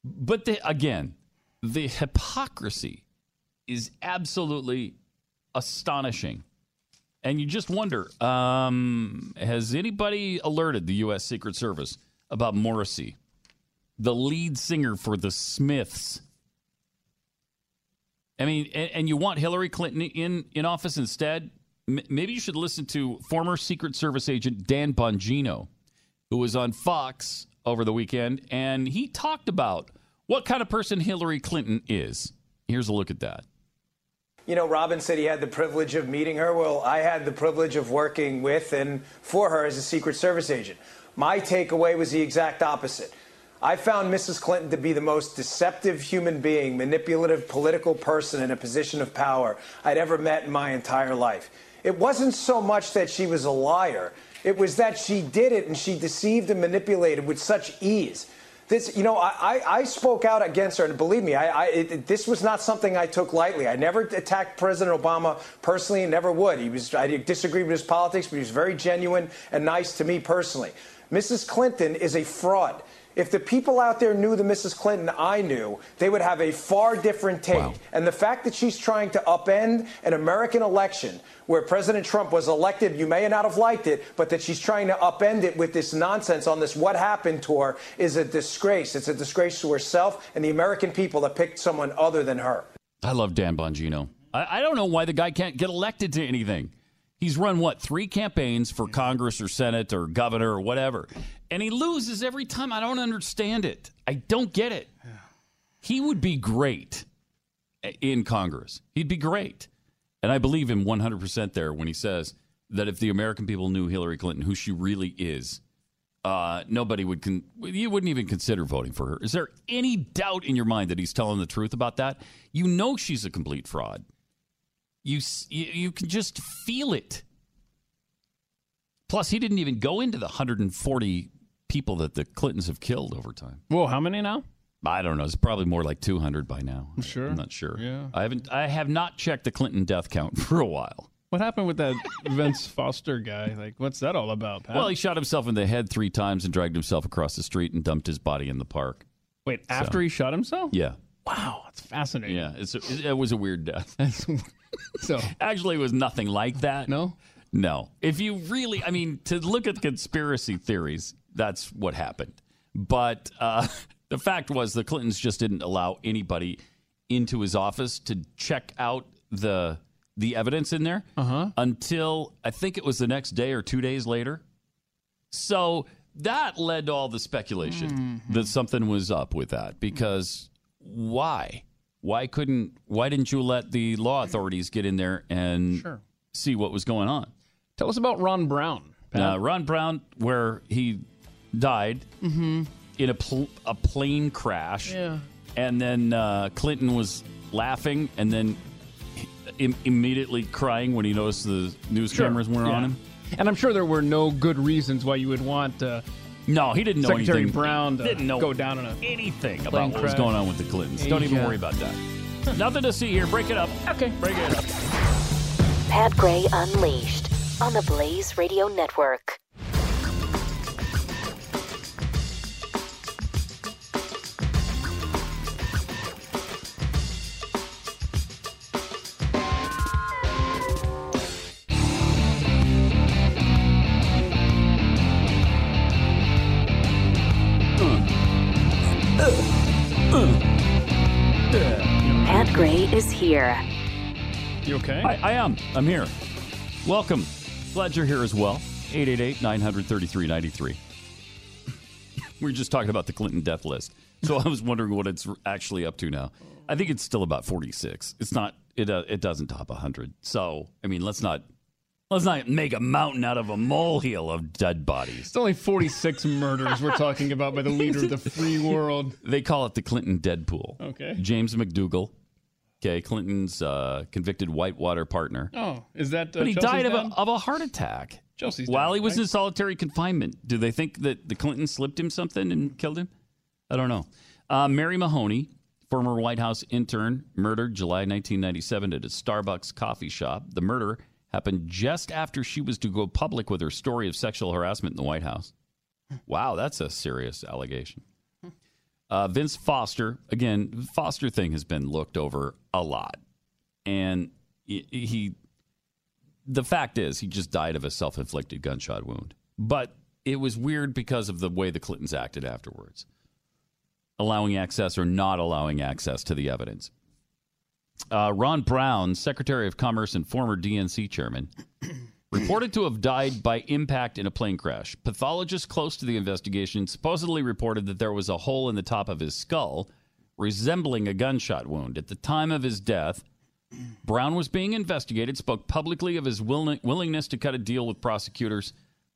B: But the, again, the hypocrisy is absolutely astonishing. And you just wonder um, has anybody alerted the U.S. Secret Service about Morrissey, the lead singer for the Smiths? I mean, and, and you want Hillary Clinton in, in office instead? M- maybe you should listen to former Secret Service agent Dan Bongino, who was on Fox over the weekend, and he talked about what kind of person Hillary Clinton is. Here's a look at that.
Q: You know, Robin said he had the privilege of meeting her. Well, I had the privilege of working with and for her as a Secret Service agent. My takeaway was the exact opposite. I found Mrs. Clinton to be the most deceptive human being, manipulative political person in a position of power I'd ever met in my entire life. It wasn't so much that she was a liar, it was that she did it and she deceived and manipulated with such ease. This, you know, I, I, spoke out against her, and believe me, I, I, it, this was not something I took lightly. I never attacked President Obama personally, and never would. He was, I disagreed with his politics, but he was very genuine and nice to me personally. Mrs. Clinton is a fraud. If the people out there knew the Mrs. Clinton I knew, they would have a far different take. And the fact that she's trying to upend an American election where President Trump was elected, you may not have liked it, but that she's trying to upend it with this nonsense on this What Happened tour is a disgrace. It's a disgrace to herself and the American people that picked someone other than her.
B: I love Dan Bongino. I, I don't know why the guy can't get elected to anything. He's run what three campaigns for Congress or Senate or governor or whatever, and he loses every time. I don't understand it. I don't get it. He would be great in Congress. He'd be great, and I believe him 100 percent there when he says that if the American people knew Hillary Clinton, who she really is, uh, nobody would. Con- you wouldn't even consider voting for her. Is there any doubt in your mind that he's telling the truth about that? You know she's a complete fraud. You you can just feel it. Plus, he didn't even go into the 140 people that the Clintons have killed over time.
C: Whoa, how many now?
B: I don't know. It's probably more like 200 by now.
C: Sure.
B: I'm not sure.
C: Yeah.
B: I haven't. I have not checked the Clinton death count for a while.
C: What happened with that Vince Foster guy? Like, what's that all about, Pat?
B: Well, he shot himself in the head three times and dragged himself across the street and dumped his body in the park.
C: Wait, after he shot himself?
B: Yeah.
C: Wow, that's fascinating.
B: Yeah, it's a, it, it was a weird death.
C: so
B: actually, it was nothing like that.
C: No,
B: no. If you really, I mean, to look at conspiracy theories, that's what happened. But uh, the fact was, the Clintons just didn't allow anybody into his office to check out the the evidence in there
C: Uh-huh.
B: until I think it was the next day or two days later. So that led to all the speculation
C: Mm-hmm.
B: that something was up with that because why? Why couldn't why didn't you let the law authorities get in there and
C: Sure.
B: see what was going on?
C: Tell us about Ron Brown.
B: Uh, Ron Brown, where he died
C: Mm-hmm.
B: in a pl- a plane crash,
C: Yeah.
B: and then uh, Clinton was laughing and then im- immediately crying when he noticed the news
C: Sure.
B: cameras weren't on him.
C: And I'm sure there were no good reasons why you would want uh,
B: No, he didn't know
C: Secretary
B: anything.
C: Brown to
B: didn't know
C: go down in a
B: anything
C: plane
B: about what was going on with the Clintons. Don't even worry about that. Nothing to see here. Break it up.
C: Okay.
B: Break it up.
A: Pat Gray Unleashed on the Blaze Radio Network. Here.
C: You okay?
B: I, I am. I'm here. Welcome. Glad you're here as well. 888 933 93. We were just talking about the Clinton death list. So I was wondering what it's actually up to now. I think it's still about 46. It's not, it, uh, it doesn't top 100. So, I mean, let's not. Let's not make a mountain out of a molehill of dead bodies.
C: It's only 46 murders we're talking about by the leader of the free world.
B: They call it the Clinton Deadpool.
C: Okay.
B: James McDougal, okay, Clinton's uh, convicted Whitewater partner.
C: Oh, is that? Uh,
B: But he
C: Chelsea's
B: died of a, of a heart attack
C: Chelsea's
B: while he was
C: right?
B: in solitary confinement. Do they think that the Clintons slipped him something and killed him? I don't know. Uh, Mary Mahoney, former White House intern, murdered July 1997 at a Starbucks coffee shop. The murder happened just after she was to go public with her story of sexual harassment in the White House. Wow, that's a serious allegation. Uh, Vince Foster, again, Foster thing has been looked over a lot. And he, he the fact is, he just died of a self inflicted gunshot wound. But it was weird because of the way the Clintons acted afterwards, allowing access or not allowing access to the evidence. Uh, Ron Brown, Secretary of Commerce and former DNC chairman, reported to have died by impact in a plane crash. Pathologists close to the investigation supposedly reported that there was a hole in the top of his skull resembling a gunshot wound. At the time of his death, Brown was being investigated, spoke publicly of his willing, willingness to cut a deal with prosecutors.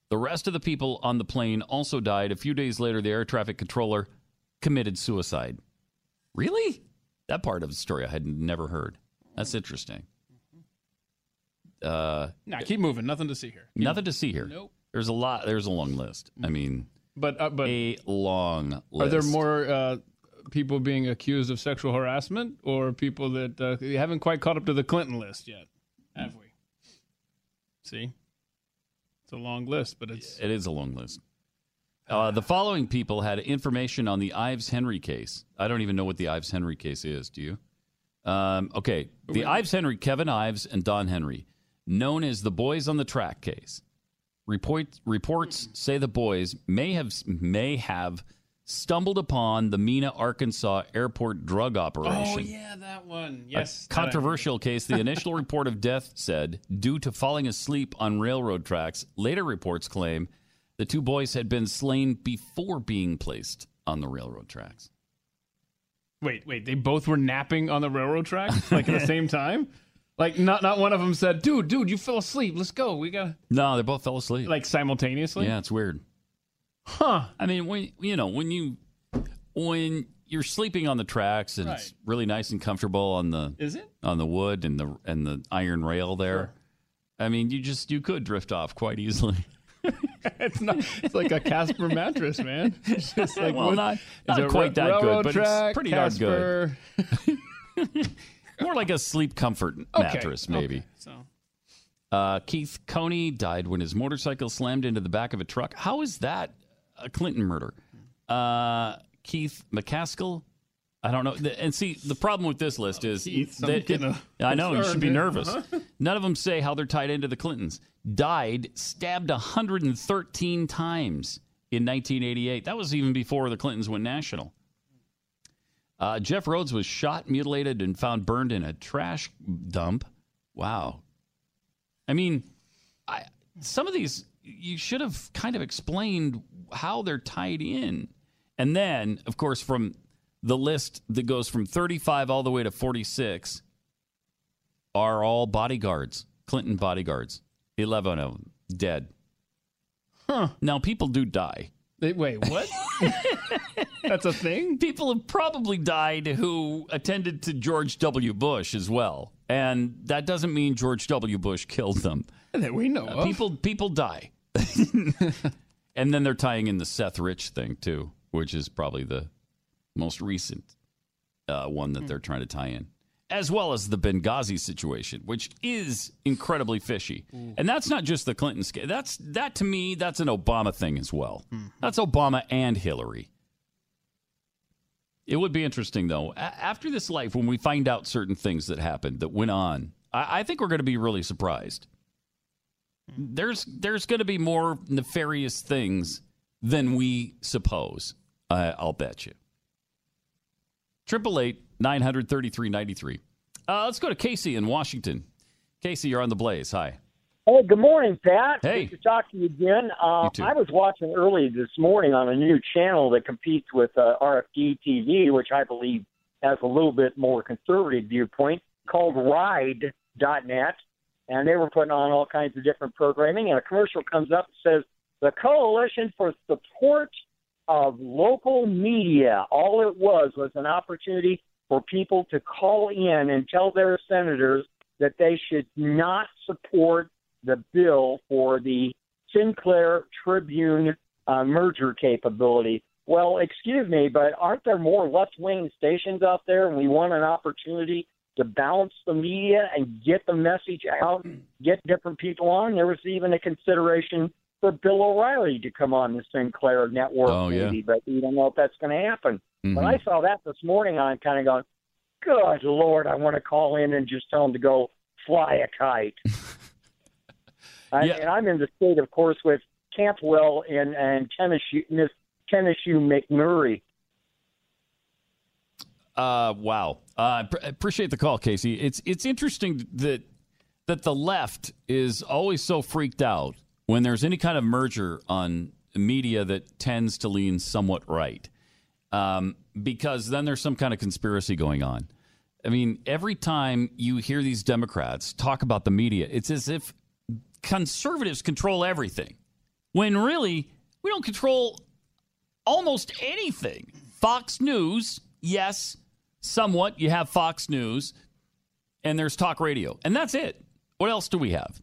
B: The rest of the people on the plane also died. A few days later, the air traffic controller committed suicide. Really? That part of the story I had never heard. That's interesting. Uh,
C: Nah, keep moving. Nothing to see here. Keep
B: nothing to see here.
C: Nope.
B: There's a lot. There's a long list. I mean,
C: But uh, but
B: a long list.
C: Are there more uh, people being accused of sexual harassment, or people that uh, haven't quite caught up to the Clinton list yet? Have we? See, it's a long list, but it's
B: It is a long list. Uh, the following people had information on the Ives Henry case. I don't even know what the Ives Henry case is. Do you? Um, okay, the Ives Henry, Kevin Ives, and Don Henry, known as the Boys on the Track case. Report, reports say the boys may have may have stumbled upon the Mena, Arkansas airport drug operation.
C: oh yeah, that one. Yes,
B: controversial case. The initial report of death said due to falling asleep on railroad tracks. Later reports claim the two boys had been slain before being placed on the railroad tracks.
C: Wait, wait. They both were napping on the railroad tracks, like at the same time. Like not not one of them said, "Dude, dude, you fell asleep. Let's go. We got
B: No, they both fell asleep.
C: like simultaneously."
B: yeah, it's weird.
C: Huh.
B: I mean, when you know when you when you're sleeping on the tracks and it's really nice and comfortable on the
C: Is it?
B: on the wood and the and the iron rail there. I mean, you just you could drift off quite easily.
C: it's not. It's like a Casper mattress, man. It's just like
B: Well,
C: what-
B: not-
C: is
B: not
C: it
B: quite that good,
C: railroad
B: but it's pretty darn good. More like a sleep comfort
C: Okay,
B: mattress, maybe.
C: okay, So
B: Uh, Keith Coney died when his motorcycle slammed into the back of a truck. How is that a Clinton murder? Uh, Keith McCaskill. I don't know. And see, the problem with this list is
C: Keith,
B: that-
C: a-
B: I know you should be nervous.
C: Uh-huh.
B: None of them say how they're tied into the Clintons. Died, stabbed 113 times in 1988. That was even before the Clintons went national. Uh, Jeff Rhodes was shot, mutilated, and found burned in a trash dump. Wow. I mean, I, some of these you should have kind of explained how they're tied in. And then, of course, from the list that goes from 35 all the way to 46 are all bodyguards, Clinton bodyguards. 11 of them dead.
C: Huh.
B: Now, people do die.
C: They- wait, what? That's a thing?
B: People have probably died who attended to George W. Bush as well. And that doesn't mean George W. Bush killed them.
C: that we know
B: Uh,
C: of.
B: people people die. and then they're tying in the Seth Rich thing too, which is probably the most recent uh, one that they're trying to tie in, as well as the Benghazi situation, which is incredibly fishy. Mm. And that's not just the Clinton scale. That's that to me, that's an Obama thing as well. Mm-hmm. That's Obama and Hillary. It would be interesting though, a- after this life, when we find out certain things that happened that went on. I, I think we're going to be really surprised mm. there's there's going to be more nefarious things than we suppose. I I'll bet you. Triple eight nine hundred thirty three ninety three. Uh, let's go to Casey in Washington. Casey, you're on the blaze. Hi.
R: Hey, good morning, Pat.
B: Hey.
R: Good to talk to you again. Uh,
B: You too.
R: I was watching early this morning on a new channel that competes with uh, RFD TV, which I believe has a little bit more conservative viewpoint, called Ride.net. And they were putting on all kinds of different programming. And a commercial comes up that says, The Coalition for Support of Local Media. All it was was an opportunity for people to call in and tell their senators that they should not support the bill for the Sinclair Tribune uh, merger capability. Well, excuse me, but aren't there more left wing stations out there and we want an opportunity to balance the media and get the message out, get different people on? There was even a consideration for Bill O'Reilly to come on the Sinclair network,
B: Oh, yeah.
R: but we don't know if that's going to happen. When
B: Mhm.
R: I saw that this morning, I'm kind of going, good Lord, I want to call in and just tell them to go fly a kite. I, And I'm in the state, of course, with Cantwell and and Tennessee, Tennessee McMurray.
B: Uh, wow. Uh, pr- appreciate the call, Casey. It's it's interesting that that the left is always so freaked out when there's any kind of merger on media that tends to lean somewhat right, um, because then there's some kind of conspiracy going on. I mean, every time you hear these Democrats talk about the media, it's as if conservatives control everything, when really we don't control almost anything. Fox News, yes, somewhat. You have Fox News, and there's talk radio, and that's it. What else do we have?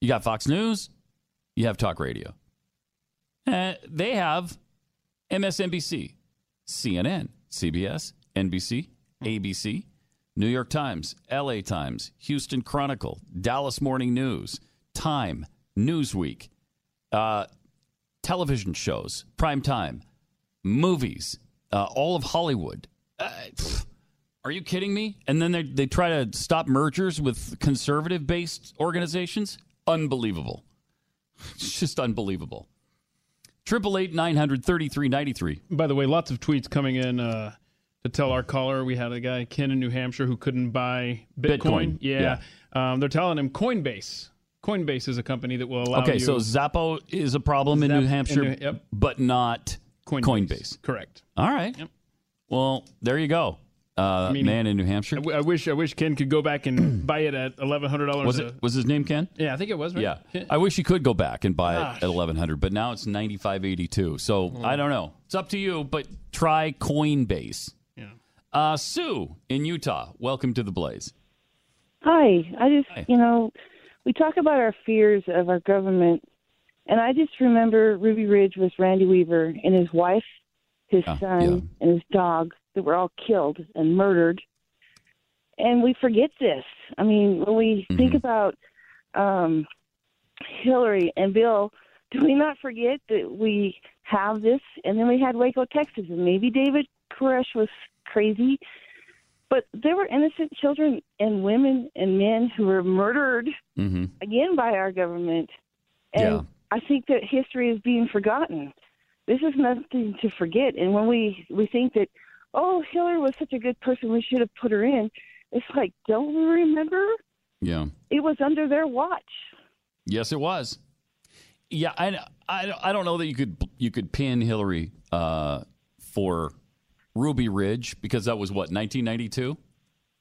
B: You got Fox News. You have talk radio. Uh, they have MSNBC, CNN, CBS, NBC, ABC, New York Times, LA Times, Houston Chronicle, Dallas Morning News, Time, Newsweek, uh, television shows, prime time, movies, uh, all of Hollywood. Uh, pff, are you kidding me? And then they they try to stop mergers with conservative based organizations. Unbelievable. It's just unbelievable. Triple eight nine hundred thirty three ninety three.
C: By the way, lots of tweets coming in uh, to tell our caller we had a guy Ken in New Hampshire who couldn't buy Bitcoin.
B: Bitcoin,
C: Yeah, Um, they're telling him Coinbase. Coinbase is a company that will allow
B: Okay,
C: you.
B: so Xapo is a problem in
C: Zap-
B: New
C: in
B: Hampshire,
C: New- yep.
B: but not
C: Coinbase.
B: Coinbase.
C: Correct.
B: All right. Well, there you go. Uh,
C: mean,
B: man in New Hampshire.
C: I, w- I wish I wish Ken could go back and buy it at eleven hundred dollars.
B: Was it was his name Ken?
C: Yeah, I think it was. Right?
B: Yeah. I wish you could go back and buy
C: Gosh.
B: it at eleven hundred, but now it's ninety five eighty two. So. I don't know. It's up to you, but try Coinbase.
C: Yeah.
B: Uh, Sue in Utah, welcome to the Blaze.
S: Hi. I just,
B: Hi.
S: you know, we talk about our fears of our government, and I just remember Ruby Ridge with Randy Weaver and his wife, his
B: Yeah,
S: son,
B: yeah.
S: and his dog that were all killed and murdered. And we forget this. I mean, when we
B: Mm-hmm.
S: think about um, Hillary and Bill, do we not forget that we have this? And then we had Waco, Texas, and maybe David Koresh was crazy, but there were innocent children and women and men who were murdered
B: Mm-hmm.
S: again by our government. And
B: Yeah.
S: I think that history is being forgotten. This is nothing to forget. And when we we think that, oh, Hillary was such a good person, we should have put her in. It's like, don't we remember?
B: Yeah.
S: It was under their watch.
B: Yes, it was. Yeah, I, I, I don't know that you could you could pin Hillary uh, for Ruby Ridge because that was what 1992,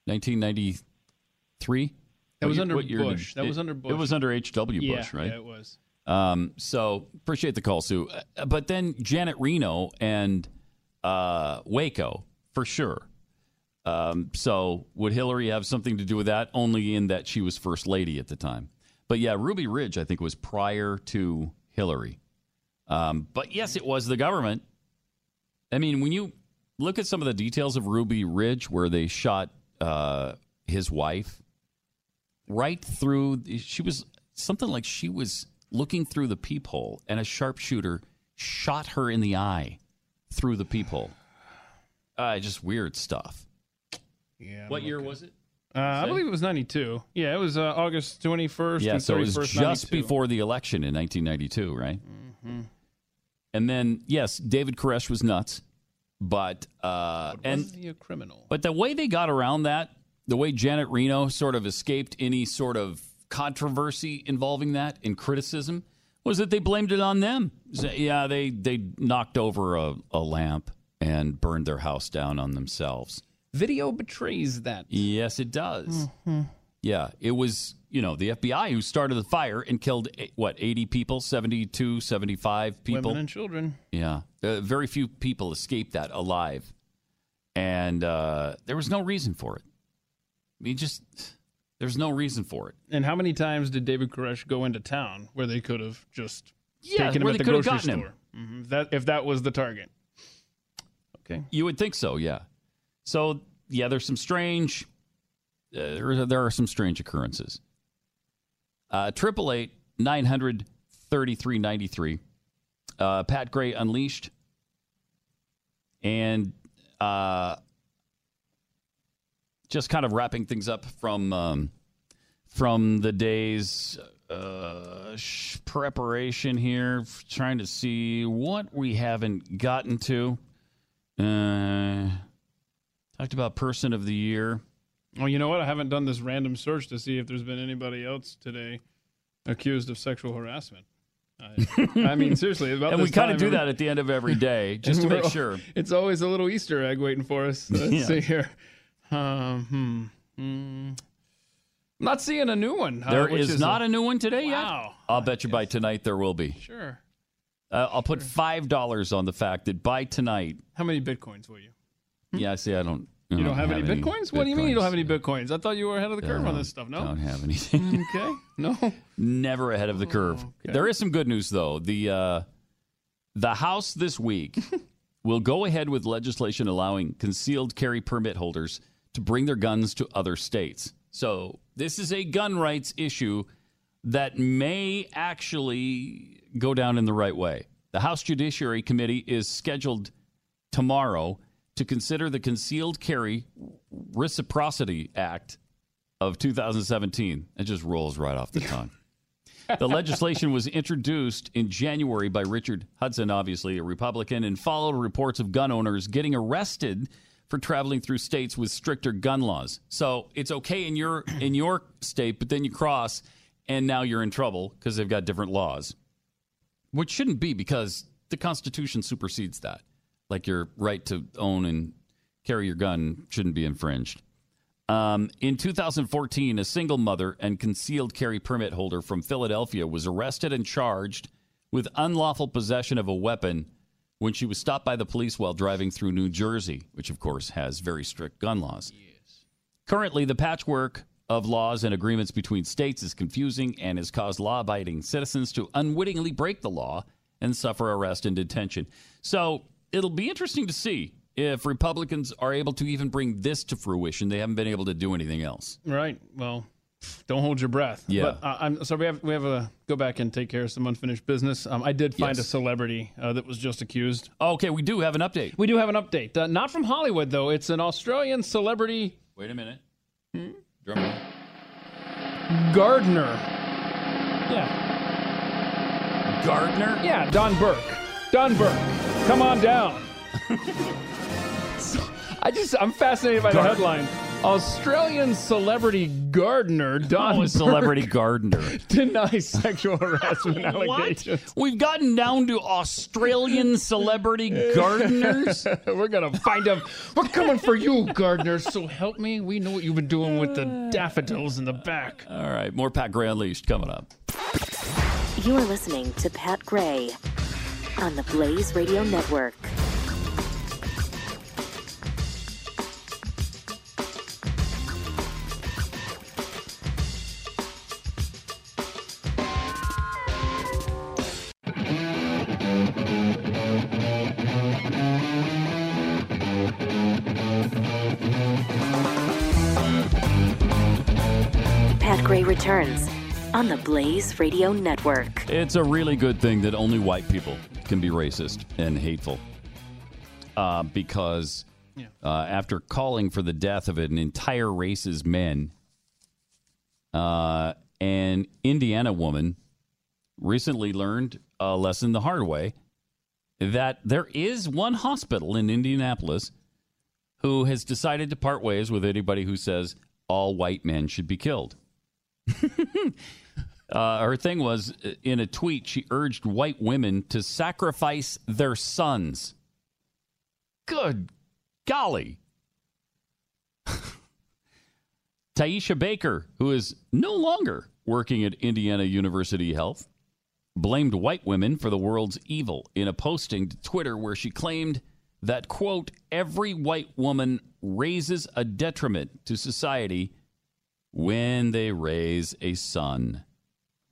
B: 1993.
C: That
B: What
C: was
B: year-
C: under
B: what year did-
C: Bush. That was
B: it-
C: under
B: It
C: Bush.
B: was under H.W.
C: Yeah,
B: Bush, right?
C: yeah, it was.
B: Um, so appreciate the call, Sue. Uh, But then Janet Reno and uh, Waco for sure. Um, so would Hillary have something to do with that? Only in that she was first lady at the time. But yeah, Ruby Ridge I think was prior to Hillary. Um, but yes, it was the government. I mean, when you look at some of the details of Ruby Ridge, where they shot uh, his wife right through, she was something like she was looking through the peephole, and a sharpshooter shot her in the eye through the peephole. Uh, just weird stuff.
C: Yeah.
B: What year was it?
C: Uh, I believe it was ninety two. Yeah, it was uh, August twenty first.
B: Yeah, so it was
C: 31st,
B: just
C: 92.
B: before the election in 1992, right?
C: Mhm.
B: And then, yes, David Koresh was nuts, but uh, and
C: Wasn't he a criminal?
B: But the way they got around that, the way Janet Reno sort of escaped any sort of controversy involving that and criticism, was that they blamed it on them. So, yeah, they they knocked over a, a lamp and burned their house down on themselves.
C: Video betrays that.
B: Yes, it does.
C: Mhm.
B: Yeah, it was, you know, the FBI who started the fire and killed, eh, what, 80 people, 72, 75 people?
C: Women and children.
B: Yeah. Uh, very few people escaped that alive. And uh, there was no reason for it. I mean, just, there's no reason for it.
C: And how many times did David Koresh go into town where they could have just
B: Yeah,
C: taken him at the grocery store?
B: him.
C: Mhm. That if that was the target. Okay.
B: You would think so, yeah. So, yeah, there's some strange, uh, there, there are some strange occurrences. Uh, Triple eight nine hundred thirty three ninety three. Uh, Pat Gray unleashed, and uh, just kind of wrapping things up from um, from the day's uh, sh- preparation here, trying to see what we haven't gotten to. Uh, talked about person of the year.
C: Well, you know what? I haven't done this random search to see if there's been anybody else today accused of sexual harassment. I, I mean, seriously, about
B: and we kind of do that at the end of every day just to make sure.
C: It's always a little Easter egg waiting for us. Let's
B: Yeah.
C: see here. Um, hmm, hmm. I'm not seeing a new one. uh,
B: There
C: which
B: is, not a new one today
C: Wow.
B: yet. I'll bet you by tonight there will be.
C: Sure.
B: Uh, I'll put five dollars on the fact that by tonight.
C: How many bitcoins will you?
B: Yeah, see, I don't.
C: You don't have, any
B: any
C: bitcoins? What do you mean you don't have any bitcoins? I thought you were ahead of the curve on this stuff. No,
B: Don't have anything.
C: okay, no.
B: Never ahead of the curve. There is some good news though. The uh, the House this week will go ahead with legislation allowing concealed carry permit holders to bring their guns to other states. So this is a gun rights issue that may actually go down in the right way. The House Judiciary Committee is scheduled tomorrow to consider the Concealed Carry Reciprocity Act of 2017. It just rolls right off the tongue. the legislation was introduced in January by Richard Hudson, obviously a Republican, and followed reports of gun owners getting arrested for traveling through states with stricter gun laws. So it's okay in your in your state, but then you cross, and now you're in trouble because they've got different laws, which shouldn't be because the Constitution supersedes that. Like your right to own and carry your gun shouldn't be infringed. Um, in 2014, a single mother and concealed carry permit holder from Philadelphia was arrested and charged with unlawful possession of a weapon when she was stopped by the police while driving through New Jersey, which of course has very strict gun laws. Yes. Currently, the patchwork of laws and agreements between states is confusing and has caused law abiding citizens to unwittingly break the law and suffer arrest and detention. So it'll be interesting to see if Republicans are able to even bring this to fruition. They haven't been able to do anything else.
C: Right. Well, don't hold your breath.
B: Yeah.
C: But uh, I'm so we have we have a go back and take care of some unfinished business. Um, I did find
B: Yes.
C: a celebrity uh, that was just accused.
B: Okay, we do have an update.
C: We do have an update. Uh, not from Hollywood though. It's an Australian celebrity
B: Wait a minute. Drum roll.
C: gardener. Yeah.
B: Gardner?
C: Yeah, Don Burke. Don Burke. Come on down. I just I'm fascinated by the headline. Australian celebrity gardener Don
B: Oh, a celebrity
C: Burke
B: gardener.
C: denies sexual harassment allegations.
B: What? We've gotten down to Australian celebrity gardeners.
C: We're gonna find them. We're coming for you, gardeners. So help me. We know what you've been doing with the daffodils in the back.
B: All right, more Pat Gray Unleashed coming up.
A: You're listening to Pat Gray on the Blaze Radio Network. Returns on the Blaze Radio Network.
B: It's a really good thing that only white people can be racist and hateful. Uh, because uh, after calling for the death of an entire race's men, uh, an Indiana woman recently learned a lesson the hard way that there is one hospital in Indianapolis who has decided to part ways with anybody who says all white men should be killed. Uh, her thing was uh, in a tweet, she urged white women to sacrifice their sons. Good golly. Taisha Baker, who is no longer working at Indiana University Health, blamed white women for the world's evil in a posting to Twitter where she claimed that, quote, every white woman raises a detriment to society when they raise a son.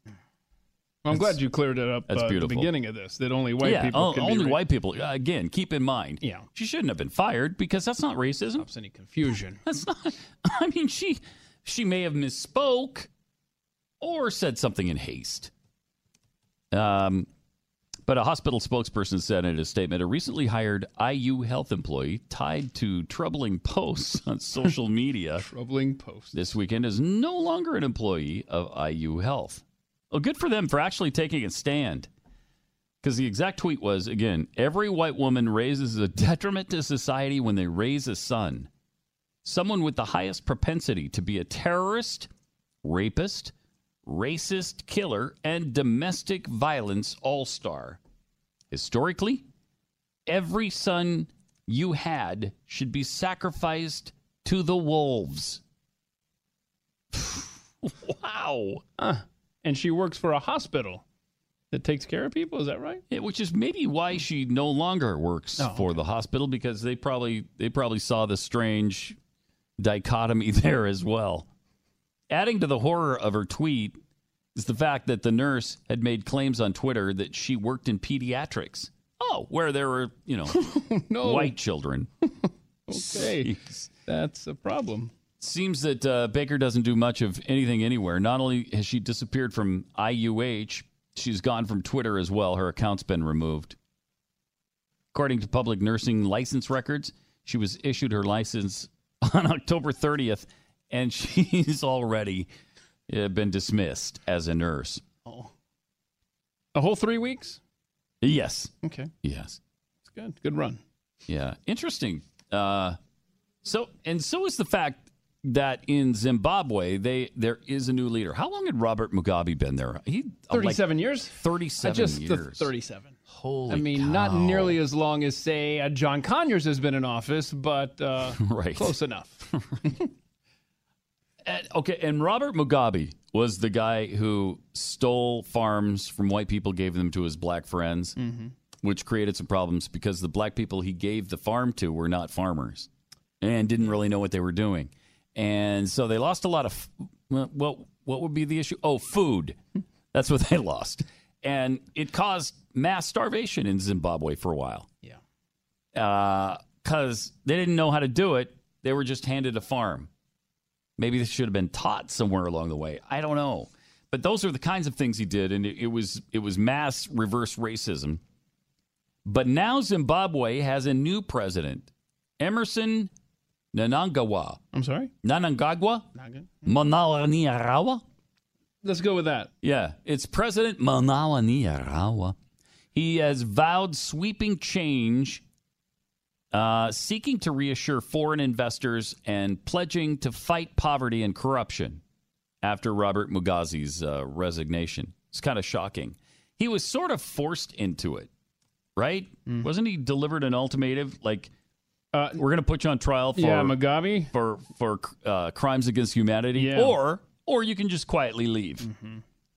C: Well, I'm glad you cleared it up
B: That's
C: uh, at the beginning of this. That only white
B: yeah,
C: people
B: o-
C: can
B: only white people. Again, keep in mind.
C: Yeah.
B: she shouldn't have been fired because that's not racism.
C: Stops any confusion.
B: That's not. I mean, she she may have misspoke or said something in haste. Um, but a hospital spokesperson said in a statement, a recently hired IU health employee tied to troubling posts on social media
C: Troubling post.
B: this weekend is no longer an employee of IU Health. Well, good for them for actually taking a stand. Because the exact tweet was again, every white woman raises a detriment to society when they raise a son. Someone with the highest propensity to be a terrorist, rapist, racist killer, and domestic violence all star. Historically, every son you had should be sacrificed to the wolves. wow.
C: Huh. And she works for a hospital that takes care of people. Is that right?
B: Yeah, which is maybe why she no longer works
C: Oh,
B: for the hospital because they probably they probably saw the strange dichotomy there as well. Adding to the horror of her tweet is the fact that the nurse had made claims on Twitter that she worked in pediatrics. Oh, where there were, you know,
C: No.
B: white children.
C: Okay, that's a problem.
B: Seems that uh, Baker doesn't do much of anything anywhere. Not only has she disappeared from IUH, she's gone from Twitter as well. Her account's been removed. According to public nursing license records, she was issued her license on October 30th, and she's already uh, been dismissed as a nurse.
C: Oh, a whole three weeks.
B: Yes.
C: Okay,
B: Yes.
C: it's good. Good run.
B: Yeah, interesting. Uh, so and so is the fact that in Zimbabwe they there is a new leader. How long had Robert Mugabe been there? He uh, like
C: Thirty-seven years.
B: Thirty-seven
C: just
B: years.
C: thirty-seven.
B: Holy
C: I mean, not nearly as long as say uh, John Conyers has been in office, but uh,
B: Right.
C: close enough.
B: And- okay, and Robert Mugabe was the guy who stole farms from white people, gave them to his black friends,
C: Mhm.
B: which created some problems because the black people he gave the farm to were not farmers and didn't really know what they were doing. And so they lost a lot of well, what what would be the issue? Oh, food. That's what they lost. And it caused mass starvation in Zimbabwe for a while.
C: Yeah.
B: Because they didn't know how to do it. They were just handed a farm. Maybe this should have been taught somewhere along the way. I don't know. But those are the kinds of things he did, and it, it was it was mass reverse racism. But now Zimbabwe has a new president, Emerson Nanangawa.
C: I'm sorry?
B: Nanangagwa?
C: Naga? Hmm.
B: Manalaniarawa?
C: Let's go with that.
B: Yeah, it's President Manalaniarawa. He has vowed sweeping change, uh, seeking to reassure foreign investors and pledging to fight poverty and corruption after Robert Mugabe's uh, resignation. It's kind of shocking. He was sort of forced into it, right?
C: Mm.
B: Wasn't he delivered an ultimatum like, we're going to put you on trial for
C: Uh, yeah, Mugabe
B: for for uh, crimes against humanity,
C: Yeah. Mm-hmm.
B: or or you can just quietly leave,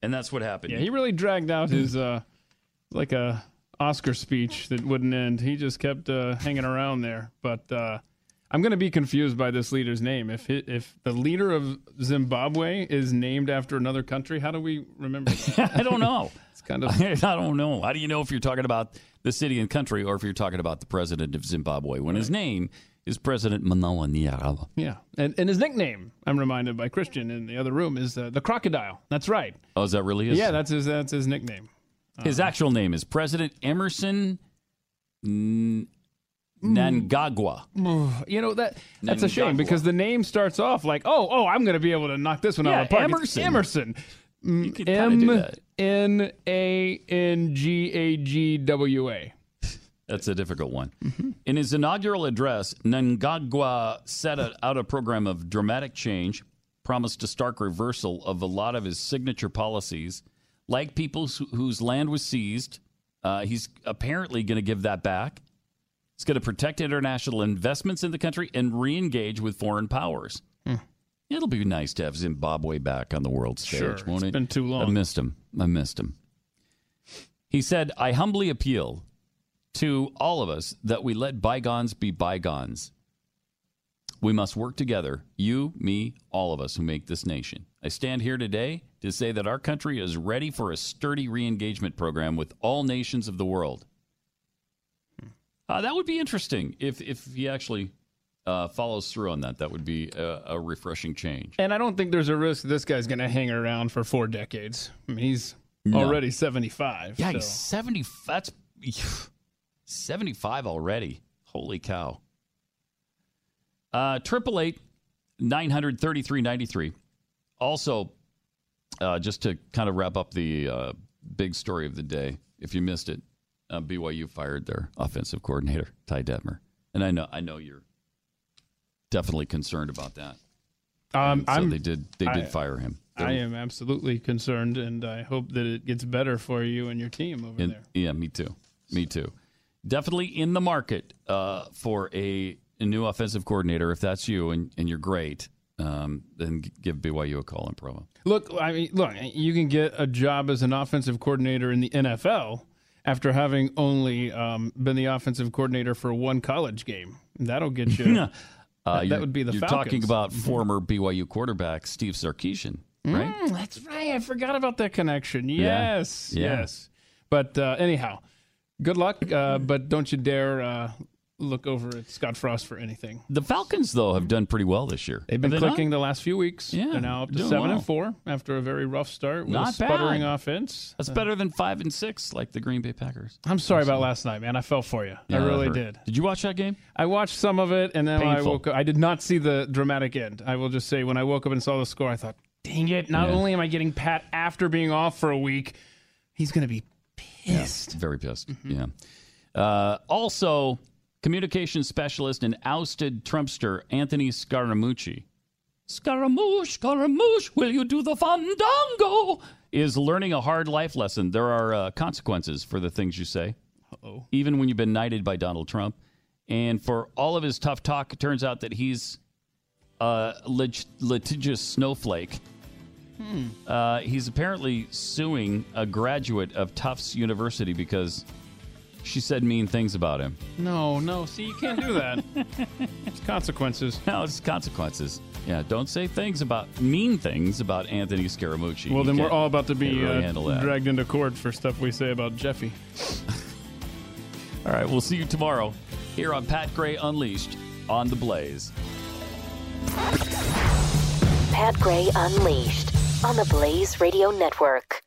B: and that's what happened.
C: Yeah, he really dragged out his uh, like a Oscar speech that wouldn't end. He just kept uh, hanging around there. But uh, I'm going to be confused by this leader's name. If he, if the leader of Zimbabwe is named after another country, how do we remember?
B: I don't know.
C: it's kind of
B: I don't know. How do you know if you're talking about the city and country or if you're talking about the president of Zimbabwe when his name is President Manoa Niarawa?
C: yeah. And and his nickname, I'm reminded by Christian in the other room, is uh, the crocodile. That's right.
B: Oh, is that really his?
C: yeah, that's his that's his nickname.
B: His uh-huh. actual name is President Emerson N- mm. Nangagwa.
C: You know that that's a shame
B: Nangagwa.
C: because the name starts off like, oh, oh, I'm going to be able to knock this one out of the park. It's
B: Emerson.
C: Emerson.
B: Mm, you could kinda do
C: M
B: that.
C: N A N G A G W A.
B: That's a difficult one.
C: Mm-hmm.
B: In his inaugural address, Nangagwa set a- out a program of dramatic change, promised a stark reversal of a lot of his signature policies, like people whose- land was seized. Uh, he's apparently going to give that back. He's going to protect international investments in the country and re-engage with foreign powers.
C: Hmm.
B: It'll be nice to have Zimbabwe back on the world stage,
C: Sure.
B: won't
C: It's
B: it?
C: been too long.
B: I missed him. I missed him. He said, I humbly appeal to all of us that we let bygones be bygones. We must work together, you, me, all of us who make this nation. I stand here today to say that our country is ready for a sturdy re engagement program with all nations of the world. Uh, that would be interesting if, if he actually uh, follows through on that. That would be a, a refreshing change.
C: And I don't think there's a risk this guy's going to hang around for four decades. I mean, he's
B: No.
C: already 75.
B: Yeah,
C: so.
B: he's 70. That's 75 already. Holy cow. Uh, Triple eight nine hundred thirty three ninety three. Also, uh, just to kind of wrap up the uh, big story of the day, if you missed it, uh, BYU fired their offensive coordinator Ty Detmer, and I know I know you're definitely concerned about that.
C: Um,
B: so
C: I'm-
B: they did they did
C: I-
B: fire him.
C: I am absolutely concerned, and I hope that it gets better for you and your team over
B: In-
C: there.
B: Yeah, me too. Me too. Definitely in the market uh, for a, a new offensive coordinator. If that's you and, and you're great, um, then give BYU a call in Provo.
C: Look, I mean, look, you can get a job as an offensive coordinator in the NFL after having only um, been the offensive coordinator for one college game. That'll get you.
B: Uh,
C: that, that would be the
B: You're
C: Falcons.
B: talking about former BYU quarterback Steve Sarkisian, right?
C: Mm, that's right. I forgot about that connection.
B: Yeah.
C: Yes,
B: Yeah.
C: yes. But uh, anyhow, good luck. Uh, but don't you dare uh, look over at Scott Frost for anything.
B: The Falcons, though, have done pretty well this year.
C: They've been
B: they
C: clicking
B: not?
C: the last few weeks.
B: Yeah,
C: they're now up to seven
B: well.
C: and four after a very rough start with
B: Not
C: a sputtering
B: bad.
C: offense.
B: That's
C: Uh,
B: better than five and six, like the Green Bay Packers.
C: I'm sorry about last night, man. I fell for you.
B: Yeah,
C: I really did.
B: Did you watch that game?
C: I watched some of it, and then I woke up, I did not see the dramatic end. I will just say, when I woke up and saw the score, I thought, "Dang it! Not
B: Yeah.
C: only am I getting Pat after being off for a week, he's going to be pissed."
B: Very pissed.
C: Mm-hmm.
B: Yeah. Uh, also, communications specialist and ousted Trumpster Anthony Scaramucci. Scaramouche, Scaramouche, will you do the fandango? Is learning a hard life lesson. There are uh, consequences for the things you say,
C: Uh-oh.
B: even when you've been knighted by Donald Trump. And for all of his tough talk, it turns out that he's a lit- litigious snowflake.
C: Hmm.
B: Uh, he's apparently suing a graduate of Tufts University because she said mean things about him.
C: No, no. See, you can't do that. it's consequences.
B: No, it's consequences. Yeah, don't say things about mean things about Anthony Scaramucci.
C: Well,
B: You
C: then we're
B: can't-
C: all about to be
B: can't really
C: uh,
B: that.
C: dragged into court for stuff we say about Jeffy.
B: All right, we'll see you tomorrow here on Pat Gray Unleashed on the Blaze.
A: Pat Gray Unleashed on the Blaze Radio Network.